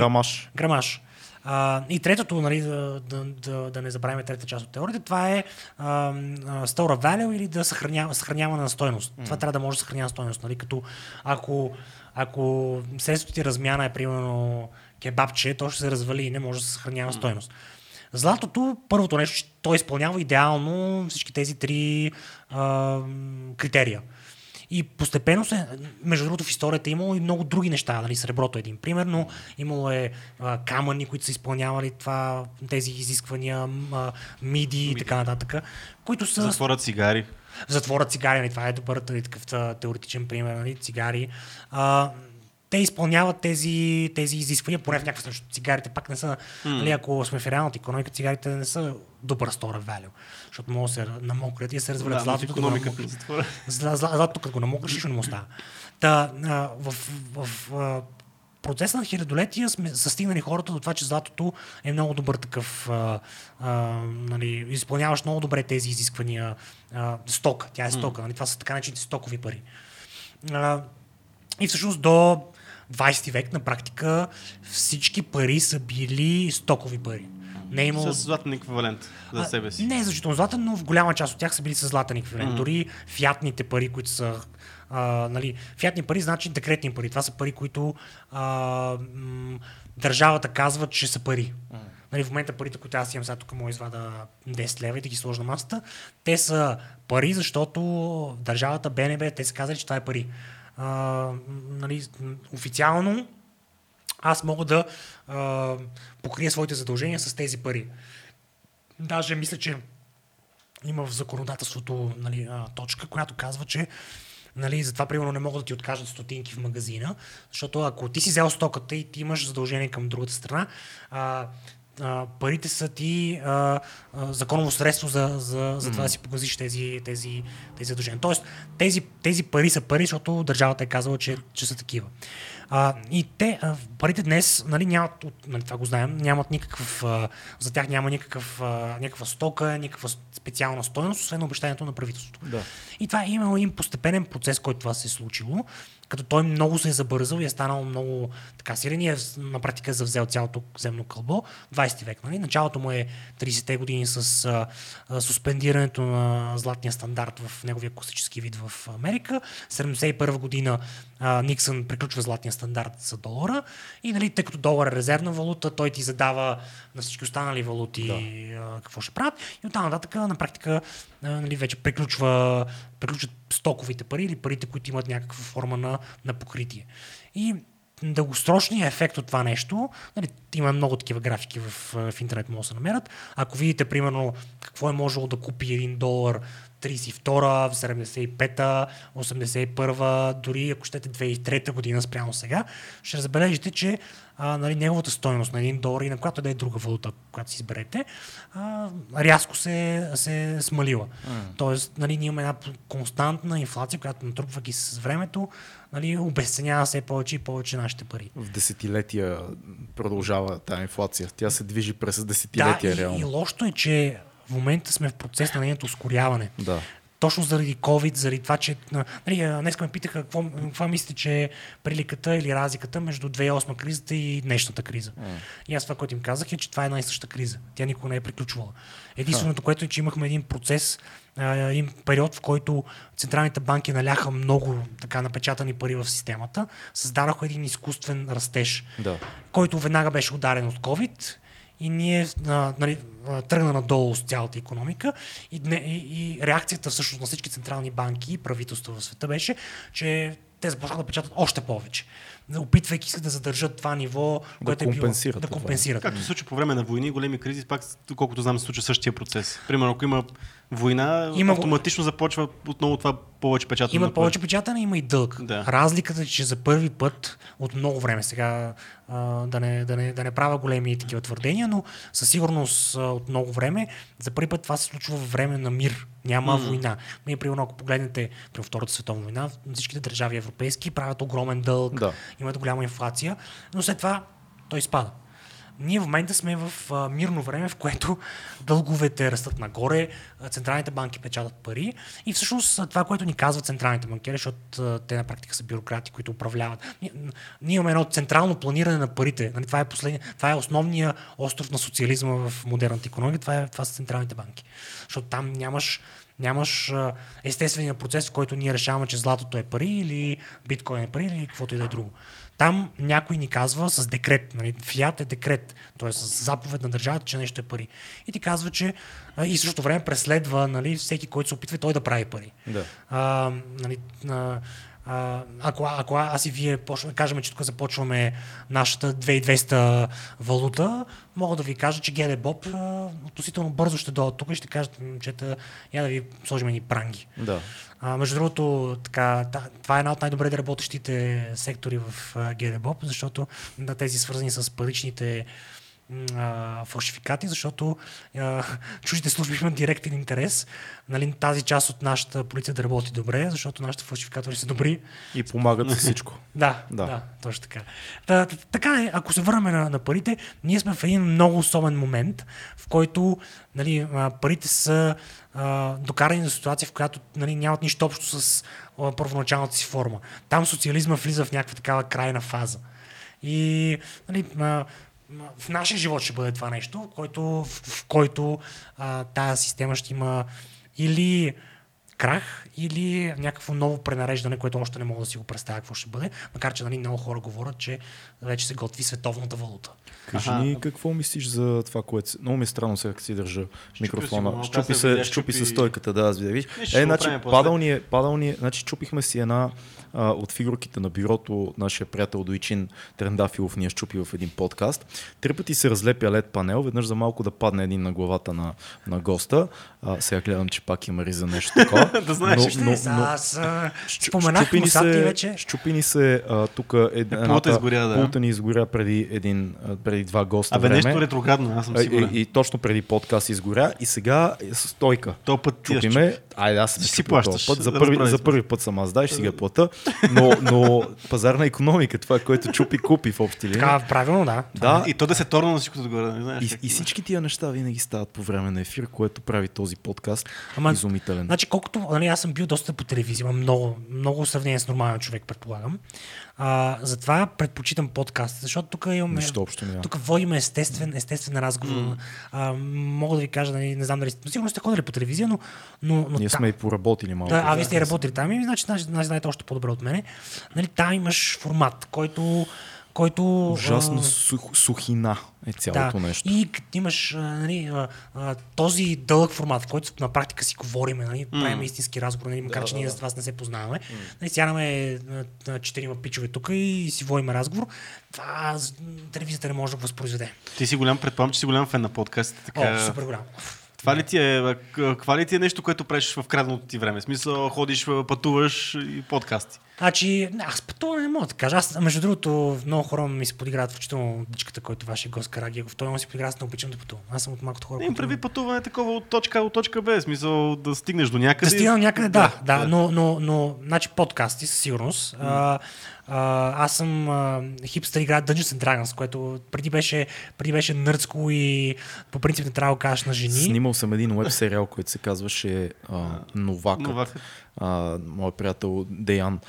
Грамаж. А, и третото, нали, да, да, да, да не забравяме трета част от теорията, това е а, а, store value или да съхранява, съхраняване на стойност. Това трябва да може да съхранява стойност. Нали, като ако, ако средството ти размяна е примерно кебабче, то ще се развали и не може да се съхранява стойност. Златото, първото нещо, че изпълнява идеално всички тези три а, критерия. И постепенно се, между другото в историята е имало и много други неща. Нали, среброто е един пример, но имало е а, камъни, които са изпълнявали това, тези изисквания, а, миди и така нататък, които са затворят цигари. в затвора цигари, нали, това е добър нали, такъв та, теоретичен пример, нали, цигари. А, те изпълняват тези, тези изисквания, поне в някаква степен, защото цигарите пак не са, нали, ако сме в реалната економика, цигарите не са добър store value, защото могат да се намокрят и се развалят Да, златото. економиката на затвора. Зла- зла- Златото, като го намокриш, нищо не му става. Та, а, в, в, в а, процеса на хилядолетия сме са стигнали хората до това, че златото е много добър такъв, а, а, нали, изпълняваш много добре тези изисквания. А, стока, тя е стока, нали, това са така наречените стокови пари. А, и всъщност до 20 век на практика всички пари са били стокови пари. Не е имало... С златен еквивалент за А, себе си. Не е значително златен, но в голяма част от тях са били с златен еквивалент. Mm-hmm. Дори фиатните пари, които са. А, нали, фиатни пари значи декретни пари. Това са пари, които а, м- държавата казва, че са пари. Mm-hmm. Нали, в момента парите, които аз имам сега тук, мога извада 10 лева и да ги сложа на масата, те са пари, защото държавата БНБ, те са казали, че това е пари. А, нали, официално аз мога да а, покрия своите задължения с тези пари. Даже мисля, че има в законодателството нали, а, точка, която казва, че нали, затова примерно не могат да ти откажат стотинки в магазина, защото ако ти си взел стоката и ти имаш задължение към другата страна, а, а, парите са ти а, а, законово средство за, за, за това да си погазиш тези, тези, тези задължения. Тоест, тези, тези пари са пари, защото държавата е казала, че, че са такива. А, и те, а, парите днес, нали, нямат, нали, това го знаем, нямат никакъв, а, за тях няма никакъв, а, някаква стока, никаква специална стойност, освен обещанието на правителството. Да. И това е имало един постепенен процес, който това се е случило, като той много се е забързал и е станал много така силен и е на практика е завзел цялото земно кълбо. 20 век, нали? Началото му е 30-те години с а, а, суспендирането на златния стандарт в неговия класически вид в Америка. 71 година а, Никсън приключва златния стандарт за долара и нали, тъй като долар е резервна валута, той ти задава на всички останали валути а, какво ще правят и оттам нататък на практика а, нали, вече приключва, приключват стоковите пари или парите, които имат някаква форма на, на покритие. И дългосрочният ефект от това нещо, нали, има много такива графики в, в интернет, могат да се намерят. Ако видите, примерно, какво е можело да купи един долар 32-а, 75-та, 81-а, дори ако щете 2003 година спрямо сега, ще забележите, че а, нали, неговата стойност на един долар и на която да е друга валута, която си изберете, а, рязко се, се смалила. Mm. Тоест, нали, ние имаме една константна инфлация, която натрупвайки с времето, нали, обесценява все повече и повече нашите пари. В десетилетия продължава тази инфлация. Тя се движи през десетилетия да, и, реално. и лошото е, че в момента сме в процес на нейното ускоряване. Да. Точно заради COVID, заради това, че... Нали, днес ме питаха какво, какво мислите, че е приликата или разликата между 2008 кризата и днешната криза. Mm. И аз това, което им казах е, че това е една и съща криза. Тя никога не е приключвала. Единственото, което е, че имахме един процес, един период, в който централните банки наляха много така напечатани пари в системата, създадаха един изкуствен растеж, Да. който веднага беше ударен от COVID и ние а, нали, тръгна надолу с цялата економика и, и, и реакцията всъщност на всички централни банки и правителства в света беше, че те започнаха да печатат още повече опитвайки се да задържат това ниво, Да което е било, компенсират да това. компенсират. Както се случва по време на войни и големи кризи, пак, колкото знам, се случва същия процес. Примерно, ако има война, Има автоматично започва отново това повече печатане. Има повече печатане, има и дълг. Да. Разликата е, че за първи път от много време сега а, да, не, да, не, да не правя големи такива твърдения, но със сигурност а, от много време за първи път това се случва в време на мир. Няма Мгм. война. Ние, примерно, ако погледнете при Втората световна война, всичките държави европейски правят огромен дълг, Да. имат голяма инфлация, но след това той спада. Ние в момента сме в а, мирно време, в което дълговете растат нагоре, централните банки печатат пари и всъщност това, което ни казват централните банкери, защото а, те на практика са бюрократи, които управляват. Ние, ние имаме едно централно планиране на парите. Нали, това, е последния, това е основния остров на социализма в модерната економика. Това, е, това са централните банки. Защото там нямаш Нямаш естествения процес, в който ние решаваме, че златото е пари или биткоин е пари или каквото и да е друго. Там някой ни казва с декрет, нали, фиат е декрет, т.е. с заповед на държавата, че нещо е пари. И ти казва, че и в същото време преследва нали, всеки, който се опитва той да прави пари. Да. А, нали, а, а, ако, ако аз и вие почваме, кажем, че тук започваме нашата 2200 валута, мога да ви кажа, че Bob а, относително бързо ще дойдат тук и ще кажат, момчета, я да ви сложим ни пранги. Да. А, между другото, така, та- това е една от най-добре да работещите сектори в а, GDBOP, защото на тези свързани с паричните а, фалшификати, защото а, чуждите служби имат директен интерес нали, тази част от нашата полиция да работи добре, защото нашите фалшификатори са добри. И помагат с всичко. Да, Да. да, точно така. Та, така е, ако се върнем на, на парите, ние сме в един много особен момент, в който нали, парите са а, докарани до ситуация, в която нали, нямат нищо общо с а, първоначалната си форма. Там социализма влиза в някаква такава крайна фаза. И нали, а, в нашия живот ще бъде това нещо, в който, в, в който а, тази система ще има или крах или някакво ново пренареждане, което още не мога да си го представя какво ще бъде, макар че нали, много хора говорят, че вече се готви световната валута. Кажи Аха. ни какво мислиш за това, което... си- Много ми е странно сега как си държа си микрофона. го, Щупи се, видя, щупи се щупи- стойката, да, аз видя. Е, значи, падал ни е, падал ни е, значи чупихме си една а, от фигурките на бюрото, нашия приятел Дойчин Трендафилов ни я щупи в един подкаст. Три пъти се разлепя лед панел, веднъж за малко да падне един на главата на, на госта. А, сега гледам, че пак има риза нещо такова. Да знаеш, но, но, Е, но, аз споменах щупи ни се, вече. Щупи ни се тук една, пулта изгоря, да. Пулта ни изгоря преди, един, преди два госта Абе, време. нещо ретроградно, аз съм сигурен. и, и, точно преди подкаст изгоря и сега е стойка. То път ти Чупиме. Айде, аз съм Си плащаш. Път. За, Да първи, за първи път съм аз, дай, ще си го плата. Но, но пазарна економика, това, което чупи, купи в общи линии. Така, правилно, да. Да, И то да се торна на всичкото отгоре, не знаеш. и, как и всички тия неща винаги стават по време на ефир, което прави този подкаст Ама, изумителен. Значи, колкото, нали, аз съм бил доста по телевизия, имам много, много сравнение с нормален човек, предполагам. А, затова предпочитам подкаст, защото тук имаме... Нищо общо няма. Тук водим естествен, естествен разговор. Mm. А, мога да ви кажа, нали, не знам дали... Сигурно сте ходили по телевизия, но... но, но Ние та- сме и поработили малко. Да, а вие сте работили там и значи, значи, значи знаете още по-добре от мене. Нали, там имаш формат, който който... Ужасна а, сух, сухина е цялото да. нещо. И като имаш нали, този дълъг формат, в който на практика си говорим, нали, mm. правим истински разговор, нали, макар Да, че да, ние да. с вас не се познаваме. Mm. Нали, сядаме а, а, четирима пичове тук и си водим разговор. Това телевизията не може да го възпроизведе. Ти си голям, предполагам, че си голям фен на подкастите. Така... О, супер голям. Това ли, ти е, това ли ти е нещо, което правиш в краденото ти време? В смисъл, ходиш, пътуваш и подкасти. Значи, аз пътуване не мога да кажа. Аз, между другото, много хора ми се подиграват, включително дичката, който вашия гост Карагиев. Той му си подиграва, аз не обичам да пътувам. Аз съм от малкото хора. Не им които- прави пътуване такова от точка А до точка Б. В смисъл да стигнеш до някъде. Да стигнам някъде, да, да, да, но, но, но, значи подкасти със сигурност. А, а, аз съм а, хипстър игра Dungeons and Dragons, което преди беше, преди беше нърдско и по принцип не трябва да кажеш на жени. Снимал съм един веб сериал, който се казваше а, Новакът. Новакът. А, моят приятел Деян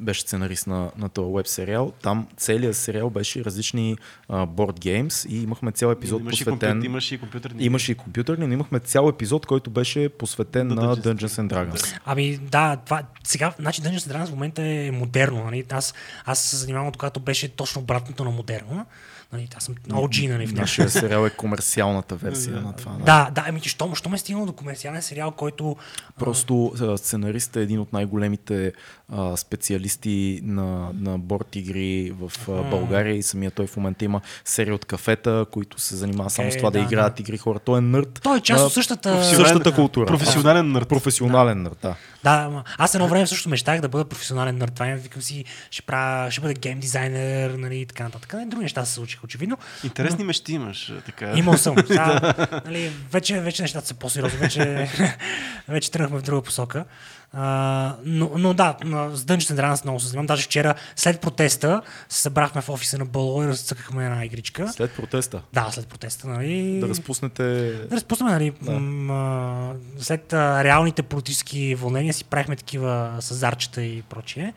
беше сценарист на, на този веб сериал. Там целият сериал беше различни board games и имахме цял епизод имаш, и посветен... компютър, имаш и компютърни. Имаше и компютърни, но имахме цял епизод, който беше посветен На Dungeons and Dragons. Ами да, това, сега, значи Dungeons and Dragons в момента е модерно. Нали? Аз, аз се занимавам от когато беше точно обратното на модерно. Нали, аз съм OG, нали, в Нашия сериал е комерциалната версия на това. Да, да, ами що, що ме е стигнало до комерциален сериал, който Просто сценаристът е един от най-големите а, специалисти на, на борт игри в а, България и самия той в момента има серия от кафета, които се занимава само с Окей, това да, да, играят игри хора. Той е нърд. той е част от същата... същата култура. Професионален нърд. Професионален нърд, да. Да, аз едно време също мечтах да бъда професионален е, викам си, ще, правя, ще бъда гейм дизайнер, нали, и така нататък. И други неща се случиха, очевидно. Интересни мечти имаш. Така. Имал съм. Сега, нали, вече, вече нещата са по-сериозни. Вече, вече тръгнахме в друга посока. А, но, но да, с Dungeons and Dragons много се занимавам. Даже вчера, след протеста, се събрахме в офиса на Бъло и разцъкахме една игричка. След протеста. Да, след протеста, нали? Да разпуснете... Да разпуснем, нали, м- а, след а, реалните политически вълнения си правихме такива съзарчета и прочие.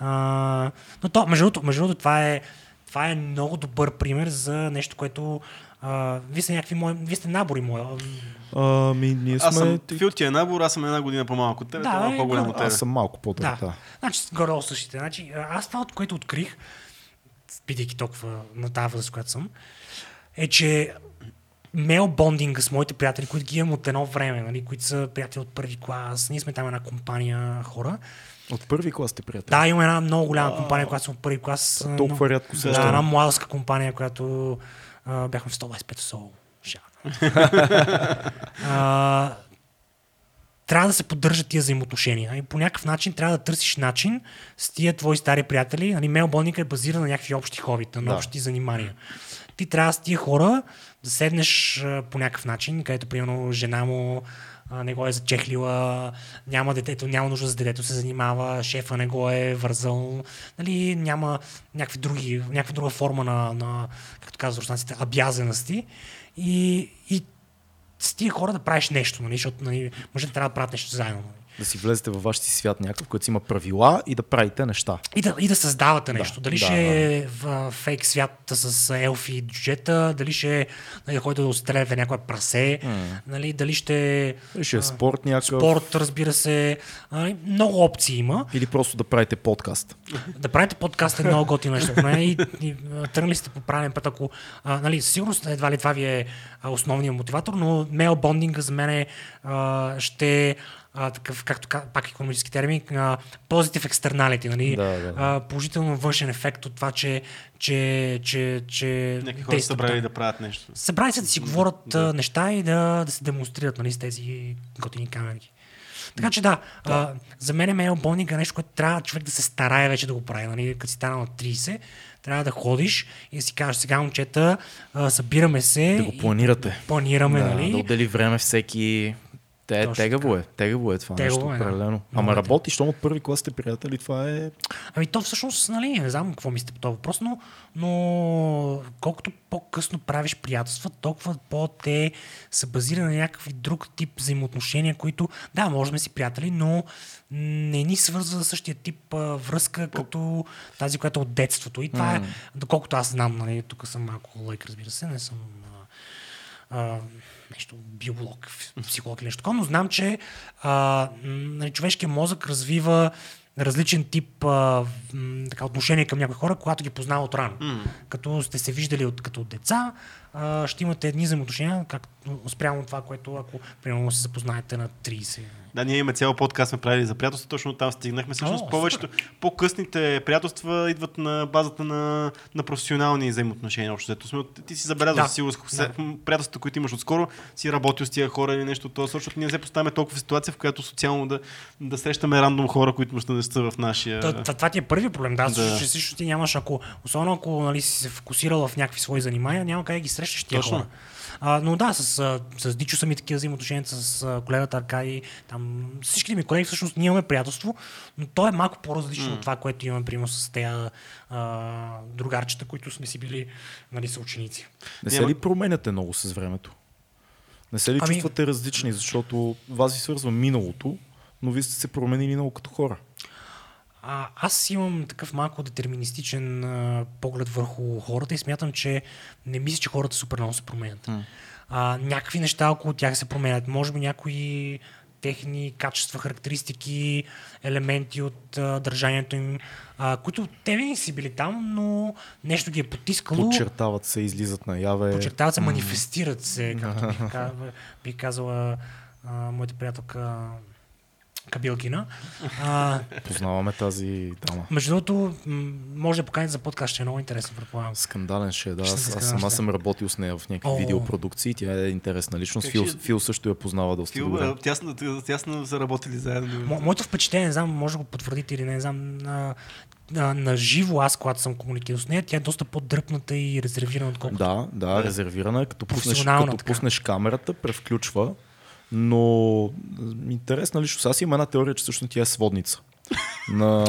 А, но то, между другото това, е, това е много добър пример за нещо, което а, вие сте някакви мои, вие сте набори мои. Ами, ние сме... Аз съм Фил ти е набор, аз съм една година по-малко от тебе, Да, е, е по-голям от тебе. Аз съм малко по-добър. Да. Да. Значи, горе същите. Значи, аз това, от което открих, бидейки толкова на тази възраст, която съм, е, че мейл бондинга с моите приятели, които ги имам от едно време, нали, които са приятели от първи клас, ние сме там една компания хора. От първи клас сте приятели. Да, има една много голяма компания, която съм от първи клас. Толкова но- рядко се Да, една младска компания, която а, бяхме в 125 сол. а, трябва да се поддържат тия взаимоотношения. И по някакъв начин трябва да търсиш начин с тия твои стари приятели. Нали, мейлбоника е базиран на някакви общи хобита, на Да. общи занимания. Ти трябва с тия хора да седнеш по някакъв начин, където, примерно, жена му не го е зачехлила, няма детето, няма нужда за детето се занимава, шефа не го е вързал, нали, няма някакви други, някаква друга форма на, на както казват руснаците, абязаности. И, и с тия хора да правиш нещо, нали, защото нали, мъжете трябва да правят нещо заедно. Нали. Да си влезете във вашия си свят някакъв, който си има правила и да правите неща. И да, и да създавате нещо. дали да, ще е в фейк свят с елфи и джета, дали ще нали, ходите да отстреляте някое прасе, нали, дали ще Ще е спорт някакъв. спорт, разбира се. Нали, много опции има. Или просто да правите подкаст. Да правите подкаст е много готино нещо. Не? И, и тръгнали сте по правилен път, ако... А, нали, със сигурност едва ли това ви е основният мотиватор, но мейл бондинга за мен е, а, ще а, такъв, както ка- пак економически термин, positive externality, нали? Да, да, да. А, положително външен ефект от това, че, че, че, че Някакви хора са събрали да. да правят нещо. Събрали се да си говорят да. неща и да, да се демонстрират нали, с тези готини камерки. Така че да, а, за мен мейл бондинг е нещо, което трябва човек да се старае вече да го прави. Нали? Като си станал на 30, трябва да ходиш и да си кажеш, сега момчета, а, събираме се. Да го планирате. Планираме, да, нали? да отдели време всеки. Те, Точно тегаво е, тегаво е това Тегаво нещо, е, да. определено. Много Ама е работи, щом от първи клас сте приятели, това е... Ами то всъщност, нали, не знам какво мислите по този въпрос, но, но колкото по-късно правиш приятелства, толкова по-те са базирани на някакви друг тип взаимоотношения, които, да, можем си приятели, но не ни свързва същия тип а, връзка, като тази, която е от детството. И това е, доколкото аз знам, нали, тук съм малко лайк, разбира се, не съм а, а, нещо биолог, психолог или нещо такова, но знам, че а, нали, човешкият мозък развива различен тип а, така, отношение към някои хора, когато ги познава от рано. Mm. Като сте се виждали от, като деца, а, ще имате едни взаимоотношения, както спрямо това, което ако примерно се запознаете на 30. Да, ние имаме цял подкаст, сме правили за приятелство, точно там стигнахме. Всъщност, О, повечето, по-късните приятелства идват на базата на, на професионални взаимоотношения. Общо, взето. Сме ти си забелязал, Да, сигурно, да. приятелствата, които имаш отскоро, си работил с тия хора или нещо от този защото ние не се поставяме толкова ситуация, в която социално да, да срещаме рандом хора, които може да не са в нашия... Това, това, това ти е първи проблем. Да, Да. Че също ти нямаш, ако, особено ако нали, си се фокусирал в някакви свои занимания, няма как да ги срещаш тия Точно. хора. А, но да, с, с Дичо са ми такива взаимоотношения, с колегата Аркадий, там всичките ми колеги, всъщност ние имаме приятелство, но то е малко по-различно mm. от това, което имаме, примерно, с тези другарчета, които сме си били нали, съученици. Не се ли променяте много с времето? Не се ли Ами- чувствате различни, защото вас ви свързва миналото, но вие сте се променили много като хора. А, аз имам такъв малко детерминистичен а, поглед върху хората и смятам, че не мисля, че хората супер много се променят. А, някакви неща около тях се променят. Може би някои техни качества, характеристики, елементи от а, държанието им, а, които те винаги си били там, но нещо ги е потискало. Подчертават се, излизат наяве. Подчертават се, манифестират се, както казала, бих казала а, моята приятелка Кабилкина. А, Познаваме тази дама. между другото, може да поканите за подкаст, ще е много интересно, предполагам. Скандален ще е, да. Ще Аз, сама е. съм работил с нея в някакви О. видеопродукции. Тя е интересна личност. Как Фил, ще- Фил също я познава доста Фил, добре. тясно, тясно са работили заедно. Мо, моето впечатление, не знам, може да го потвърдите или не, не знам, на, на, на живо аз, когато съм комуникирал с нея, тя е доста по-дръпната и резервирана, отколкото. Да, да, резервирана е. Като пуснеш, като така. пуснеш камерата, превключва. Но интересна личност. Аз имам една теория, че всъщност тя е сводница. на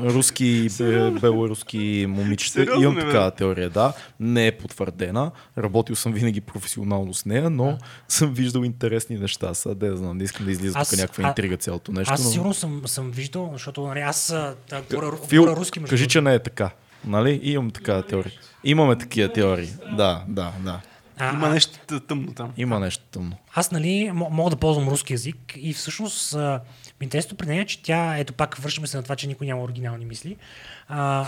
руски, бе, белоруски момичета. Сериозно Имам такава теория, да. Не е потвърдена. Работил съм винаги професионално с нея, но съм виждал интересни неща. Сега да знам, не искам да излиза Аз- тук някаква а- интрига цялото нещо. Аз но... сигурно съм, съм виждал, защото нали, аз а, говоря, Фил, руски. кажи, че не е така. Нали? Имам такава теория. Имаме такива теории. Да, да, да. А, Има нещо тъмно там. Има нещо тъмно. Аз, нали, м- мога да ползвам руски язик и всъщност а, ми е интересно при нея, че тя, ето пак връщаме се на това, че никой няма оригинални мисли. А,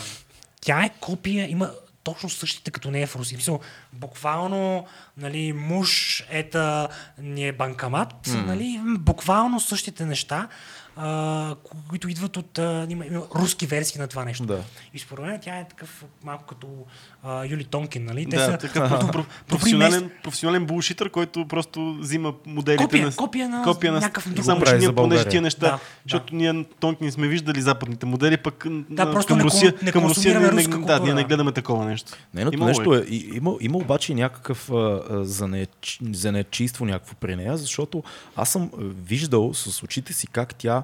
тя е копия, има точно същите като нея в Руси. Мисъл, буквално, нали, муж, ета, ни е банкомат, mm. нали, буквално същите неща, а, които идват от а, има, има руски версии на това нещо. Да. И според мен тя е такъв малко като а, Юли Тонкин, нали? Те Да, са такъв проф- професионален, професионален булшитър, който просто взима моделите Копия- на... копия на копия на някакъв друг. Само, че за ние понеже тия неща, Да, защото ние тонки не сме виждали западните модели, пък Да, на- просто към не Русия, не към Русия не, не, да, ние не гледаме такова нещо. Нейното Имало нещо е. Има, има обаче и някакъв а, а, занеч, занечийство някакво при нея, защото аз съм виждал с очите си как тя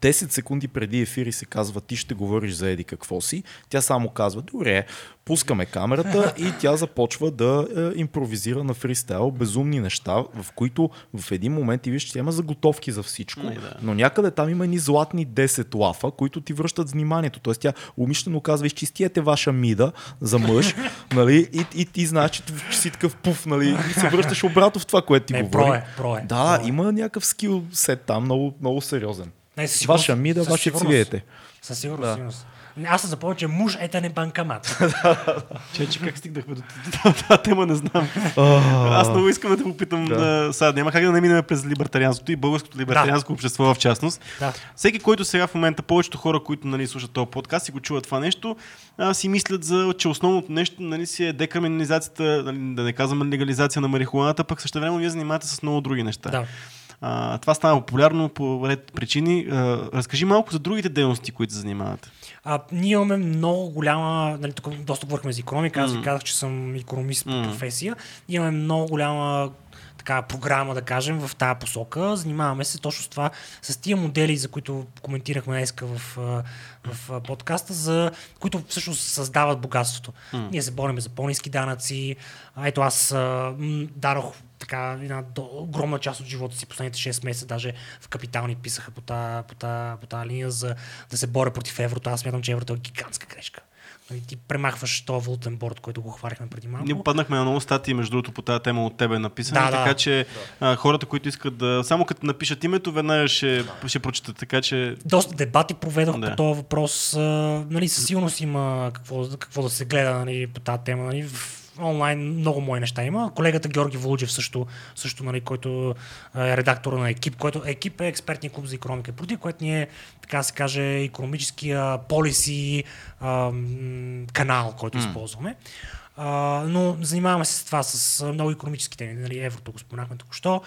10 секунди преди ефири се казва ти ще говориш за еди какво си. Тя само казва, добре, пускаме камерата и тя започва да е, импровизира на фристайл безумни неща, в които в един момент ти виж, че има заготовки за всичко, Не, да. но някъде там има ни златни 10 лафа, които ти връщат вниманието. Тоест тя умишлено казва, изчистиете ваша мида за мъж, нали, и, и ти знаеш, че, че си такъв пуф, нали, и се връщаш обратно в това, което ти Не, говори. про е, про е, Да, про е. има някакъв скил сет там, много, много сериозен. Не, със сигурност- Ваша мида, със ваши цвиете. Със сигурност. Да. сигурност. Аз съм запомнил, че муж ета не банкомат. Че, че как стигнахме до тази тема, не знам. Аз много искам да те попитам, да. сега няма как да не минем през либертарианството и българското либертарианско общество в частност. Да. Всеки, който сега в момента, повечето хора, които нали, слушат този подкаст и го чуват това нещо, а, си мислят, за, че основното нещо нали, си е декриминализацията, нали, да не казваме легализация на марихуаната, пък също време вие занимавате с много други неща. А, това става популярно по ред причини. А, разкажи малко за другите дейности, които се занимавате. А, ние имаме много голяма, нали, тук доста говорихме за економика, аз ви казах, че съм економист по професия. Имаме много голяма така, програма, да кажем, в тази посока. Занимаваме се точно с това, с тия модели, за които коментирахме днес в, в подкаста, за които всъщност създават богатството. Ние се борим за по-низки данъци. Ето аз дарох така една до, огромна част от живота си, последните 6 месеца, даже в капитални писаха по тази по та, по та линия за да се боря против еврото. Аз смятам, че еврото е гигантска грешка. Нали, Ти премахваш този валутен борт, който го хварихме преди малко. Ние попаднахме на много статии, между другото, по тази тема от тебе написани, Да, да. така че а, хората, които искат да... Само като напишат името, веднага ще, ще прочитат, така че... Доста дебати проведох Да. по този въпрос. А, нали, със сигурност има какво, какво да се гледа нали, по тази тема. Нали. В онлайн много мои неща има. Колегата Георги Волуджев също, също нали, който е редактор на екип, който екип е експертния клуб за економика и политика, което ни е, така се каже, економическия полиси канал, който използваме. А, но занимаваме се с това, с а, много економически теми. Нали, еврото го споменахме току-що.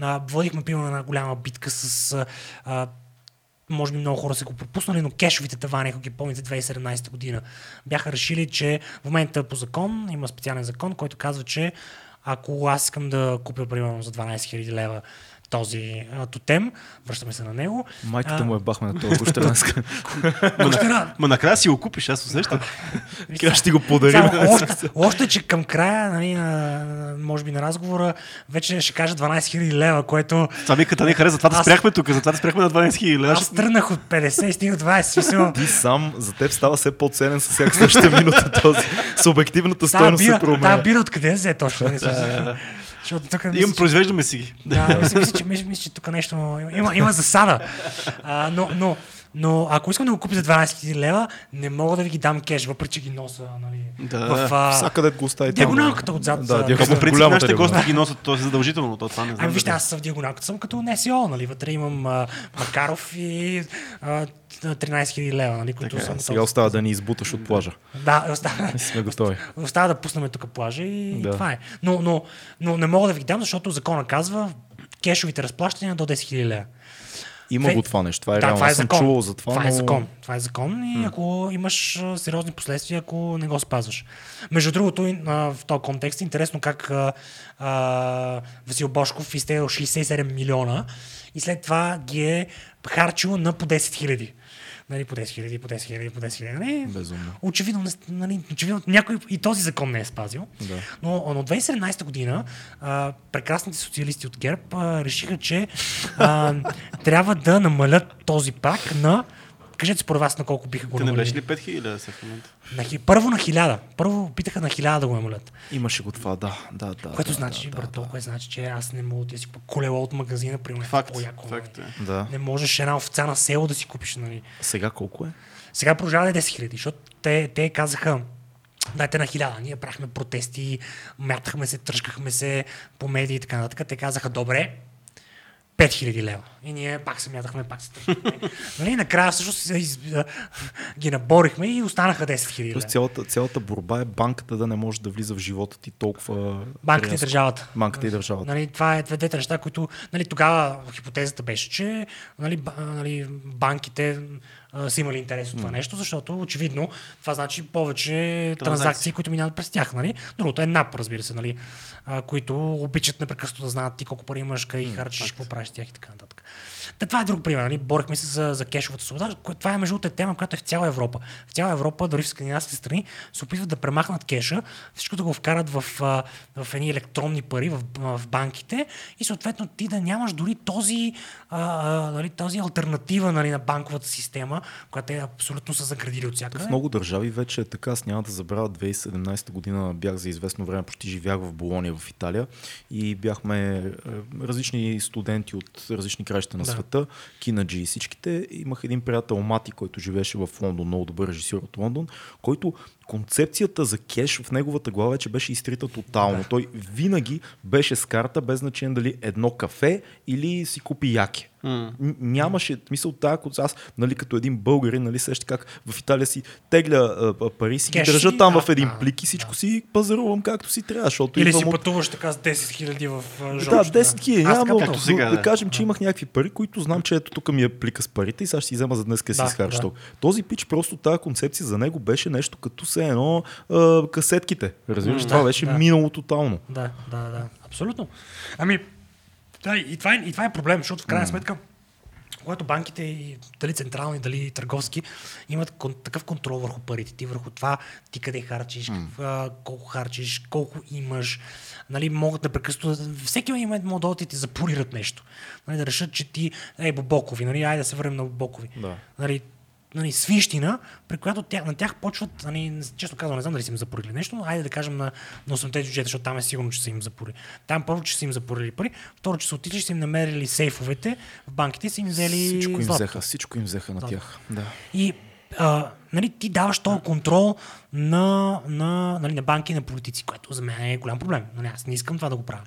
А, водихме, примерно, една голяма битка с може би много хора са го пропуснали, но кешовите тавани, ако ги помните 2017 година, бяха решили, че в момента по закон, има специален закон, който казва, че ако аз искам да купя примерно за 12 000 лева този а, тотем, връщаме се на него. Майката А, му е бахме на този гущеренска. Гущера, Ма накрая си го купиш, аз усещам. Сега ще го подарим. Само, още, още, че към края, нали, на, може би на разговора, вече ще кажа 12 000 лева, което Това вика, не хареса, затова да спряхме тук, затова да спряхме на 12 000 лева. аз тръгнах от 50 и стигнах 20. Смисъл, Ти сам, за теб става все по-ценен с всяка следваща минута този. Субективната стойност се променя. тая бира откъде взе точно? Защото тук мисля, произвеждаме си ги. да, мисля, мисля, че, мисля, че тук нещо има, има, има засада. А, но, но, но ако искам да го купя за 12 000 лева, не мога да ви ги дам кеш, въпреки че ги носа нали, Да. в а, Всякъде го оставите. диагоналката отзад. Да, за- диагоналката. По принцип, голямата нашите диагонал. гости ги носят, то е задължително. То, това не знам. Ами вижте, аз в диагоналката съм като НСО, нали? Вътре имам а, Макаров и а, 13 000 лева, нали? Които съм Сега остава да ни избуташ от плажа. Да, остава, И сме готови. остава да пуснем тук плажа и Да. това е. Но, но, но не мога да ви ги дам, защото закона казва кешовите разплащания до 10 000 лева. Има Фе- го това нещо. Това е да, реално. това е съм закон. чувал за това. това е но- закон. Това е закон и ако имаш сериозни последствия, ако не го спазваш. Между другото, в този контекст е интересно как а, а, Васил Бошков изтеглил 67 милиона и след това ги е харчил на по 10 хиляди. Нали, по 10 хиляди, по 10 хиляди, по 10 хиляди. Нали? Безумно. Очевидно, нали, очевидно, някой и този закон не е спазил. Да. Но, но 2017 година а, прекрасните социалисти от ГЕРБ а, решиха, че а, трябва да намалят този прак на... Кажете според вас на колко биха го Те не намалили. беше ли 5000 лева сега в момента? На, хи- първо на 1000. Първо питаха на 1000 да го намалят. Имаше го това, да. да, да Което да, значи, да, брато, което значи, че аз не мога да си купя колело от магазина, примерно. Факт. По-яко, нали. Факт е. да. Не можеш една овца на село да си купиш, нали? Сега колко е? Сега продължава да е 10 хиляди, защото те, те казаха, дайте на хиляда. Ние правихме протести, мятахме се, тръжкахме се по медии и така нататък. Те казаха, добре, 5000 лева. И ние пак се мятахме, пак се тръжкахме. нали, накрая всъщност из... ги наборихме и останаха 10 хиляди Тоест лева. цялата, цялата борба е банката да не може да влиза в живота ти толкова. Банката и държавата. Банката и държавата. Нали, това е двете неща, които нали, тогава хипотезата беше, че нали, нали, банките а, са имали интерес от това нещо, защото очевидно това значи повече транзакции, Транзакции. които минават през тях. Нали. Другото е НАП, разбира се, нали, а, които обичат непрекъснато да знаят ти колко пари имаш, къде ги харчиш, какво правиш с тях и така нататък. Та, това е друг пример. Нали? Борихме се за, за кешовата свобода. Това е между другото е тема, която е в цяла Европа. В цяла Европа, дори в скандинавските страни, се опитват да премахнат кеша, всичко да го вкарат в, а, в едни електронни пари в, в банките и съответно ти да нямаш дори този, а, нали, този альтернатива нали, на банковата система, която те абсолютно са заградили от всякъде. В много държави вече е така. Аз няма да забравя 2017 година бях за известно време, почти живях в Болония в Италия и бяхме е, различни студенти от различни краища на Да. света, кинаджи и всичките. Имах един приятел Мати, който живеше в Лондон, много добър режисьор от Лондон, който концепцията за кеш в неговата глава вече беше изтрита тотално. Да. Той винаги беше с карта, без значение дали едно кафе или си купи яке. Н- нямаше мисъл тази, като аз, нали, като един българин, нали, сеща как в Италия си тегля а, пари, си ги Кеш държа си, там да, в един да, плик и всичко да. си пазарувам както си трябва, защото Или си от... пътуваш така с 10 хиляди в а, Да, жълчета. 10 хиляди, няма така. Както сега, да, да. кажем, че имах някакви пари, които знам, че ето тук ми е плика с парите и сега ще си взема за днес да си Да, изхарча. да. Този пич, просто тази концепция за него беше нещо като се едно а, касетките. Разбираш, това да, беше да. минало тотално. Да, да, да, абсолютно. Ами, да, и това, е, и това е проблем, защото в крайна сметка, когато банките, и дали централни, дали търговски, имат кон, такъв контрол върху парите ти, върху това ти къде харчиш, mm. колко харчиш, колко имаш, нали, могат непрекъснато, всеки момент могат да отидат и ти запорират нещо. Нали, да решат, че ти, ей, Бобокови, нали, айде да се върнем на Бобокови. Да. Нали, нали, свинщина, при която тя, на тях почват, нали, често казвам, не знам дали са им запорили нещо, но айде да кажем на, на 8-те бюджета, защото там е сигурно, че са им запорили. Там първо, че са им запорили пари, второ, че са отишли, са им намерили сейфовете в банките и са им взели Всичко им взеха, всичко им взеха на Да. тях. Да. И а, нали, ти даваш този контрол на, на, нали, на банки на политици, което за мен е голям проблем. Нали, аз не искам това да го правя.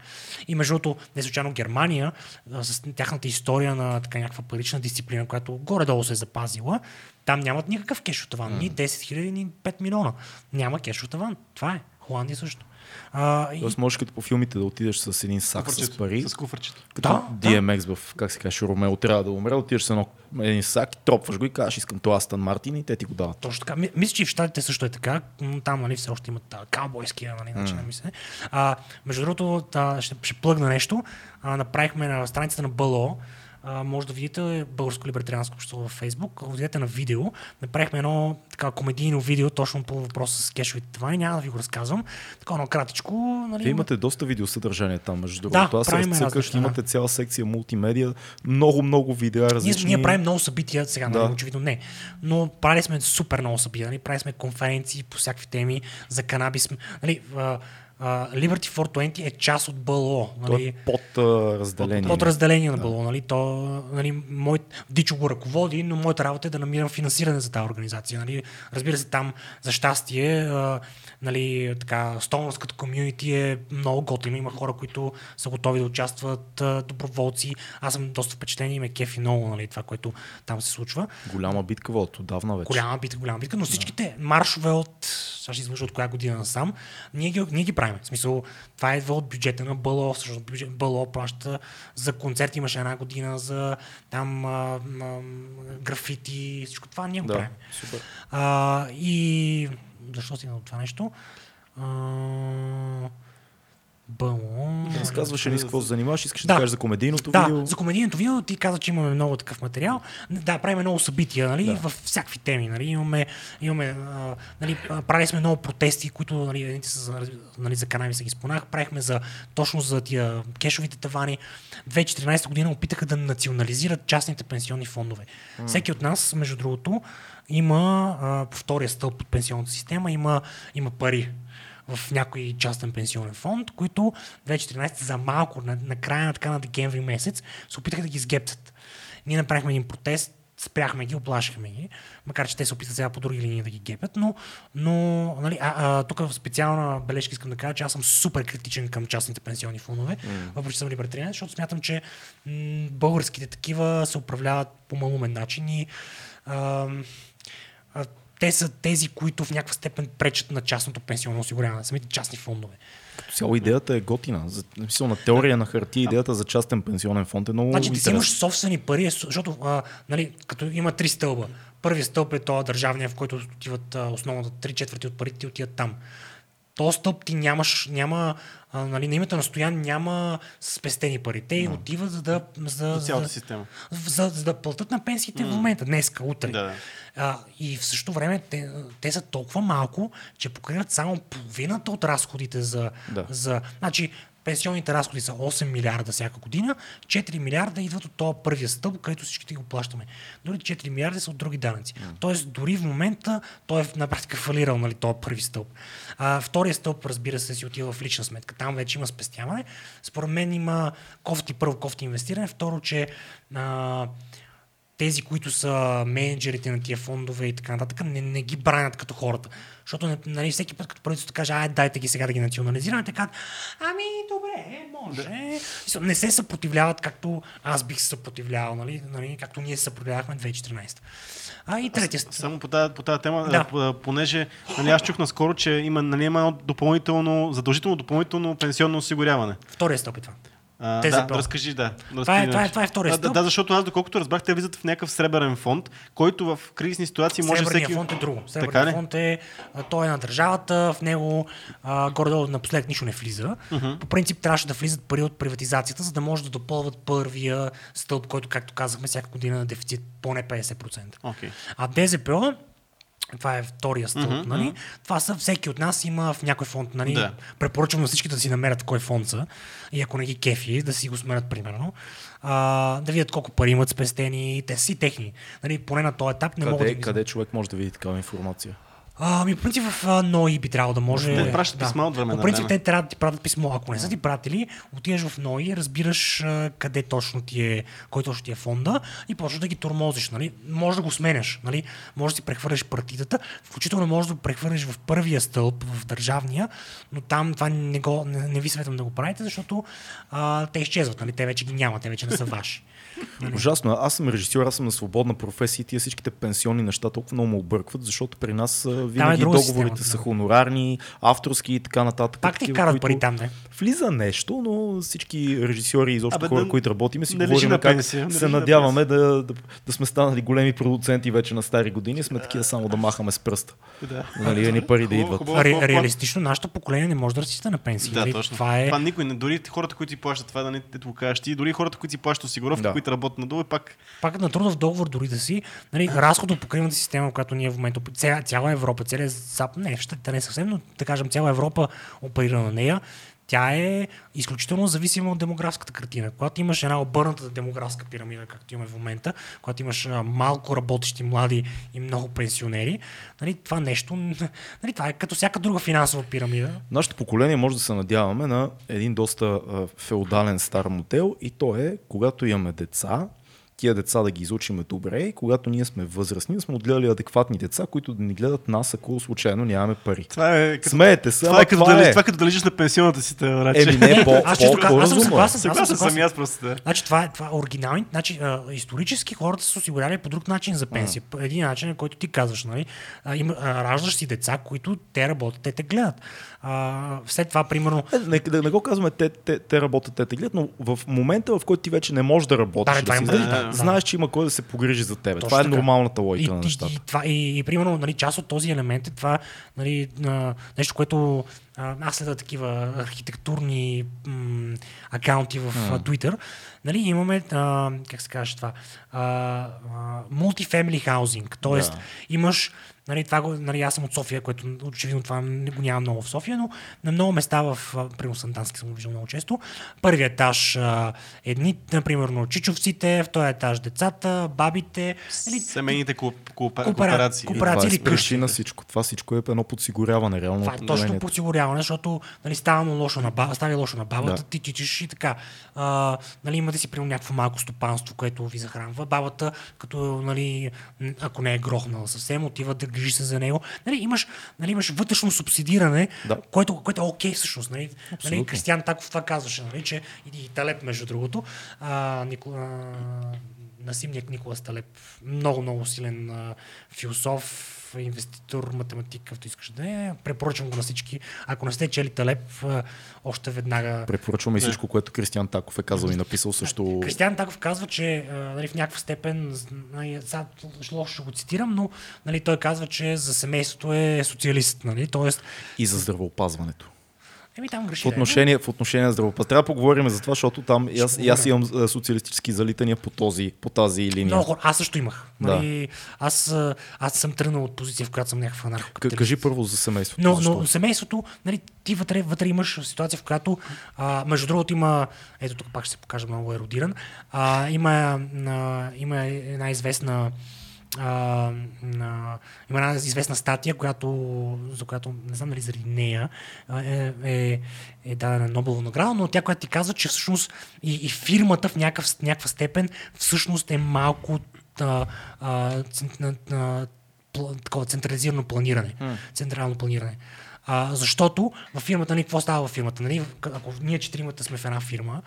И между другото, не случайно Германия, а, с тяхната история на така някаква парична дисциплина, която горе-долу се е запазила, там нямат никакъв кеш таван. Ни 10 000, ни 5 милиона. Няма кеш таван. Това е. Холандия също. А, и, Тоест можеш като по филмите да отидеш с един сак с Куфърчето, пари. С куфърчето. Като Да, DMX в, как се каже, Ромео трябва да умре, отиваш с едно, един сак и тропваш го и казваш, искам това Астан Мартин и те ти го дават. Точно така. Ми- Мисля, че и в Штатите също е така. Там нали, все още имат а, каубойския нали, начин на мислене. А, между другото, а, ще, ще плъгна нещо. А, направихме на страницата на БЛО, а, може да видите Българско либертарианско общество във Фейсбук. Ако видите на видео, направихме едно така комедийно видео точно по въпроса с кешовите тавани. Няма да ви го разказвам. Така едно кратичко. Нали, Вие имате доста видеосъдържание там, между Да, другото. Аз правим разни разцъках, неща, имате цяла секция мултимедия, много, много видеа Ние, различни. ние правим много събития, сега Да. нали, очевидно не, но правили сме супер много събития, нали, правили сме конференции по всякакви теми за канабис. Нали, а, Liberty 420 е част от БЛО. То Нали? е под а, разделение. Под разделение на БЛО. Нали? То, нали, мой, Дичо го ръководи, но моята работа е да намирам финансиране за тази организация. Нали? Разбира се, там за щастие а, нали, така, столнската комюнити е много готина. Има хора, които са готови да участват, доброволци. Аз съм доста впечатлен и ме кефи много нали, това, което там се случва. Голяма битка от отдавна вече. Голяма битка, голяма битка, но всичките маршове от, сега ще излъжа от коя година насам, ние ги, ние ги правим. В смисъл, това идва от бюджета на БЛО, всъщност бюджет, БЛО плаща за концерт имаше една година, за там а, а, графити, всичко това ние го Да, правим. супер. А, и защо стигна до това нещо? А, Разказваше ли с какво се занимаваш? Искаш да, Да. кажеш за комедийното Да, видео? за комедийното видео ти каза, че имаме много такъв материал. Да, правим много събития, нали, Да. в всякакви теми. Нали, имаме, имаме нали, правили сме много протести, които нали, едните са за, нали, за канаби, са ги спонах. Правихме за, точно за тия кешовите тавани. 2014 година опитаха да национализират частните пенсионни фондове. Всеки от нас, между другото, има а, по втория стълб от пенсионната система, има, има пари в някой частен пенсионен фонд, които 2014 за малко, на, на края на така на декември месец, се опитаха да ги сгептат. Ние направихме един протест, спряхме ги, оплашихме ги, макар че те се опитат сега по други линии да ги гепят, но, но нали, а, а, тук в специална бележка искам да кажа, че аз съм супер критичен към частните пенсионни фондове, mm. въпреки че съм либертариан, защото смятам, че м- българските такива се управляват по малумен начин и ам, а, те са тези, които в някаква степен пречат на частното пенсионно осигуряване, самите частни фондове. Като цяло идеята е готина. За, на теория на хартия идеята за частен пенсионен фонд е много Значи ти си имаш собствени пари, защото а, нали, като има три стълба. Първият стълб е този държавния, в който отиват а, основната три четвърти от парите ти отиват там. Този стълб ти нямаш, няма, а, нали, на името на Стоян няма спестени пари. Те отиват за да, за, За цялата за, система. за, за да платят на пенсиите в момента, днеска, утре. Да. А, и в същото време те, те са толкова малко, че покриват само половината от разходите за... Да. за значи, пенсионните разходи са 8 милиарда всяка година, 4 милиарда идват от този първия стълб, където всички го плащаме. Дори 4 милиарда са от други данъци. Тоест, дори в момента той е на практика фалирал нали, този първи стълб. А, втория стълб, разбира се, си отива в лична сметка. Там вече има спестяване. Според мен има кофти, първо кофти инвестиране, второ, че а, тези, които са менеджерите на тия фондове и така нататък, не, не ги бранят като хората. Защото нали, всеки път, като правителството каже, ай, дайте ги сега да ги национализираме, казват, ами, добре, може. Да. Не се съпротивляват, както аз бих се съпротивлявал, нали, нали, както ние се съпротивлявахме 2014. А и третия ст- Само по тази, по тази тема, Да. да. понеже нали, аз чух наскоро, че има, нали, има едно допълнително, задължително допълнително пенсионно осигуряване. втория стълб е това. А, Тези да, по- разкажи, да. Това е- Разкажи, това е- това е втория А, да, стълб. да, защото аз, доколкото разбрах, те влизат в някакъв сребърен фонд, който в кризисни ситуации може Сребърният всеки... фонд е друго. Сребърният фонд е, той е на държавата, в него а, горе-долу напоследък нищо не влиза. Uh-huh. По принцип трябваше да влизат пари от приватизацията, за да може да допълват първия стълб, който, както казахме, всяка година на дефицит поне 50%. Окей. А ДЗПО, това е втория стълб, Мгм, нали? Това са, всеки от нас има в някой фонд, нали? Да. Препоръчвам на всички да си намерят кой фонд са и ако не ги кефи, да си го сменят примерно. А, да видят колко пари имат спестени, те си техни. Нали? Поне на този етап не могат да Къде, ги къде човек може да види такава информация? А, по принцип в а, НОИ би трябвало да може. Те пращат писма от време По принцип време. те трябва да ти пратят писмо. Ако не са ти пратили, отиваш в НОИ, разбираш а, къде точно ти е, кой точно ти е фонда и почваш да ги тормозиш. Нали? Може да го сменяш. Нали? Може да си прехвърляш партидата, включително може да го прехвърляш в първия стълб, в държавния, но там това не, го, не, не ви съветвам да го правите, защото а, те изчезват. Нали? Те вече ги няма, те вече не са ваши. Ужасно. Аз съм режисьор, аз съм на свободна професия и тия всичките пенсионни неща толкова много ме объркват, защото при нас винаги друга договорите система, са хонорарни, авторски и така нататък. Пак ти карат които пари там, не? Влиза нещо, но всички режисьори и изобщо Абе, хора, да- които работиме, си говорим на как пенсия, не се надяваме да, да, да, сме станали големи продуценти вече на стари години, сме такива само да махаме с пръста. Да. Нали, едни пари да идват. хубаво. Ре, хубаво. реалистично, нашето поколение не може да разчита на пенсии. Да, нали? точно. Това е... Това никой не, дори хората, които си плащат това, да не те го кажеш ти, дори хората, които си плащат осигуровки, Да. които работят на долу, пак Пак на трудов договор дори да си, нали, разходопокривната система, която ние в момента, цяла, цяла Европа, целият Запад, не, щатите не съвсем, но да кажем цяла Европа оперира на нея, тя е изключително зависима от демографската картина. Когато имаш една обърната демографска пирамида, както имаме в момента, когато имаш малко работещи млади и много пенсионери, нали, това нещо, нали, това е като всяка друга финансова пирамида. Нашето поколение може да се надяваме на един доста феодален стар модел и то е, когато имаме деца, тия деца да ги изучиме добре и когато ние сме възрастни, да сме отгледали адекватни деца, които да ни гледат нас, ако случайно нямаме пари. Това е като, Смеете се, това е като, това е. това е като да лежиш на пенсионната си, те, враче. Еми не, по, аз по, аз съм по-разумно е. съгласен. Аз съм Съгласен съм съгласен. и аз просто. Да. Значи това е, това е оригинални. Значи, а, исторически хората са се осигуряли по друг начин за пенсия. По един начин, на който ти казваш, нали? А, има, а, раждаш си деца, които те работят, те те гледат. А, след това, примерно, Е, не, да не го казваме, те, те, те работят, те те гледат, но в момента, в който ти вече не можеш да работиш, Да, да, това си издадеш, предвид, да. знаеш, че има кой да се погрижи за теб. Точно това е така. нормалната И, логика на и, нещата. и, това, и, и, примерно, нали, част от този елемент е това, нали, а, нещо, което аз следа такива архитектурни м- акаунти в а, Twitter. Нали, имаме, а, как се каже това, а, а, multifamily housing, т.е. Да. имаш Нали, това го, нали, аз съм от София, което очевидно това не го няма много в София, но на много места в примерно Сандански съм го виждал много често. Първият етаж а, едни, например, чичовците, втория етаж децата, бабите. Нали, Семейните кооперации. копера- Това операции е или къщи. причина всичко. Това всичко е едно подсигуряване, реално. Това е точно подсигуряване, защото нали, става лошо на баба, става лошо на бабата, Да. ти тичаш и така. А, нали, имате си примерно някакво малко стопанство, което ви захранва. Бабата, като нали, ако не е грохнала съвсем, отива да грижи се за него. Нали, имаш, нали, имаш вътрешно субсидиране, Да. което, което е окей всъщност. Нали, нали. Кристиан Таков това казваше, нали, че и, и Талеп, между другото, а, Нико, а, Насимник Никола Талеп, много, много силен а, философ, инвеститор, математик, какъвто искаш да е. Препоръчвам го на всички. Ако не сте чели Талеп, още веднага Препоръчваме и всичко, което Кристиан Таков е казал и написал също. Кристиан Таков казва, че нали, в някаква степен, нали, лошо ще го цитирам, но нали, той казва, че за семейството е социалист. Нали? Тоест, И за здравеопазването. Еми там греши. В отношение, в отношение на здравеопазването. Трябва да поговорим за това, защото там и аз, и аз имам а, социалистически залитания по, този, по тази линия. Много хора. Аз също имах. Да. Нали, аз, а, аз съм тръгнал от позиция, в която съм някаква наркокапиталист. кажи първо за семейството. Но, защо? но семейството, нали, ти вътре, вътре имаш ситуация, в която, а, между другото, има, ето тук пак ще се покажа много еродиран, а, има, а, има една известна а, на, има една известна статия, която, за която не знам дали заради нея а, е, е, е дадена Нобелова награда, но тя, която ти казва, че всъщност и, и фирмата в някакъв, някаква степен всъщност е малко а, а, пла- такова централизирано планиране. Централно планиране. А, защото във фирмата, нали, какво става във фирмата? Нали, ако ние четиримата сме в една фирма,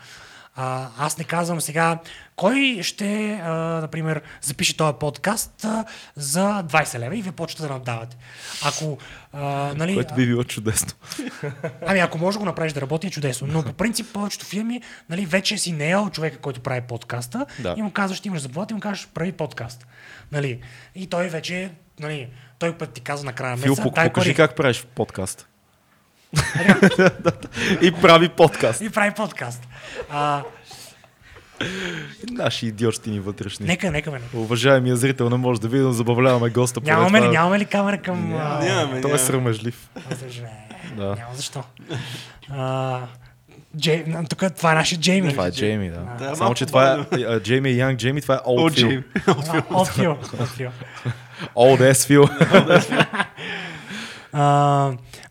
а, аз не казвам сега кой ще, а, например, запише този подкаст а, за 20 лева и вие почвате да надавате. Ако, а, нали, Което би било чудесно. Ами ако може да го направиш да работи, е чудесно. Но по принцип повечето фирми, нали, вече си наел човека, който прави подкаста Да. и му казваш, ти имаш заплата и му кажеш, прави подкаст. Нали. И той вече, нали, той път ти казва на края на Фил, месеца, дай покажи пари. как правиш подкаст. и прави подкаст. И прави подкаст. А, Наши идиотщини вътрешни. нека, нека ме. Уважаемия зрител не може да види, но забавляваме госта. Нямаме ли, това- нямаме ли камера към... а, Нямаме, Той е срамежлив. да. Няма защо. А, Джей, тук това е нашия Джейми. Това е Джейми, да. Да, Само, че това е Джейми и Янг Джейми, това е Old Phil. От Фил. Old Phil.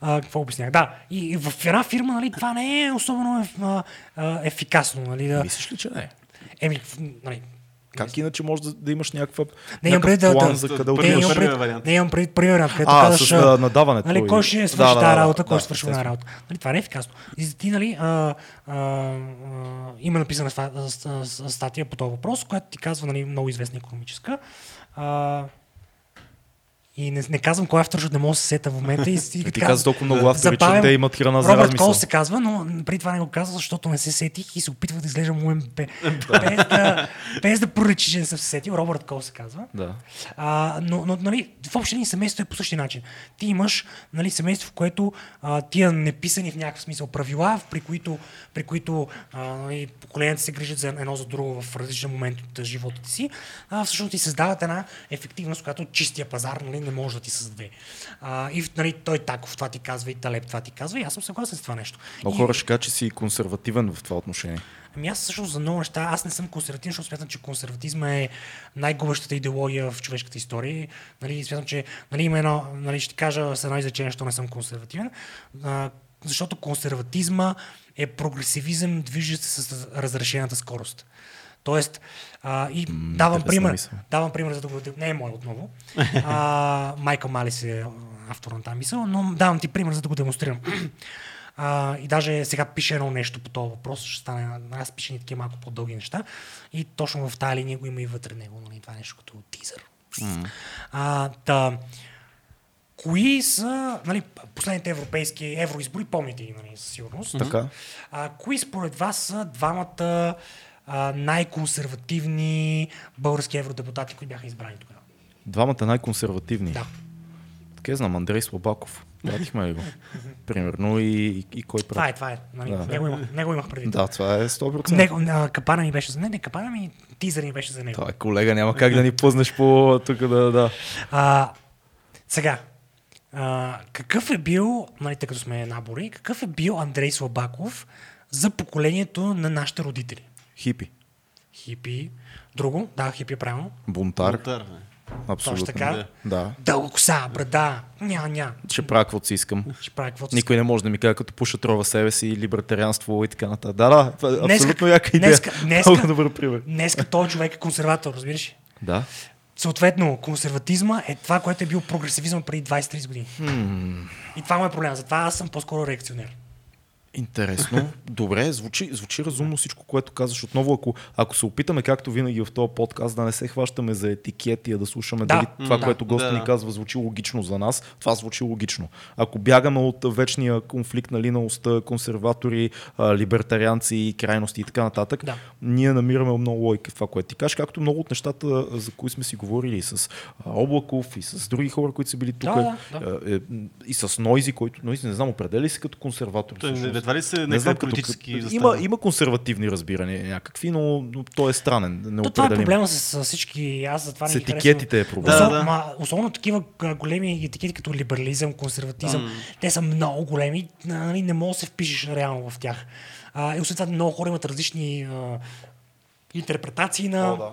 А, какво обяснях? Да, и, и в една фирма, нали, това не е особено еф, а, а, ефикасно, нали, да... Мислиш ли, че не? Еми, нали, Как иначе може да, да имаш някаква, Не имам пред план да- за къде да- не отиваш? имам пред, не имам пред първия вариант, където А, казваш... с надаването. Нали, кой ще свърши да, тази да, работа, да, кой ще свърши тази работа. Нали, това не е ефикасно. И за ти, нали, а, а, а, има написана ста- ста- ста- статия по този въпрос, която ти казва, нали, много известна економическа. А, и не, не казвам кой автор, защото не мога да се сета в момента. И, и Ти така- каза толкова много автори, че те имат храна за Робърт. Кол се казва, но преди това не го казва, защото не се сетих и се опитвах да изглеждам бе, без, да, без да проречи, че не съм се сетил. Робърт Кол се казва. Да. А, но, но нали, в общи линии семейството е по същия начин. Ти имаш нали, семейство, в което а, тия неписани в някакъв смисъл правила, при които, при които а, нали, поколенията се грижат за едно за друго в различен момент от живота ти си, а, всъщност ти създават една ефективност, която чистия пазар нали, не може да ти създаде. А, и нали, той Таков това ти казва, и Талеп това ти казва, и аз съм съгласен с това нещо. Много хора ще кажат, че си консервативен в това отношение. Ами аз всъщност за много неща, аз не съм консервативен, защото смятам, че консерватизма е най-губещата идеология в човешката история. Нали, смятам, че нали, има едно, нали, ще кажа с едно изречение, защо не съм консервативен. А, защото консерватизма е прогресивизъм, движещ се с разрешената скорост. Тоест, а, и давам пример, мисъл. давам пример, за да го... Не е мой отново. А, Майкъл Малис е автор на тази мисъл, но давам ти пример, за да го демонстрирам. А, и даже сега пише едно нещо по този въпрос, ще стане, аз пише ни такива малко по-дълги неща. И точно в тази линия го има и вътре него, нали, това е нещо като тизър. А, та, кои са, нали, последните европейски евроизбори, помните ги, нали, със сигурност. Така. А, кои според вас са двамата най-консервативни български евродепутати, които бяха избрани тогава? Двамата най-консервативни. Да. Така знам, Андрей Слабаков. Пратихме ли го? Примерно и, и, и кой Това прати? е, това е. Нали, Да. него, имах, него имах предвид. Да, това е 100%. Него, а, капана ми беше за не, не, капана ми, тизър ми беше за него. Това е колега, няма как да ни пуснеш по тук да, да. А, сега, а, какъв е бил, нали, тъй като сме набори, какъв е бил Андрей Слабаков за поколението на нашите родители? Хипи. Хипи. Друго? Да, хипи е правилно. Бунтар. Бунтар, бе. Абсолютно. Точно така. Да. Да. Дълга коса, брада, ня, ня. Ще правя каквото си искам. Ще прави каквото си Никой не може да ми каже, като пуша трова себе си, либертарианство и така нататък. Да, да, това е абсолютно яка идея. днеска- днеска- Много добър пример. Днеска този човек е консерватор, разбираш? Да. Съответно, консерватизма е това, което е бил прогресивизъм преди 20-30 години. И това му е проблема. Затова аз съм по-скоро реакционер. Интересно. Добре, звучи, звучи разумно всичко, което казваш. Отново, ако, ако се опитаме, както винаги в този подкаст, да не се хващаме за етикети, а да слушаме Да. дали това, М, което да. гостът Да. ни казва, звучи логично за нас, това звучи логично. Ако бягаме от вечния конфликт на линалостта, консерватори, либертарианци, крайности и така нататък, Да. ние намираме много логика в това, което ти кажеш, както много от нещата, за които сме си говорили и с Облаков, и с други хора, които са били тук, Да, да, а, е, и с Нойзи, който, Нойзи, не знам, определи се като консерватор. Той. Едва ли се Не знам, като, политически като, има, има консервативни разбирания някакви, но, но той е странен. То това е проблема с, с всички. Аз затова С не етикетите е проблем. Да, Особено, да. ма, особено такива големи етикети като либерализъм, консерватизъм, те са много големи, нали, не можеш да се впишеш реално в тях. А, и освен това много хора имат различни а, интерпретации на, О, да.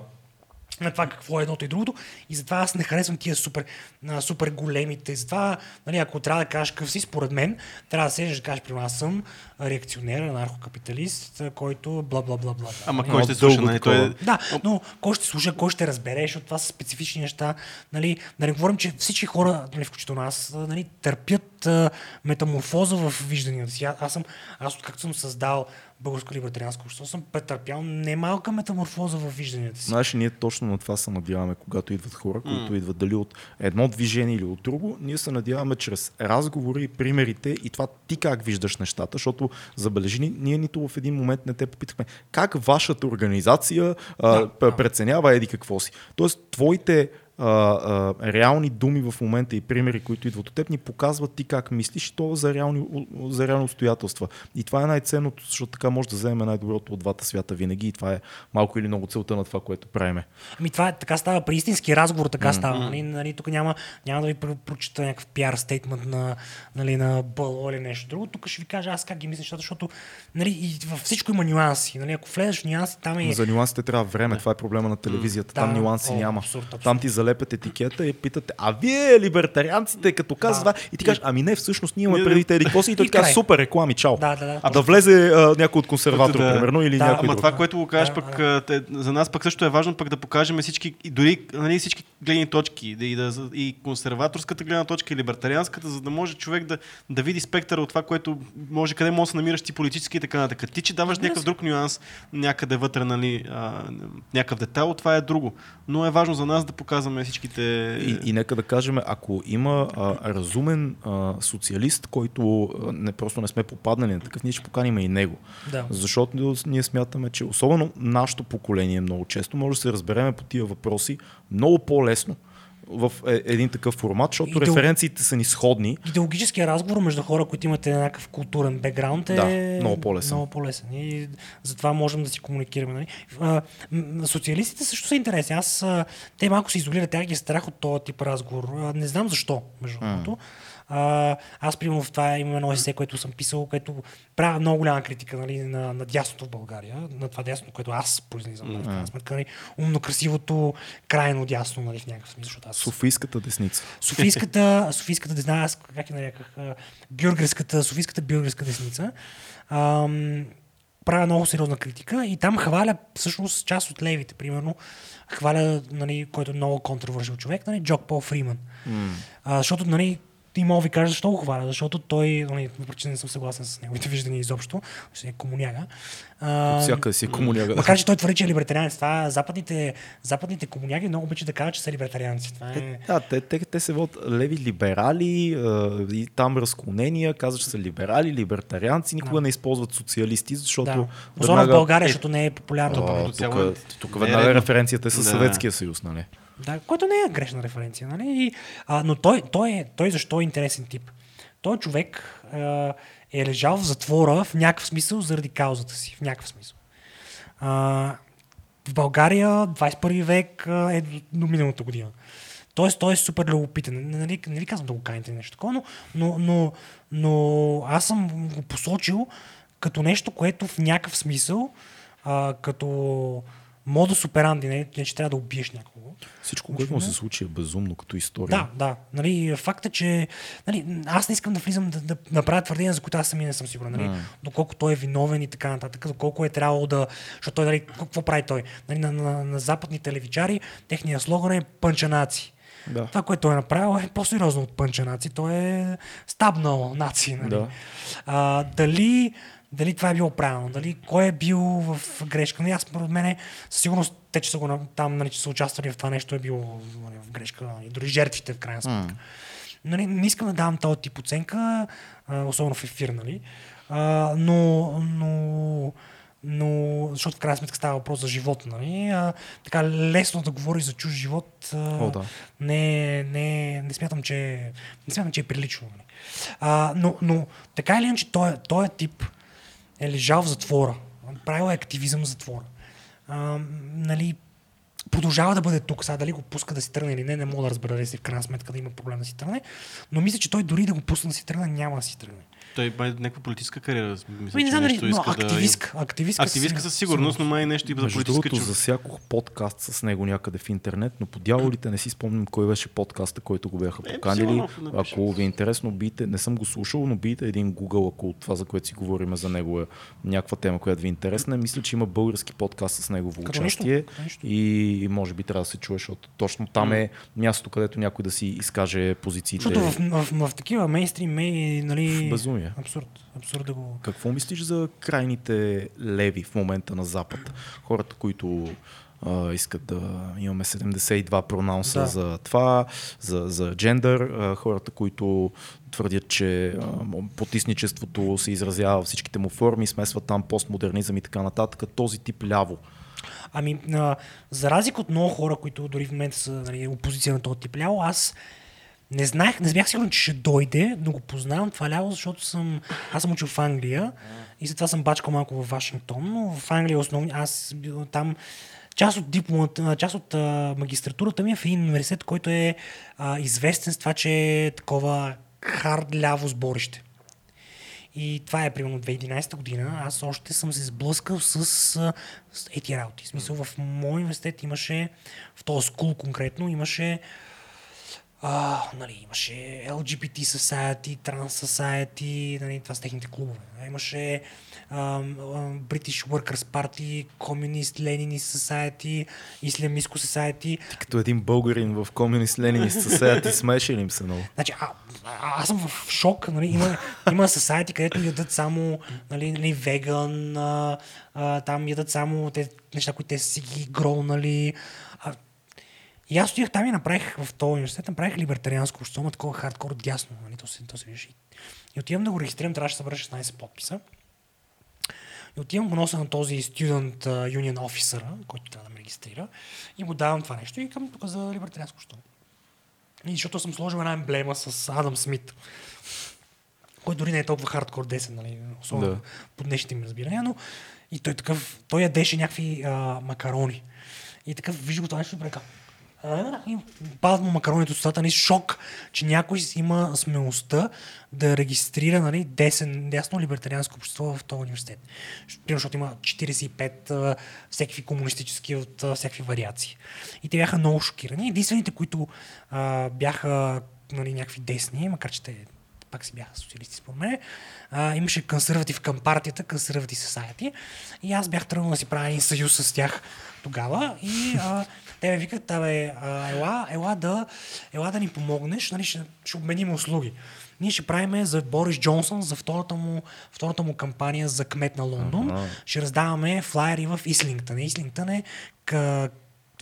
На това какво е едното и другото. И затова аз не харесвам тия супер, а, супер големите. Затова, нали, ако трябва да кажеш какъв си, според мен, трябва да седнеш да кажеш, при аз съм реакционер, анархокапиталист, който бла бла бла бла. Ама Нали? кой ще слуша? Нали? Той е... Да, но кой ще слуша, кой ще разбере, защото това са специфични неща. Нали, да не говорим, че всички хора, нали, включително аз, нали, търпят а, метаморфоза в вижданията си. А- Аз, съм, аз откакто съм създал българско либертарианско общество, съм претърпял немалка метаморфоза в вижданията си. Знаеш, ние точно на това се надяваме, когато идват хора, които идват дали от едно движение или от друго. Ние се надяваме чрез разговори, примерите и това ти как виждаш нещата, защото забележи, ни- ние нито в един момент не те попитахме как вашата организация а, Да, да. преценява еди какво си. Тоест, твоите а, а, реални думи в момента и примери, които идват от теб, ни показват ти как мислиш и то за реални, за реални обстоятелства. И това е най-ценното, защото така може да вземем най-доброто от двата свята винаги и това е малко или много целта на това, което правиме. Ами това е, така става при истински разговор, така става. Нали, нали, тук няма, няма да ви про- прочита някакъв пиар стейтмент на, нали, на БЛО или нещо друго. Тук ще ви кажа аз как ги мисля, защото нали, и във всичко има нюанси. Нали, ако влезеш в нюанси, там е... За нюансите трябва време. Това е проблема на телевизията. Там Да, нюанси о, няма. абсурд, абсурд. Там ти залепят етикета и питате, а вие либертарианците, като казва това, и ти кажеш, ами не, всъщност ние имаме преди тези какво си и той край. супер реклами, чао. Да, да, да. А да влезе а, някой от консерватор, Да. примерно, или Да, някой Ама друг. това, което го кажеш, Да, пък а, те, за нас пък също е важно пък да покажем всички, и дори нали, всички гледни точки, да, и, да, и консерваторската гледна точка, и либертарианската, за да може човек да, да види спектъра от това, което може, къде може да се намираш ти политически и така нататък. Ти, че даваш някакъв друг нюанс някъде вътре, нали, а, някакъв детайл, това е друго. Но е важно за нас да показваме всичките... И, и нека да кажем, ако има а, разумен а, социалист, който а, не, просто не сме попаднали на такъв, ние ще поканим и него. Да. Защото ние смятаме, че особено нашето поколение много често може да се разбереме по тия въпроси много по-лесно в е, един такъв формат, защото Идео- референциите са ни сходни. Идеологическия разговор между хора, които имат някакъв културен бекграунд е Да, много по-лесен. Много по-лесен. И затова можем да си комуникираме. Нали? А, социалистите също са интересни. Аз, те малко се изолират, тях ги е страх от този тип разговор. А, не знам защо, между другото. А, аз, примерно, в това имам едно есе, което съм писал, което правя много голяма критика нали, на, на дясното в България, на това дясно, което аз произлизам. Нали, в крайна сметка, нали, умно красивото, крайно дясно, нали, в някакъв смисъл. Аз Софийската десница. Софийската, Софийската десница, аз как я нареках, бюргерската, Софийската бюргерска десница, ам, правя много сериозна критика и там хваля всъщност част от левите, примерно, хваля, нали, който е много контровършил човек, нали, Джок Пол Фриман. А, защото, нали, и мога да ви кажа защо го хваля, защото той, нали, въпреки че не съм съгласен с неговите виждания изобщо, ще е комуняга. А, Всяка си е комуняга. Макар, че той твърди, че е либертарианец. Това западните, западните комуняги много обичат да кажат, че са либертарианци. Това е... Да, те, те, те се водят леви либерали а, и там разклонения, казват, че са либерали, либертарианци, никога Да. не използват социалисти, защото Да. Особено в България, защото не е популярно. А, тук, е- тук не е веднага референцията е с Да. Съветския съюз, нали? Да, което не е грешна референция. Нали? И, а, но той, той, е, той защо е интересен тип? Той човек а, е лежал в затвора в някакъв смисъл заради каузата си. В някакъв смисъл. А, в България 21 век е до, миналата година. Тоест, той е супер любопитен. Не, не, не ви казвам да го каните нещо такова, но, но, но, но аз съм го посочил като нещо, което в някакъв смисъл, а, като модус операнди, не, не че трябва да убиеш някого. Всичко, което му се случи е безумно като история. Да, да. Нали, факта, че нали, аз не искам да влизам да, да направя твърдения, за които аз сами не съм сигурен. Нали, доколко той е виновен и така нататък, доколко е трябвало да... Защото той, нали, какво прави той? Нали, на, на, на западните левичари, техният слоган е пънчанаци. Да. Това, което е направил е по-сериозно от пънчанаци. Той е стабнал нации. Нали? Да. А, дали, дали това е било правилно, дали кой е бил в грешка. Нали, аз според мен със сигурност те, че са го там, нали, че са участвали в това нещо, е било нали, в грешка. Нали, дори жертвите в крайна сметка. Нали, не искам да давам този тип оценка, а, особено в ефир, нали? А, но, но, но, защото в крайна сметка става въпрос за живот, нали? А, така лесно да говори за чуж живот, а, О, да. не, не, не смятам, че, не смятам, че е прилично. Нали? А, но, но така или иначе, той, той тип е лежал в затвора. Правил е активизъм в затвора. А, нали, продължава да бъде тук. Сега дали го пуска да си тръгне или не, не мога да разбера дали си в крайна сметка да има проблем да си тръгне. Но мисля, че той дори да го пусне да си тръгне, няма да си тръгне. Той май някаква политическа кариера. Мисля, Ами, не знам дали, нещо но иска активистка. да... Активистка, Активистка със сигурност, но май нещо и за политическа другото, чук. засякох подкаст с него някъде в интернет, но по дяволите не си спомням кой беше подкаста, който го бяха Е, поканили. сигурно, ако ви е интересно, бийте, не съм го слушал, но бийте един Google, ако това, за което си говорим за него е някаква тема, която ви е интересна. Мисля, че има български подкаст с негово участие нищо. и може би трябва да се чуе, защото точно там е мястото, където някой да си изкаже позициите. Защото в, в, в, в такива мейнстрим мей, нали... В безумие. Абсурд. Абсурд да го... Какво мислиш за крайните леви в момента на Запад? Хората, които а, искат да имаме 72 пронаунса Да. за това, за, за джендър, а, хората, които твърдят, че а, потисничеството се изразява във всичките му форми, смесват там постмодернизъм и така нататък. Този тип ляво. Ами, а, за разлика от много хора, които дори в момента са нали, опозиция на този тип ляво, аз не знаех, не бях сигурен, че ще дойде, но го познавам това ляво, защото съм, аз съм учил в Англия и затова съм бачкал малко в Вашингтон, но в Англия основни, аз там част от дипломата, част от а, магистратурата ми е в един университет, който е а, известен с това, че е такова хард ляво сборище. И това е примерно 2011 година. Аз още съм се сблъскал с, с ети работи. В смисъл, в моят университет имаше, в този скул конкретно, имаше а, нали, имаше LGBT Society, Trans Society, нали, това с техните клубове. Имаше а, а, British Workers Party, Communist Leninist Society, Islamistco Society. Като един българин в комунист Ленинист Society смеше ли им се много? Значи, а, а, аз съм в шок. Нали? Има, има society, където ядат само нали, нали, веган, а, а, там ядат само те неща, които те са си ги гролнали. И аз отидах там и направих в този университет, направих либертарианско общество, такова хардкор дясно. Нали? То, се, то се вижда. И отивам да го регистрирам, трябваше да събера 16 подписа. И отивам го нося на този Student а, Union Officer, който трябва да ме регистрира. И му давам това нещо и към тук за либертарианско общество. И защото съм сложил една емблема с Адам Смит, който дори не е толкова хардкор десен, нали, особено Да. по днешните ми разбирания, но и той такъв, той ядеше някакви а, макарони. И такъв, вижда го това нещо и прека. И падат му макароните от устата, нали, шок, че някой има смелостта да регистрира нали, десен, дясно либертарианско общество в този университет. Примерно, защото има 45 а, всеки комунистически от а, всякакви вариации. И те бяха много шокирани. Единствените, които а, бяха нали, някакви десни, макар че те пак си бяха социалисти според мен, имаше консерватив към партията, консерватив Society и аз бях тръгнал да си правя един съюз с тях тогава и а, те ме викат, абе, ела, ела, да, ела да ни помогнеш, нали, ще, ще обменим услуги. Ние ще правим за Борис Джонсън, за втората му, втората му кампания за кмет на Лондон. Ага. Ще раздаваме флайери в Ислингтън. Ислингтън е к,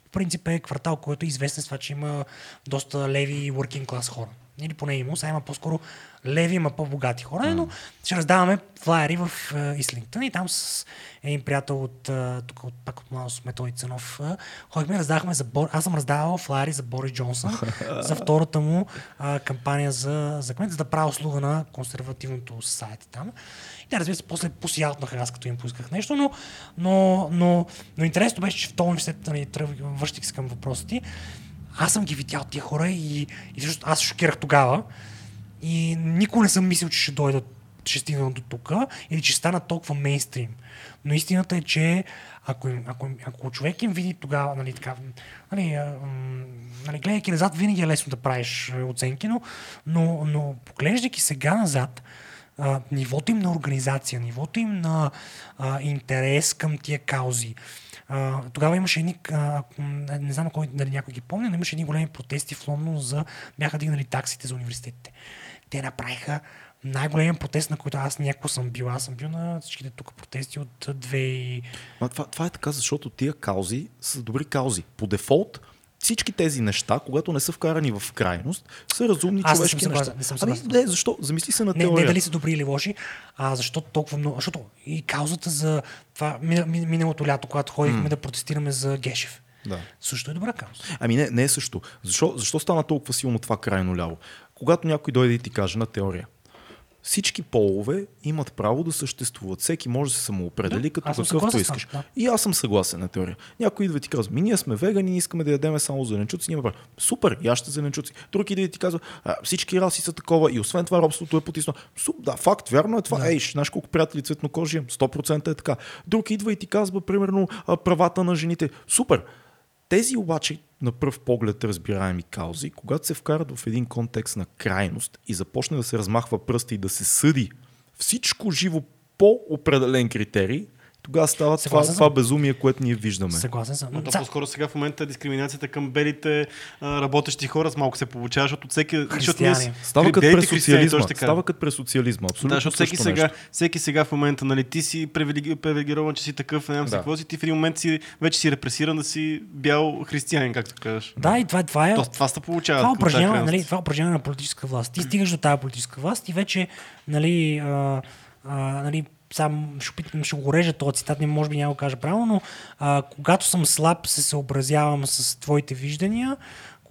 по принцип е квартал, който е известен с това, че има доста леви working class хора. Или поне има, сега има по-скоро леви, има по-богати хора, но ще раздаваме флайери в е, Ислингтън и там с един приятел от, е, тук от, пак от Младост Методи Цанов, е, ходихме, раздавахме за Бор... Аз съм раздавал флайери за Борис Джонсън за втората му е, кампания за, за кмет, за да правя услуга на консервативното сайт там. И те, разбира се, после посиялтнаха аз, като им поисках нещо, но, но, но, но интересното беше, че в този университет, нали, връщайки се към въпроса ти, аз съм ги видял тия хора и, и всъщност аз шокирах тогава и никога не съм мислил, че ще дойдат, ще стигнат до тук или че ще станат толкова мейнстрим. Но истината е, че ако, им, ако, им, ако човек им види тогава, нали, така, нали, нали, гледайки назад, винаги е лесно да правиш оценки, но, но, но поглеждайки сега назад, а, нивото им на организация, нивото им на а, интерес към тия каузи. Тогава имаше едни, не знам кой, дали някой ги помня, но имаше едни големи протести в Лондон за, бяха дигнали таксите за университетите. Те направиха най-големия протест, на който аз някога съм бил. Аз съм бил на всичките тук протести от две. Ма това, това е така, защото тия каузи са добри каузи. По дефолт, всички тези неща, когато не са вкарани в крайност, са разумни Аз не човешки съм съгласен, неща. не съм ами, не, защо? Замисли се на Не, теория. не дали са добри или лоши, а защо толкова много. Защото и каузата за това мина- мин- миналото лято, когато ходихме да протестираме за Гешев. Да. Също е добра кауза. Ами не, не е също. Защо, защо стана толкова силно това крайно ляво? Когато някой дойде и ти каже на теория, всички полове имат право да съществуват. Всеки може да се самоопредели Да, като какъвто искаш. да. И аз съм съгласен на теория. Някой идва и ти казва, ми ние сме вегани, ние искаме да ядеме само зеленчуци, ние право. Супер, ще зеленчуци. Друг идва и ти казва, а, всички раси са такова и освен това робството е потисно. Суп, да, факт, вярно е това. Да. Ей, знаеш колко приятели цветнокожи имам. 100% е така. Друг идва и ти казва, примерно, правата на жените. Супер. Тези обаче на пръв поглед разбираеми каузи, когато се вкарат в един контекст на крайност и започне да се размахва пръста и да се съди всичко живо по определен критерий, тогава става това, Съгласен съм. това безумие, което ние виждаме. Съгласен съм. Но то по-скоро сега в момента дискриминацията към белите работещи хора с малко се получава, защото всеки... защото ние Става като през социализма. Става като през социализма. Абсолютно Да, защото всеки сега, нещо. всеки сега в момента, нали, ти си привилеги- привилегирован, че си такъв, не знам си Да. какво си, ти в един момент си, вече си репресиран да си бял християнин, както казваш. Да, и това, това е. То, това се получава. това упражняване, нали, това упражняване на политическа власт. Ти стигаш до тази политическа власт и вече, нали, а, а, нали сам ще, опитам, ще го режа този цитат, не може би няма го кажа правилно, но а, когато съм слаб, се съобразявам с твоите виждания,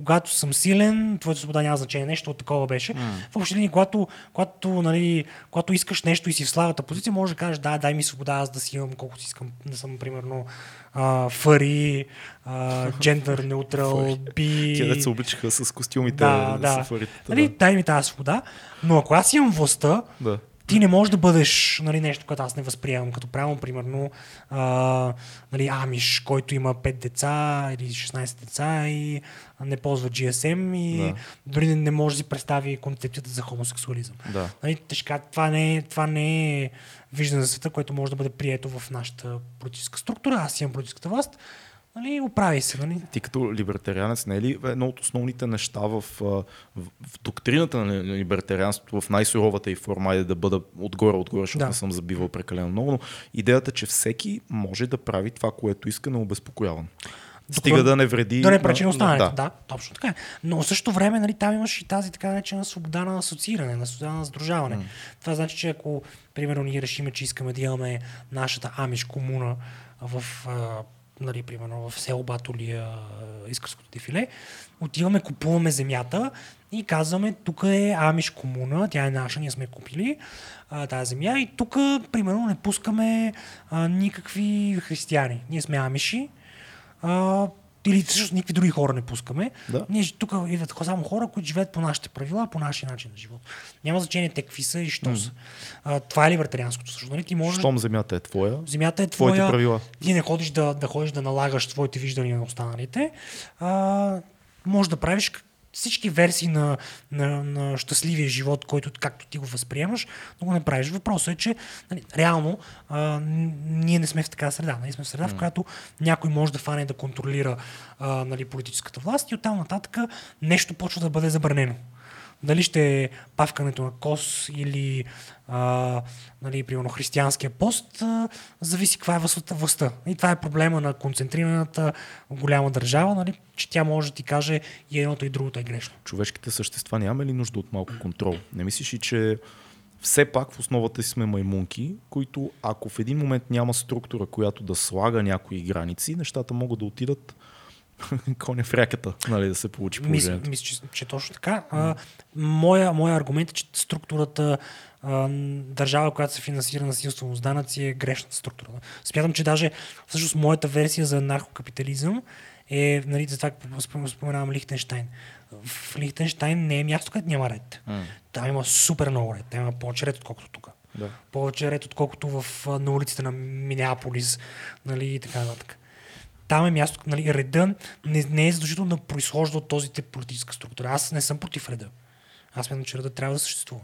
когато съм силен, твоята свобода няма значение. Нещо от такова беше. Mm. В общи линии, когато, когато, нали, когато искаш нещо и си в слабата позиция, може да кажеш, да, дай ми свобода, аз да си имам колкото си искам, да съм, примерно, а, фъри, а, джендър неутрал, би... Те деца обичаха с костюмите Да, да. сафарите. Нали, да. дай ми тази свобода. Но ако аз имам властта, Да. Ти не можеш да бъдеш нали, нещо, което аз не възприемам, като правилно, примерно, а, нали, Амиш, който има 5 деца или 16 деца и не ползва GSM и Да. дори не, не може да си представи концепцията за хомосексуализъм. Да. Нали, те ще кажат, това не, е, това не е виждане за света, което може да бъде прието в нашата политическа структура. Аз имам политическата власт. Нали, оправи се. Нали? Ти като либертарианец не е ли едно от основните неща в, в, в доктрината на либертарианството, в най-суровата и форма е да бъда отгоре, отгоре, защото Да. не съм забивал прекалено много, но идеята, че всеки може да прави това, което иска, необезпокояван. Стига да не вреди. Да не пречи на останалите. Да. Да, точно така. е. Но в същото време, нали, там имаш и тази така наречена свобода на асоцииране, на свобода на сдружаване. Mm. Това значи, че ако, примерно, ние решиме, че искаме да имаме нашата амиш комуна в нали, примерно в село Батолия, Искърското дефиле, отиваме, купуваме земята и казваме, тук е Амиш комуна, тя е наша, ние сме купили а, тази земя. И тук, примерно, не пускаме а, никакви християни. Ние сме Амиши, а, или всъщност никакви други хора не пускаме. Да. Ние тук идват само хора, които живеят по нашите правила, по нашия начин на живот. Няма значение те какви са и що са. А, това е либертарианското също. Нали? Ти можеш Щом земята е твоя, Земята е твоите твоя. правила. Ти не ходиш да, да ходиш да налагаш твоите виждания на останалите. А, може да правиш всички версии на, на, на щастливия живот, който както ти го възприемаш, но го не правиш. Въпросът е, че нали, реално а, ние не сме в такава среда. Ние сме в среда, в която някой може да фане да контролира а, нали, политическата власт и оттам нататък нещо почва да бъде забранено. Дали ще е павкането на кос или а, нали, примерно християнския пост, а, зависи каква е властта-. И това е проблема на концентрираната голяма държава, нали, че тя може да ти каже и едното и другото е грешно. човешките същества нямаме ли нужда от малко контрол? Не мислиш ли, че все пак в основата си сме маймунки, които ако в един момент няма структура, която да слага някои граници, нещата могат да отидат коня в ряката, нали, да се получи положението. мисля че, че точно така. А, моя, моя аргумент е, че структурата а, държава, която се финансира насилствено с данъци е грешната структура. Смятам, че даже всъщност моята версия за наркокапитализъм е, нали, за това спом- споменавам Лихтенштайн. В Лихтенштайн не е място, където няма ред. М. Там има супер много ред. Там има повече ред, отколкото тук. Да. Повече ред, отколкото в, на улиците на Минеаполис нали, и така нататък. Там е място, нали, реда не, не е задължително да произхожда от този тип политическа структура. Аз не съм против реда. Аз смятам, че реда трябва да съществува.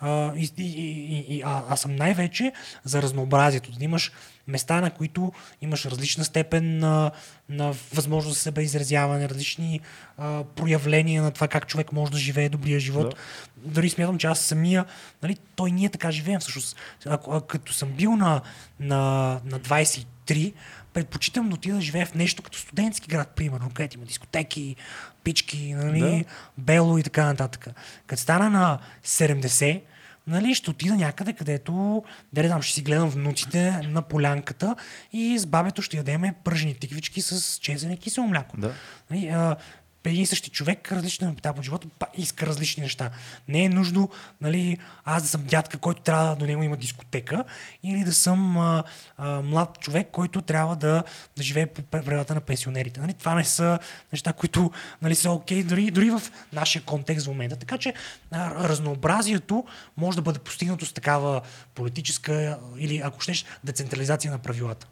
А, и, и, и, и, а, аз съм най-вече за разнообразието. Да имаш места, на които имаш различна степен на, на възможност за себеизразяване, различни а, проявления на това как човек може да живее добрия живот. Да. Дори смятам, че аз самия, нали, той ние така живеем всъщност. Ако, а, като съм бил на, на, на 23, предпочитам да отида да живея в нещо като студентски град, примерно, където има дискотеки, пички, нали, Да. бело и така нататък. Като стана на 70, нали, ще отида някъде, където, да знам, ще си гледам внуците на полянката и с бабето ще ядеме пържени тиквички с чезене кисело мляко. Да. Нали, а, един същи човек, различен етап от живота, иска различни неща. Не е нужно нали, аз да съм дядка, който трябва до него има дискотека, или да съм а, а, млад човек, който трябва да, да живее по правилата на пенсионерите. Нали, това не са неща, които нали, са окей, дори, дори в нашия контекст в момента. Така че а, разнообразието може да бъде постигнато с такава политическа или, ако щеш, децентрализация на правилата.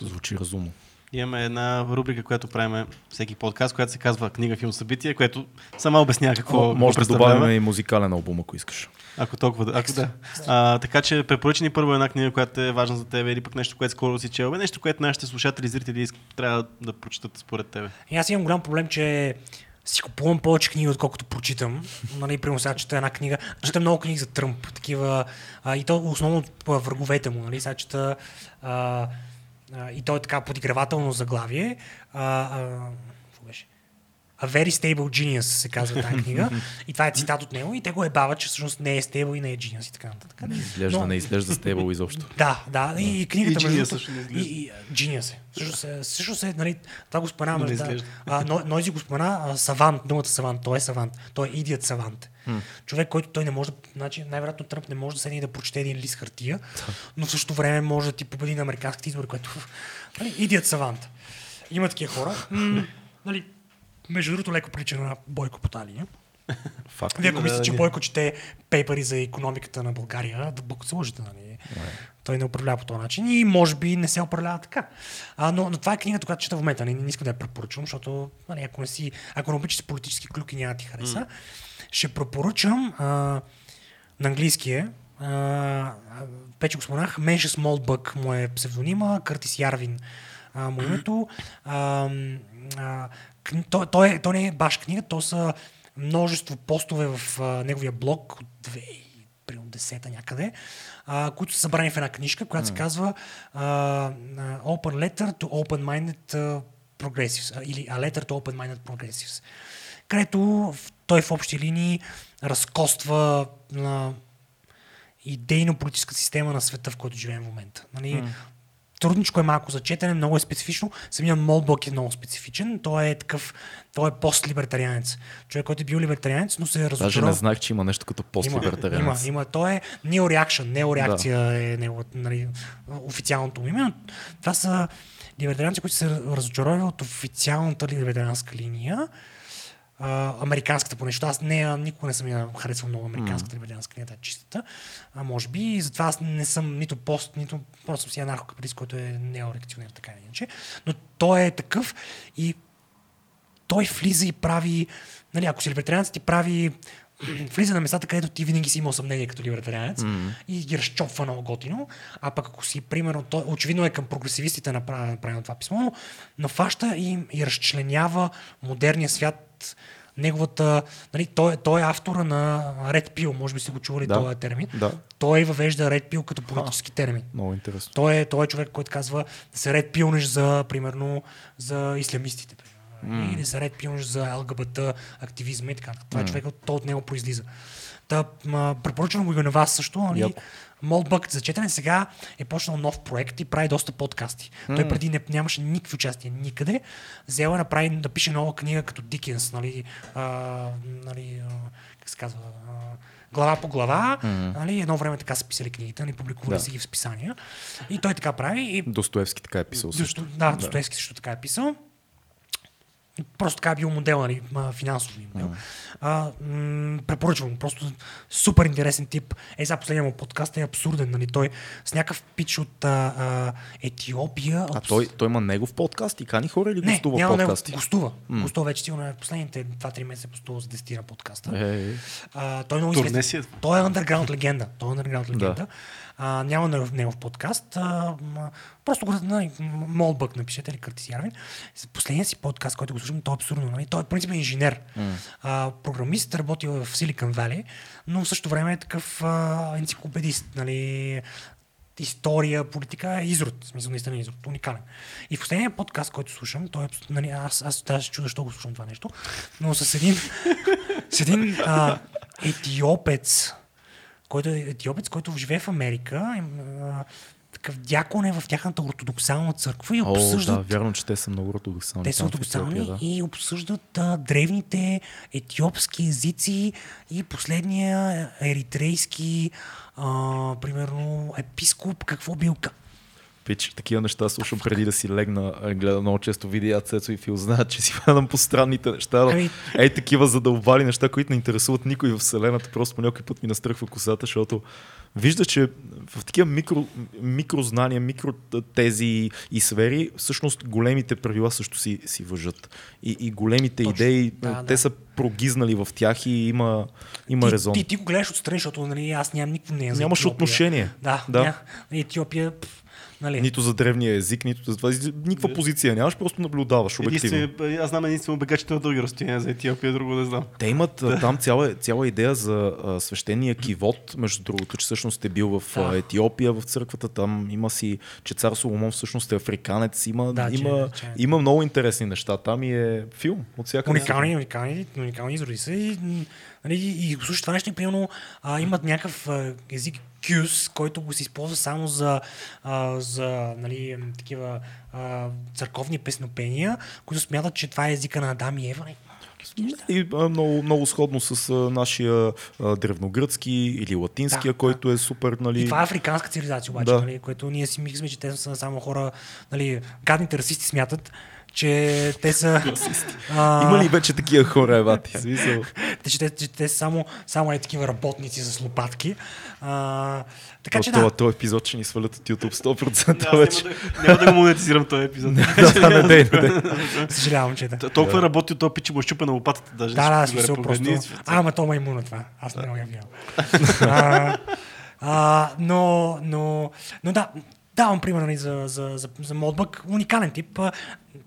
Звучи разумно. Имаме една рубрика, която правим всеки подкаст, която се казва Книга, филм, събитие, което сама обяснява какво Може да добавим и музикален албум, ако искаш. Ако толкова да. Ако да. А, така че препоръча ни първо една книга, която е важна за теб, или пък нещо, което скоро си чел, нещо, което нашите слушатели и зрители трябва да прочитат според тебе. И аз имам голям проблем, че си купувам повече книги, отколкото прочитам. Нали, примерно сега чета една книга. Чета много книги за Тръмп, такива. А, и то основно по враговете му. Нали, сега чета а, а, и то е така подигравателно заглавие. А, а, какво беше? A Very Stable Genius се казва тази книга. и това е цитат от него. И те го ебават, че всъщност не е стейбъл и не е genius и така нататък. Изглежда, Но- не изглежда стейбъл изобщо. да, да. И, и книгата И между също не изглежда. И, и Genius е. Всъщност, е, всъщност е, нали, това го споменаваме. Но не да, а, но, Нойзи го спомена, а, савант, думата савант, той е савант. Той е идиот савант. Човек, който той не може да, значи най-вероятно Тръмп не може да седне и да прочете един лист хартия, но в същото време може да ти победи на американските избори, което нали, идиот савант. Има такива хора. М, нали, между другото, леко прилича на Бойко Поталия. Факт. Вие ако мислите, че. Бойко чете пейпери за економиката на България, да се лъжете, нали? Той не управлява по този начин и може би не се управлява така. А, но, но това е книгата, която чета в момента. Не, не искам да я препоръчвам, защото нали, ако, не си, ако не обичаш политически клюки, няма да ти хареса. Ще препоръчам а, на английски е. А, го споменах. Менша Смолбък му е псевдонима, Къртис Ярвин а, му е името. А, а, той, той, е, не е баш книга, то са множество постове в а, неговия блог от 2010 някъде, а, които са събрани в една книжка, която се казва а, Open Letter to Open-Minded Progressives или A Letter to Open-Minded Progressives, където в- той в общи линии разкоства на идейно-политическа система на света, в който живеем в момента. Нали? трудничко е малко за четене, много е специфично. Самия Молбък е много специфичен. Той е такъв, той е постлибертарианец. Човек, който е бил либертарианец, но се е Даже разочаровал. не знах, че има нещо като пост-либертарианец. има, има. Той е неореакшън. Неореакция е неговата, нали, официалното му име. Това са либертарианци, които се разочаровали от официалната либертарианска линия. А, американската поне, защото аз не, никога не съм я харесвал много американската mm. линия, тази чистата. А може би и затова аз не съм нито пост, нито просто съм си анархокапиталист, който е неореакционер, така или иначе. Но той е такъв и той влиза и прави, нали, ако си либертарианец, ти прави влиза на местата, където ти винаги си имал съмнение като либертарианец mm-hmm. и ги разчопва много готино. А пък ако си, примерно, той, очевидно е към прогресивистите направено, направено това писмо, но, но фаща и, и разчленява модерния свят неговата, нали, той, той е автора на Red Pill, може би сте го чували Да. този термин. Да. Той въвежда Red Pill като политически термин. Много интересно. Той е, той е човек, който казва да се ред пилнеш за, примерно, за ислямистите. Mm. Или се ред пилнеш за ЛГБТ активизма и така. Това е човек, той от него произлиза. Та, м, препоръчвам го и на вас също. Нали? Яко. Молбък за четене сега е почнал нов проект и прави доста подкасти. Mm. Той преди не, нямаше никакви участия никъде. Взел е направи да пише нова книга като Дикенс, нали, а, нали а, как се казва, а, глава по глава. Mm. Нали, едно време така са писали книгите, нали, публикували Да. си ги в списания. И той така прави. И Достоевски така е писал също. Да, Достоевски също така е писал. Просто така е бил модел, нали, ма, финансови модел. А, м- препоръчвам. Просто супер интересен тип. Е, за последния му подкаст е абсурден. Нали? Той с някакъв пич от а, а, Етиопия. А от- той, той има негов подкаст и кани хора или не, гостува няма него. подкасти? Гостува. Гостува вече сигурно е последните 2-3 месеца гостува за 10 на подкаста. Е, е. А, той е много известен. е. Той е underground легенда. Той е underground легенда. Да. А, няма негов, негов подкаст. А, просто го нали, Молбък напишете или Къртис Ярвин. Последният си подкаст, който го слушам, той е абсурдно. Нали? Той е принципен инженер. А, програмист, работил в Silicon Valley, но в същото време е такъв а, енциклопедист. Нали? история, политика е изрод. В смисъл, наистина е изрод. Уникален. И в последния подкаст, който слушам, той е, нали, аз, аз даже се защо го слушам това нещо, но с един, с един а, етиопец, който е етиопец, който живее в Америка, а, такъв дякон е в тяхната ортодоксална църква и О, обсъждат да, вярно, че те са много ортодоксални. те са ортодоксални да. и обсъждат а, древните етиопски езици и последния еритрейски, а, примерно, епископ, какво бил. Пич, такива неща слушам преди да си легна. Гледам много често видеа Цецо и Фил знаят, че си хванам по странните неща. Но... Ами- Ей, такива задълбали неща, които не интересуват никой в Вселената. Просто по някой път ми настръхва косата, защото вижда, че в такива микро, микрознания, микротези и сфери, всъщност големите правила също си, си въжат. И, и големите Точно. идеи, Да, те да. са прогизнали в тях и има, има Ти, резон. ти, ти, го гледаш отстрани, защото нали, аз нямам никакво мнение за Нямаш Етиопия. отношение. Да, Да. да. Етиопия, пф, нали. Нито за древния език, нито за това. Никаква позиция нямаш, просто наблюдаваш обективно. Аз знам единствено бегачите на дълги разстояния за Етиопия, друго не знам. Те имат а, там цяла, цяла идея за а, свещения кивот, между другото, че всъщност е бил в Да. Етиопия, в църквата. Там има си, че цар Соломон всъщност е африканец. Има, Да, че- има, че- има много интересни неща. Там и е филм от всяка Уникални, уникални, уникални изроди са и, нали, и, и го слушаш това нещо примерно а, имат някакъв а, език кюс, който го се използва само за, а, за нали, такива а, църковни песнопения, които смятат, че това е езика на Адам и Ева. И а, много, много сходно с нашия древногръцки или латинския, Да, който е супер, нали... И това е африканска цивилизация обаче, Да. нали, което ние си мислим, че те са само хора, нали, гадните расисти смятат, че те са... а, Има ли вече такива хора, Евати? Смисъл. Те, че те, че те са само, само е такива работници с лопатки. А, така че Това, да. този епизод ще ни свалят от YouTube 100% Аз вече. няма, да, няма да го монетизирам този епизод. Да, да, не дей, не. Съжалявам, че да. Т- Толкова работи от този пич, че му е щупена лопатата даже. Да, да, смисъл просто. А, ама то ма имуно това. Аз не го а, а, но, но, но да, давам пример нали, за, за, за, за Модбък. Уникален тип.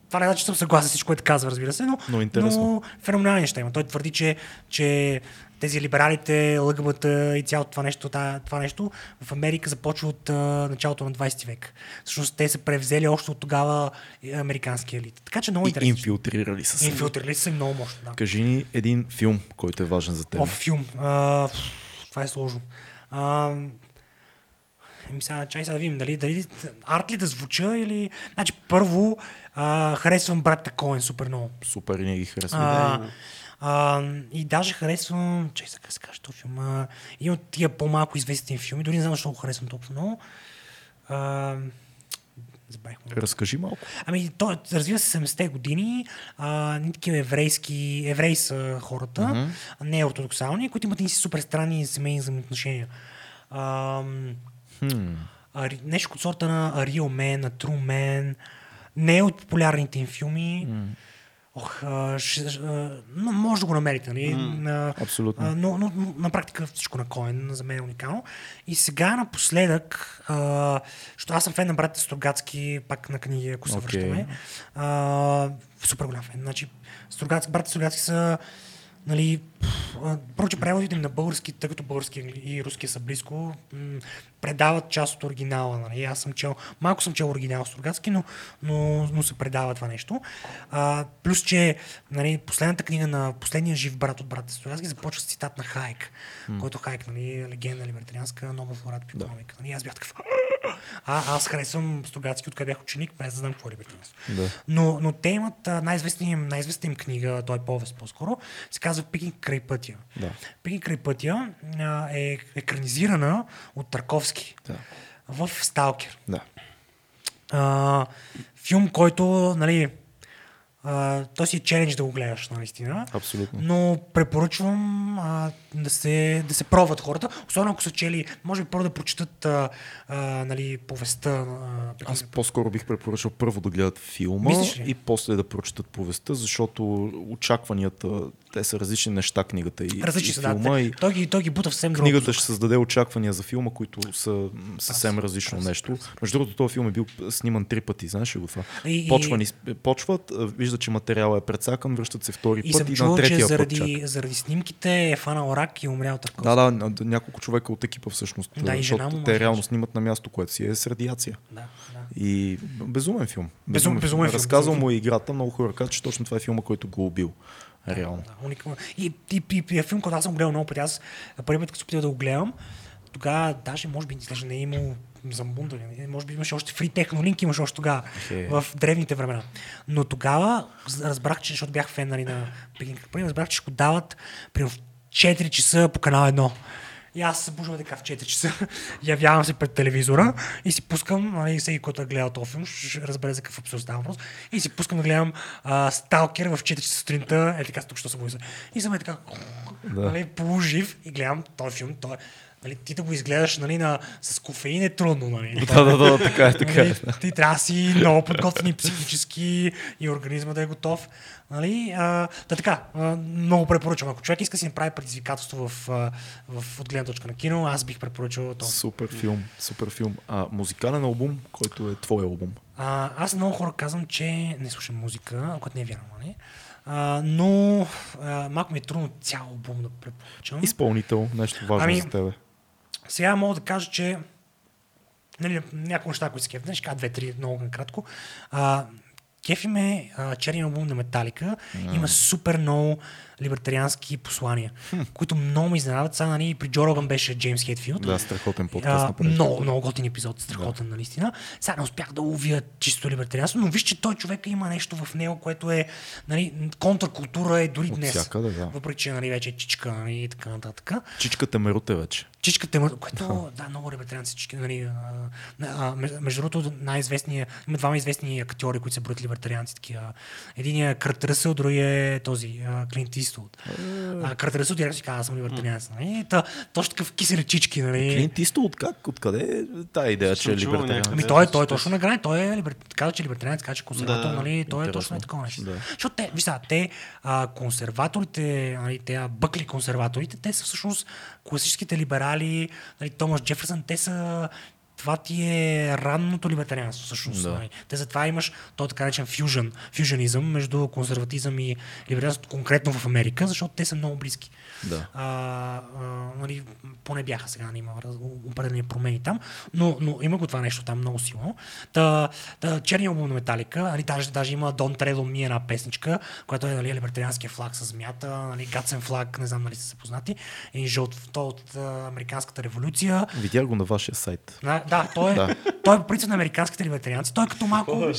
Това не значи, че съм съгласен с всичко, което казва, разбира се, но, Но интересно. но феноменални неща има. Той твърди, че, че тези либералите, ЛГБТ и цялото това нещо, това, нещо в Америка започва от а, началото на 20 век. Всъщност те са превзели още от тогава е, американския елит. Така че много интересно. инфилтрирали са се. Инфилтрирали са много мощно. Да. Кажи ни един филм, който е важен за теб. О, филм. А, това е сложно. А, Еми сега, чай сега да видим, дали, дали арт ли да звуча или... Значи, първо, а, харесвам брата Коен супер много. Супер, и ние ги харесваме. А, а, и даже харесвам, чай сега се каже, този филм, а, и от тия по-малко известни филми, дори не знам защо го харесвам толкова много. А, забравих му. Разкажи малко. Ами, той развива се 70-те години, а, ни такива еврейски, евреи са хората, mm-hmm. не ортодоксални, които имат и си супер странни семейни взаимоотношения. А, А, нещо от сорта на A Real Man, на True Man, не е от популярните им филми. Ох, а, ще, а, може да го намерите, нали? На- Абсолютно. а, но, но, но, на практика всичко на Коен за мен е уникално. И сега напоследък, а, защото аз съм фен на братите Стругацки, пак на книги, ако се Окей. връщаме. А, супер голям фен. Значи, Стругацки, братите Стругацки са Нали, пф, а, първо, че преводите им на български, тъй като български и руски са близко, предават част от оригинала. Нали. Аз съм чел, малко съм чел оригинал с Тургацки, но, но, но се предава това нещо. А, плюс, че нали, последната книга на последния жив брат от брата Стругацки започва с цитат на Хайек, който Хайек, нали, легенда либертарианска, Нобел лауреат по економика. Нали, аз бях такъв. А, аз харесвам Стругацки, откъде бях ученик, без да знам какво е либертарианство. Да. Но, но те имат най-известна им, най-известна им книга, той е повест по-скоро, се казва Пикинг край пътя. Да. Пикинг край пътя а, е екранизирана от Тарковски Да. в Сталкер. Да. А, филм, който, нали, а, той си е челендж да го гледаш, наистина. Абсолютно. Но препоръчвам а, да, се, да се пробват хората, особено ако са чели, може би първо да прочитат а, а, нали, повестта. А, Аз по-скоро бих препоръчал първо да гледат филма и после да прочитат повестта, защото очакванията, те са различни неща, книгата и, Различни и са, филма. да. И Той ги, той ги бута в съвсем друго. книгата ще създаде очаквания за филма, които са съвсем различно нещо. Между другото, този филм е бил сниман три пъти, знаеш ли го това? И- и- Почвани, почват, а, виждат, че материалът е прецакан, връщат се втори И път и на чувал, че третия път заради, чакат. заради снимките е фанал рак и е умрял Тарковски. Да, да, няколко човека от екипа всъщност. Да, и жена му, те реално снимат на място, което си е с радиация. да, да. И безумен филм. Безум- безумен филм, Разказал безумен му е играта, много хора казват, че точно това е филма, който го е убил. Реално. Да, уникално. И, и, и, и, филм, който аз съм гледал много пъти. Аз първи път, като се опитах да го гледам, тогава даже, може би, изглежда не е имало за Мунда, може би имаше още фри технолинк, имаше още тогава, Е. в древните времена. Но тогава разбрах, че, защото бях фен нали, на Първи, разбрах, че ще го дават при 4 часа по канал 1. И аз се събуждам така в 4 часа, явявам се пред телевизора и си пускам, нали, всеки, който е гледал този филм, ще разбере за какъв абсурд става въпрос, и си пускам да гледам а, Сталкер в 4 часа сутринта, е така, тук що съм го И съм е така, Да. нали, полужив и гледам този филм, той, нали, ти да го изгледаш нали, на, с кофеин е трудно. Нали. Да, да, да, така е, така е. Нали, ти трябва да си много подготвен и психически и организма да е готов. Нали? А, да така, а, много препоръчвам. Ако човек иска да си направи предизвикателство в, в от гледна точка на кино, аз бих препоръчал този. Супер филм, супер филм. А, музикален албум, който е твой албум. А, аз много хора казвам, че не слушам музика, което не е вярно. Нали? А, но а, малко ми е трудно цял албум да препоръчам. Изпълнител, нещо важно Ами, за тебе. Сега мога да кажа, че нали, някои неща, които се кефят, ще кажа две-три много накратко. А, кефи ме а, черния албум на Металика. Има супер много либертариански послания, които много ме изненадват. Сега нали, при Джо Роган беше Джеймс Хейтфилд. Да, страхотен подкаст А, много, много готин епизод, страхотен, да. наистина. Сега не успях да ловя чисто либертарианство, но виж, че той човек има нещо в него, което е нали, контркултура е дори От днес. всякъде, да. Въпреки, че нали, вече е чичка нали, и така нататък. Чичката ме руте вече. Чичката, ма- което, да, много либертарианци чички, нали, а, а, между другото, най-известния, има двама известни актьори, които са броят либертарианци, такива. Единият е Кърт Ръсъл, другия е този, Клинт Иствуд. Кърт Ръсъл директно си казва, аз съм либертарианец, нали, та, точно такъв чички, нали. Клинт Исто, от как? Откъде е тая идея, че е Съм чувал либертариан? някъде. Ами той, той е точно на грани, той е либер... казва, че е либертарианец, казва, че е консерватор, Да, нали, той е точно е такова нещо. Да. Защото те, виж сега, те, а, консерваторите, нали, те бъкли консерваторите, те са всъщност класическите либерали, нали, Томас Джеферсън, те са това ти е ранното либертарианство, всъщност. Да. Нали. Те затова имаш то така наречен фюжън, фюжънизъм между консерватизъм и либерализъм, конкретно в Америка, защото те са много близки. Да. А, а, нали, поне бяха сега, нали, има определени промени там, но, но има го това нещо там много силно. Та, та черния албум на Металика, нали, даже, даже има Tread on Me една песничка, която е нали, либертарианския флаг с змията, нали, гацен флаг, не знам дали сте се познати, един жълт, то от а, Американската революция. Видях го на вашия сайт. На, Да, той е, Да. той е по принцип на американските либертарианци. Той е като малко...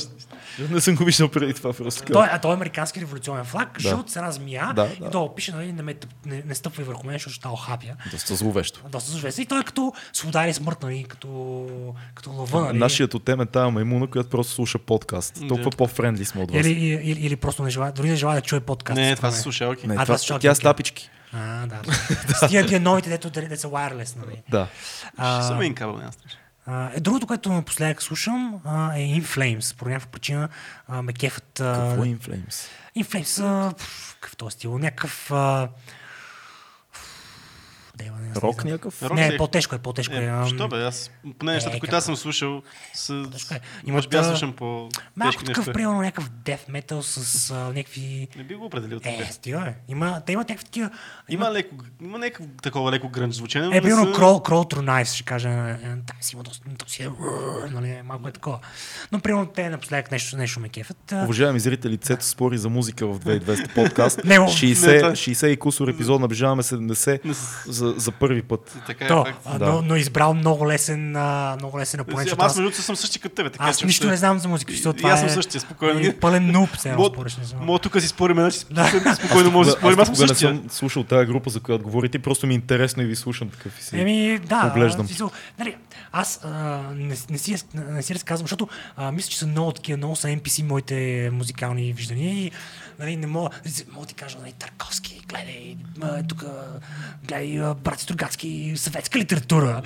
Не съм го виждал преди това просто. Той, а той е американски революционен флаг, Да. жълт с една змия. Да, и да. долу пише, нали, не, тъп- не, не стъпвай върху мен, защото ще охапя. Доста зловещо. Доста зловесно. И той е като свобода или смърт, нали, като, като лъва, нали. Нашият от тем е тая маймуна, която просто слуша подкаст. Толкова по-френдли сме от вас. Или, или, или, просто не желая, дори не желая да чуе подкаст. Не, това са слушалки. Не, А, това, това тя с окей. тапички. А, да. С тия, тия новите, дето дето са wireless, нали. Да. Ще съм един кабел, няма страшно. А, е, другото, което напоследък слушам, а, е In Flames. По някаква причина а, ме кефът... А, Какво е Inflames? In Flames, а, пф, какъв този стил? Някакъв... А, Дева, не, Рок някакъв? Рок Не, е- по-тежко е, по-тежко е. Е, що бе, аз, поне нещата, е, които аз съм слушал, са... Е. Може би аз слушам по Малко такъв, неща. примерно, някакъв death metal с а, някакви... Не би го определил Е, така. стига, е. Има, те имат някакви такива... Има леко, има някакво такова леко грънч звучене, но Е, примерно са- Crawl, Crawl Through Knives, ще кажа. е, Там си има доста, си е, нали, малко е такова. Но, примерно, те напоследък нещо, нещо ме кефят. Уважаеми зрители, Цето спори за музика в 2200 подкаст. Него. 60, Не, това- 60 и кусор епизод, наближаваме 70 Не с- за, за първи път. Така е То, факт. а, да. но, но избрал много лесен, а, много лесен опонент, аз аз, другото съм същи като тебе. Така, аз че нищо ще- не знам за музика, защото това аз съм е същия, спокойно. е пълен нуп, сега Мога- спориш. Мога тук си спорим, значи спокойно може да спорим. Аз съм никога не съм слушал тази група, за която говорите, просто ми е интересно и ви слушам такъв и си. Еми, да. Поглеждам. нали, аз а, не, не, си, не си разказвам, защото а, мисля, че са много такива, много са NPC моите музикални виждания и нали, не мога, мога да ти кажа, нали, Тарковски, гледай, тук, гледай, брат Стругацки, съветска литература,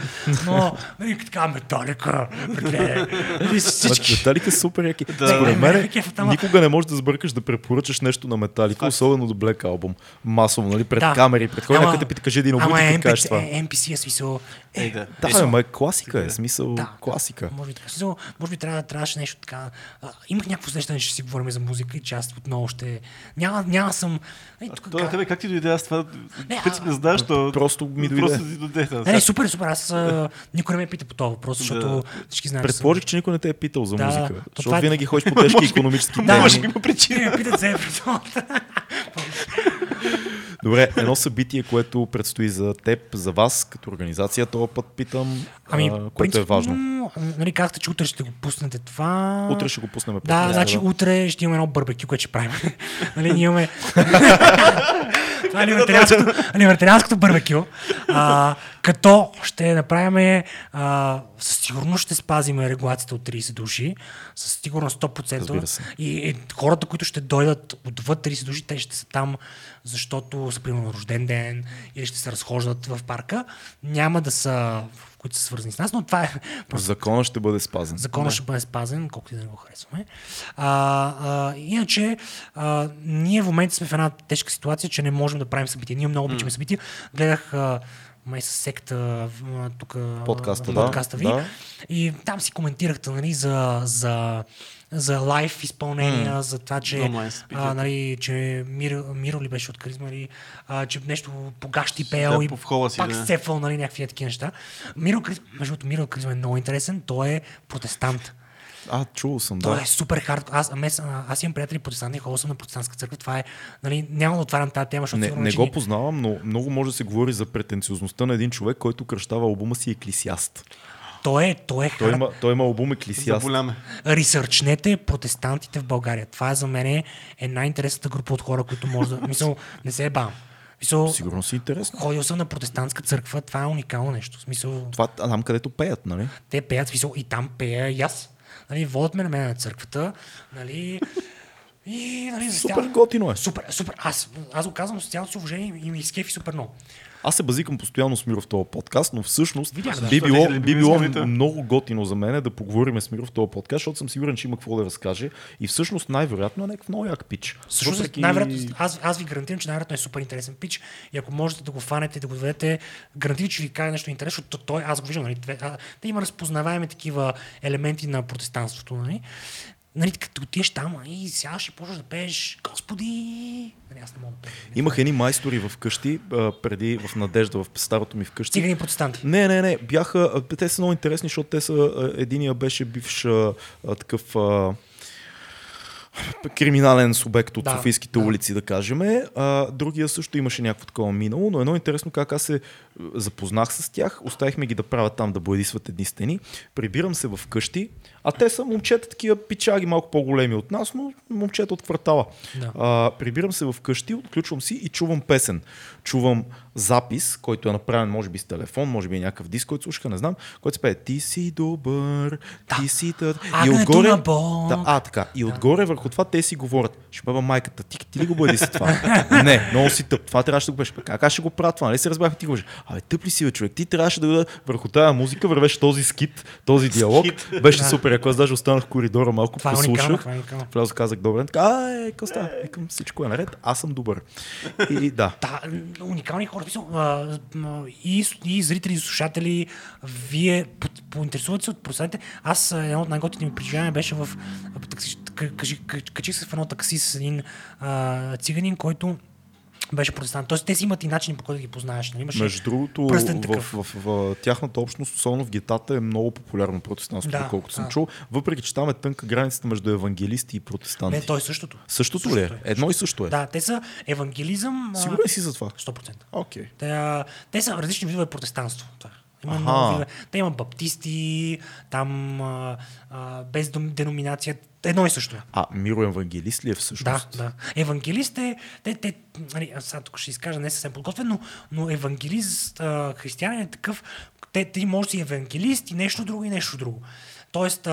но, нали, така, металика, гледай, нали, всички. Металика са супер яки. Да. Според ме мен, ама- никога не можеш да сбъркаш да препоръчаш нещо на Металика, особено до Black Album. Масово, нали? Пред Да. камери, пред хора, Ама- някъде пита, кажи един обут и е, ти кажеш това. е, NPC е смисъл. Е, да. Да, Е, ма е класика, е смисъл Да, класика. Може би може би трябва, трябваше нещо така. А, имах някакво усещане, че ще си говорим за музика и че аз отново ще. Няма, няма съм. Ей, тук, Това на тебе как ти дойде аз това? Не, принцип а- не знаеш, то... Просто ми дойде. Просто ти дойде. да. Не, не, супер, супер. Аз а, никой не ме пита по това въпрос, защото всички знаят. че съм- Предположих, че никой не те е питал за Да, музика. то Защото това е- винаги ходиш по тежки економически Да, може теми. има причина. Не ме питат за Еврозоната. Добре, едно събитие, което предстои за теб, за вас, като организация, този път питам, Ами, а, което е важно. Нали, казахте, че утре ще го пуснете това. Утре ще го пуснем. Да, подкаста, значи утре ще имаме едно барбекю, което ще правим. нали, ние имаме... Това е либертарианското, либертарианското барбекю. А, като ще направим... А, със сигурност ще спазим регулацията от 30 души. Със сигурност 100%. Разбира се. И, и хората, които ще дойдат отвъд 30 души, те ще са там, защото са примерно рожден ден или ще се разхождат в парка. Няма да са които са свързани с нас, но това е просто Закона ще бъде спазен. Закона ще бъде спазен, колкото и да не го харесваме. А, а, иначе, а, ние в момента сме в една тежка ситуация, че не можем да правим събития. Ние много обичаме събития. Гледах а, май с секта тук Подкаста, в да, подкаста ви. да. И там си коментирахте нали, за, за, за лайв изпълнения, за това, че, събитията. а, нали, че Миро, Миро ли беше от Каризма, нали, а, че нещо по гащи пеел и си, пак да. сцепвал нали, някакви такива неща. Миро между другото, Миро Каризма е много интересен. Той е протестант. А, чувал съм, Той да. е супер хард. Аз, аз, аз имам приятели протестанти, ходил съм на протестантска църква. Това е, нали, няма да отварям тази тема, защото Не, сигурно, не го познавам, но много може да се говори за претенциозността на един човек, който кръщава албума си Еклисиаст. Той е, той е Той има, той има албум Еклисиаст. Заболяме. Ресърчнете протестантите в България. Това е за мен е най-интересната група от хора, които може да... Мисъл, не се е бам. Мисъл, Сигурно си интересно. ходил съм на протестантска църква, това е уникално нещо. Смисъл, Това там, където пеят, нали? те пеят, смисъл, и там пея и аз. Нали, водят ме на мен на църквата, нали, и, нали, за Супер цял- готино е. Супер, супер. Аз, аз го казвам с цялото си уважение и ми изкефи супер много. Аз се базикам постоянно с Миро в този подкаст, но всъщност Видях, да. би било, би било много готино за мен да поговорим с Миро в този подкаст, защото съм сигурен, че има какво да разкаже и всъщност най-вероятно е някакъв много як пич. Всъщност, Въпреки- най-вероятно, аз, аз ви гарантирам, че най-вероятно е супер интересен пич и ако можете да го фанете и да го доведете, гарантирам, че ви каже нещо интересно, защото той, аз го виждам, нали, да има разпознаваеми такива елементи на протестанството, нали. Нали, като отидеш там и сядаш и почваш да пееш Господи. Нали, аз не мога да пея. Имах едни майстори в къщи, а, преди в Надежда, в старото ми вкъщи. Цигани протестанти. Не, не, не. Бяха. Те са много интересни, защото те са. Единия беше бивш а, такъв. А, криминален субект от Да, Софийските да. улици, да кажем. А, другия също имаше някакво такова минало, но едно интересно как аз се запознах с тях, оставихме ги да правят там да боядисват едни стени. Прибирам се в къщи, а те са момчета такива пичаги, малко по-големи от нас, но момчета от квартала. Да. А, прибирам се в къщи, отключвам си и чувам песен. Чувам запис, който е направен, може би с телефон, може би е някакъв диск, който слушаха, не знам, който се пее Ти си добър, ти си тът. Агнето на Бог. Да, а, така. И отгоре върху това те си говорят. Ще бъда майката. Ти, ти ли го бъди си това? не, много си тъп. Това трябваше да го беше. Как аз ще го правя това? Нали се разбрахме ти го Абе, тъп ли си, бе, човек? Ти трябваше да върху тази музика вървеше този скит, този диалог. Скит. Беше супер. Ако аз даже останах в коридора малко Това е послушах. това е уникално. Влязох, казах добре. Така, а, е, какво става? Викам, всичко е наред. Аз съм добър. И да. Да, уникални хора. И, и зрители, и слушатели, вие по- поинтересувате се от процентите. Аз едно от най-готите ми преживявания беше в... Качих се в едно такси с един а, циганин, който беше протестант. Тоест, те си имат и начин по който да ги познаеш. Нали? Имаше Между другото, в, в, в, в, тяхната общност, особено в гетата, е много популярно протестантството, Да, доколкото съм да. чул. Въпреки, че там е тънка границата между евангелисти и протестанти. Не, той е същото. Същото ли е? Едно и също е. Да, те са евангелизъм. Сигурен си за това? 100%. Окей. Те, те са различни видове протестанство. Това. Има Аха. много. Те има баптисти, там а, а, без деноминация. Едно и също е. А, Миро евангелист ли е всъщност? Да, да. Евангелист е, те, те, нали, сега тук ще изкажа не съвсем подготвен, но, но евангелист, а, християнин е такъв, те, ти може да си евангелист и нещо друго и нещо друго. Тоест,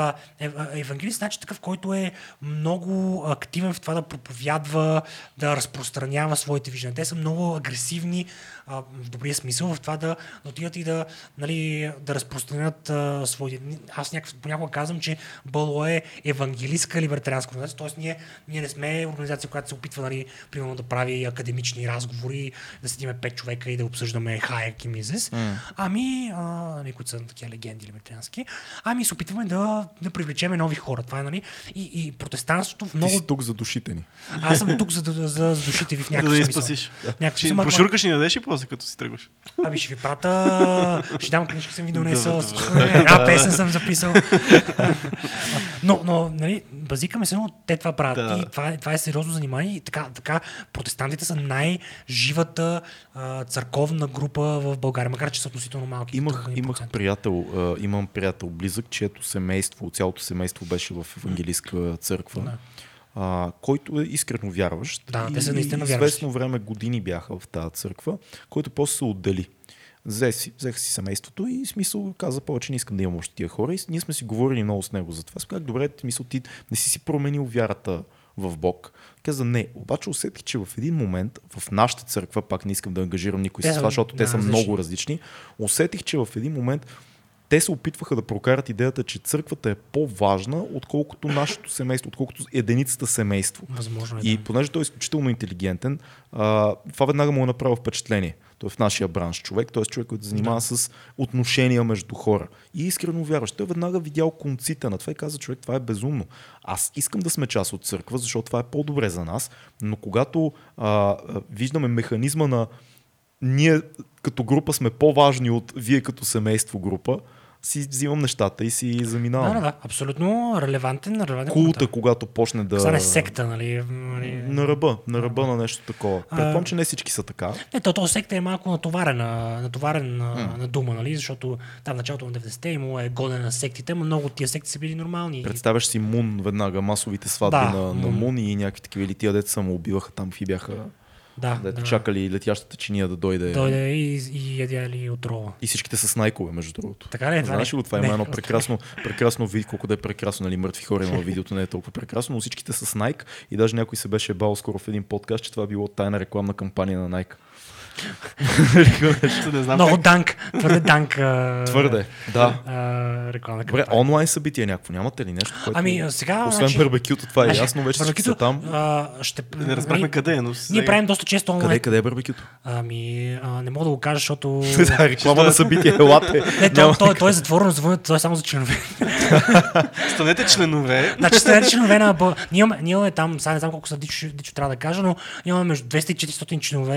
евангелист значи такъв, който е много активен в това да проповядва, да разпространява своите виждания. Те са много агресивни, а, в добрия смисъл, в това да, да отидат и да, нали, да разпространят а, своите... Аз някакъв, понякога казвам, че БЛО е евангелистка либертарианска организация, т.е. Ние, ние не сме организация, която се опитва, нали, примерно да прави академични разговори, да седиме пет човека и да обсъждаме Хайек и Мизес, ами, а, нали, които са такива легенди либертариански, ами се опитваме да, да привлечеме нови хора. Това е, нали, и, и протестанството в Ти много... си тук за душите ни. Аз съм тук, за да, за, за душите ви в Да някакъв да смисъл. спасиш. Някакъв Ще, смисъл, брошурка ще ни дадеш и после, като си тръгваш. Ами ще ви прата, ще дам книжки, съм ви донесъл, всичко. Една песен съм записал. но, но, нали, базикаме се, но те това правят. Да. И това, е- това е сериозно занимание. И така, така протестантите са най-живата а, църковна група в България, макар че са относително малки. Имах, имах приятел, а, имам приятел близък, чието семейство, цялото семейство беше в евангелистка църква, Да. А, който е искрено вярващ. Да, и, те са наистина вярващи. известно време години бяха в тази църква, който после се отдели. Взе си, взеха си семейството и смисъл каза повече не искам да имам още тия хора. И ние сме си говорили много с него за това. Аз добре, смисъл ти не си си променил вярата в Бог. Каза не, обаче усетих, че в един момент в нашата църква, пак не искам да ангажирам никой Те с са- това, защото те са различни. много различни, усетих, че в един момент те се опитваха да прокарат идеята, че църквата е по-важна, отколкото нашето семейство, отколкото единицата семейство. Възможно е. И да. понеже той е изключително интелигентен, а, това веднага му е направило впечатление. Той е в нашия бранш човек, т.е. човек, който се занимава с отношения между хора. И искрено вярващ. Той веднага видял конците на това и каза, човек, това е безумно. Аз искам да сме част от църква, защото това е по-добре за нас, но когато а, виждаме механизма на ние като група сме по-важни от вие като семейство група, си взимам нещата и си заминавам. Да, да, да, абсолютно релевантен, релевантен Култа, когато почне да... Стане секта, нали? На ръба, на ръба на нещо такова. Предполагам, че не всички са така. Не, то, то секта е малко натоварена, натоварен на, на дума, нали? Защото там в началото на 90-те имало е годен на сектите, но много от тия секти са били нормални. Представяш си Мун веднага, масовите сватби Да, на, на Мун. Мун и някакви такива или тия деца само убиваха там, какви бяха, да, дето да. чакали летящата чиния да дойде. Дойде и, и ядяли отрова. И всичките са с найкове, между другото. Така ли? е? Знаеш ли го? Това има едно прекрасно, прекрасно видео, колко да е прекрасно, нали, мъртви хора във видеото, не е толкова прекрасно, но всичките са с Nike и даже някой се беше бал скоро в един подкаст, че това било тайна рекламна кампания на Nike. Не знам Много данк, твърде данк. Твърде, да. реклама. Добре, онлайн събитие някакво, нямате ли нещо? Което, Ами, сега, Освен значи- барбекюто, това е Значи, ясно, вече всички барбекюто, са там. А, ще, Не разбрахме нали, къде е, но... Ние сега- правим доста често онлайн. Къде, къде е барбекюто? Ами, а, не мога да го кажа, защото... Да, реклама на събитие, елате. Не, то, то, то, е затворено, звънят, то е само за членове. Станете членове. Значи сте членове на... Ние имаме, ние имаме там, сега не знам колко са Дичо, Дичо трябва да кажа, но имаме между 200 и 400 членове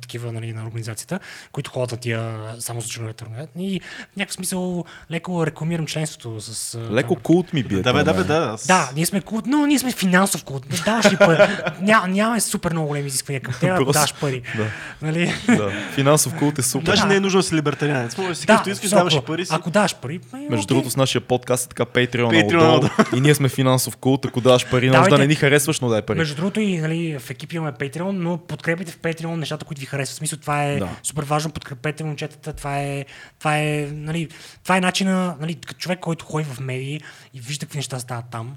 такива нали, на организацията, които ходят на тия само за членовете. И в някакъв смисъл леко рекламирам членството с... Леко там. култ ми бие. Да, бе, да, бе, мен. да. Да, ние сме култ, но ние сме финансов култ. Не даваш ли пари? Ня, нямаме супер много големи изисквания към теб, ако Просто- даваш пари. Да. Нали? Да. Финансов култ е супер. Даже Да. не е нужно да си либертарианец. Може да си както искаш, даваш пари си. Ако даваш пари, ме, Между другото, с нашия подкаст е така Patreon, Patreon. И ние сме финансов култ, ако даваш пари, може да не ни харесваш, но дай пари. Между другото и нали, в екип имаме Patreon, но подкрепите в Patreon нещата, които ви харесват. В смисъл, това е Да. супер важно. Подкрепете момчетата. Това е, това е, нали, това е начина, нали, като човек, който ходи в медии и вижда какви неща стават там.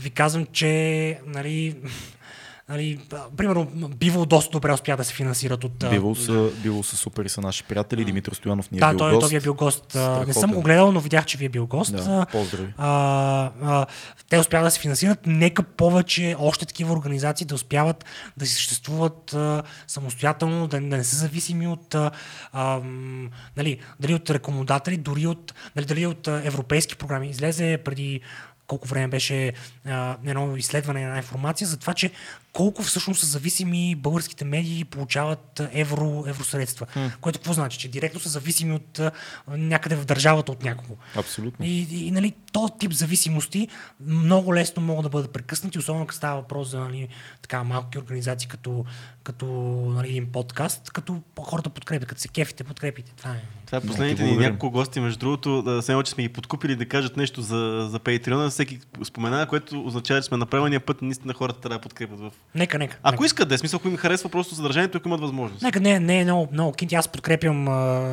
Ви казвам, че нали, нали, примерно, Биво доста добре успя да се финансират от... а, Било са, било са супер и са наши приятели. Димитър Стоянов ни е да, бил той, гост. той ви е бил гост. А, Не съм Страхотен. го гледал, но видях, че ви е бил гост. Да, поздрави. а, а, те успяват да се финансират. Нека повече още такива организации да успяват да си съществуват а, самостоятелно, да, да не са зависими от, а, а, нали, дали от рекомодатели, дори от, дали, дали от европейски програми. Излезе преди колко време беше а, едно изследване на информация за това, че колко всъщност са зависими българските медии и получават евро, евросредства. Което какво значи? Че директно са зависими от някъде в държавата от някого. Абсолютно. И, и, и нали, този тип зависимости много лесно могат да бъдат прекъснати, особено като става въпрос за нали, така, малки организации като, като нали, един подкаст, като хората подкрепят, като се кефите, подкрепите. Това е. Това е последните ни няколко гости, между другото, да се че сме ги подкупили да кажат нещо за, за Patreon. Всеки спомена, което означава, че сме на правилния път, наистина хората трябва да подкрепят в. Нека, нека. Ако нека. искат да е смисъл, ако им харесва просто съдържанието, ако имат възможност. Нека не, не е много, много кинти. Аз подкрепям а,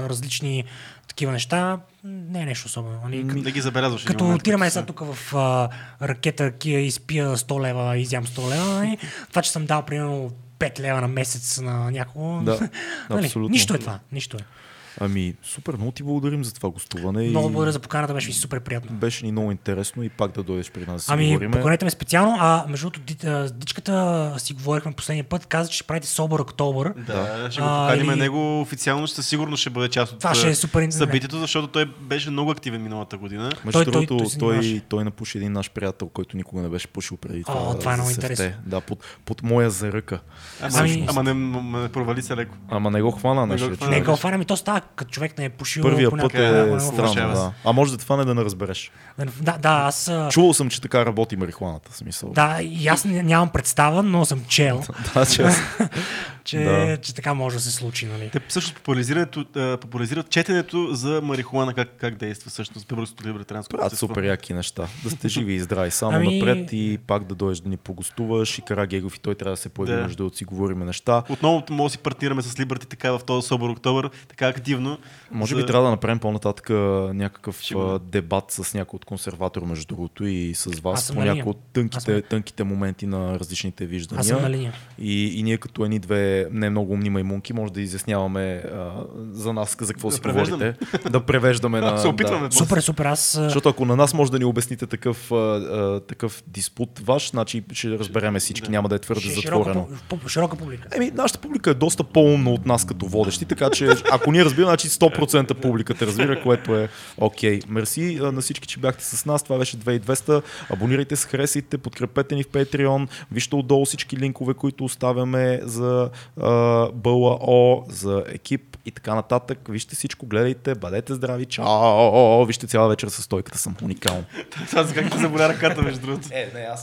различни такива неща. Не е нещо особено. Нали? Като, Да ги забелязваш. като момент, отираме сега тук в а, ракета Кия и спия 100 лева, изям 100 лева, нали? това, че съм дал примерно 5 лева на месец на някого. Да, нали? абсолютно. Нищо е това. Нищо е. Ами, супер, много ти благодарим за това гостуване. Много и благодаря за поканата, беше ми супер приятно. Беше ни много интересно и пак да дойдеш при нас да Ами, говорим. поканете ме специално, а между другото, дичката си говорихме последния път, каза, че ще правите Собър Октобър. Да, ще го А, поканим или- него официално, ще със сигурност ще бъде част от Това ще е супер събитието, защото той беше много активен миналата година. Между Той- другото, той той, той, той, напуши един наш приятел, който никога не беше пушил преди това. О, това е много интересно. Да, под, под моя заръка. Ама, Ами- ама не, м- м- провали се леко. Ама не го хвана Не го хвана. Не, го фана ми, то става, като човек не е пушил. Първия по път е не го странно, да. А може да те фане да не разбереш. Да, да, аз... Чувал съм, че така работи марихуаната, смисъл. Да, и аз ня- нямам представа, но съм чел, да че че, Да. че така може да се случи. Нали? Те всъщност популяризирането, а, популяризират четенето за марихуана, как, как действа всъщност българското либертарианско общество. супер яки неща. Да сте живи и здрави. Само Ами- напред и пак да дойдеш да ни погостуваш. И Карагегов и той трябва да се появи Да. да си говорим неща. Отново може да си партнираме с Liberty така в този Собор Октобър, така активно. Може за- би трябва да направим по-нататък някакъв а, дебат с някой от консерватор, между другото, и с вас по някои от тънките, съм- тънките моменти на различните виждания. Аз съм на линия. И, и ние като едни две не много умни маймунки може да изясняваме а, за нас за какво Да си говорите. да превеждаме на... се опитваме. Да. Супер, супер. Аз... Защото ако на нас може да ни обясните такъв, а, а, такъв диспут ваш, значи ще разбереме всички, Да. няма да е твърде ши- широка, затворено. пу- широка публика. Еми, нашата публика е доста по-умна от нас като водещи, така че ако ние разбираме, значи 100% публиката разбира, което е окей. Мерси а, на всички, че бяхте с нас. Това беше 2200. Абонирайте се, харесайте, подкрепете ни в Patreon. Вижте отдолу всички линкове, които оставяме за а, БЛАО, за екип и така нататък. Вижте всичко, гледайте, бъдете здрави. Чао! Вижте цяла вечер с стойката съм уникално. Аз как ти заболя ръката, между другото. Е, не, аз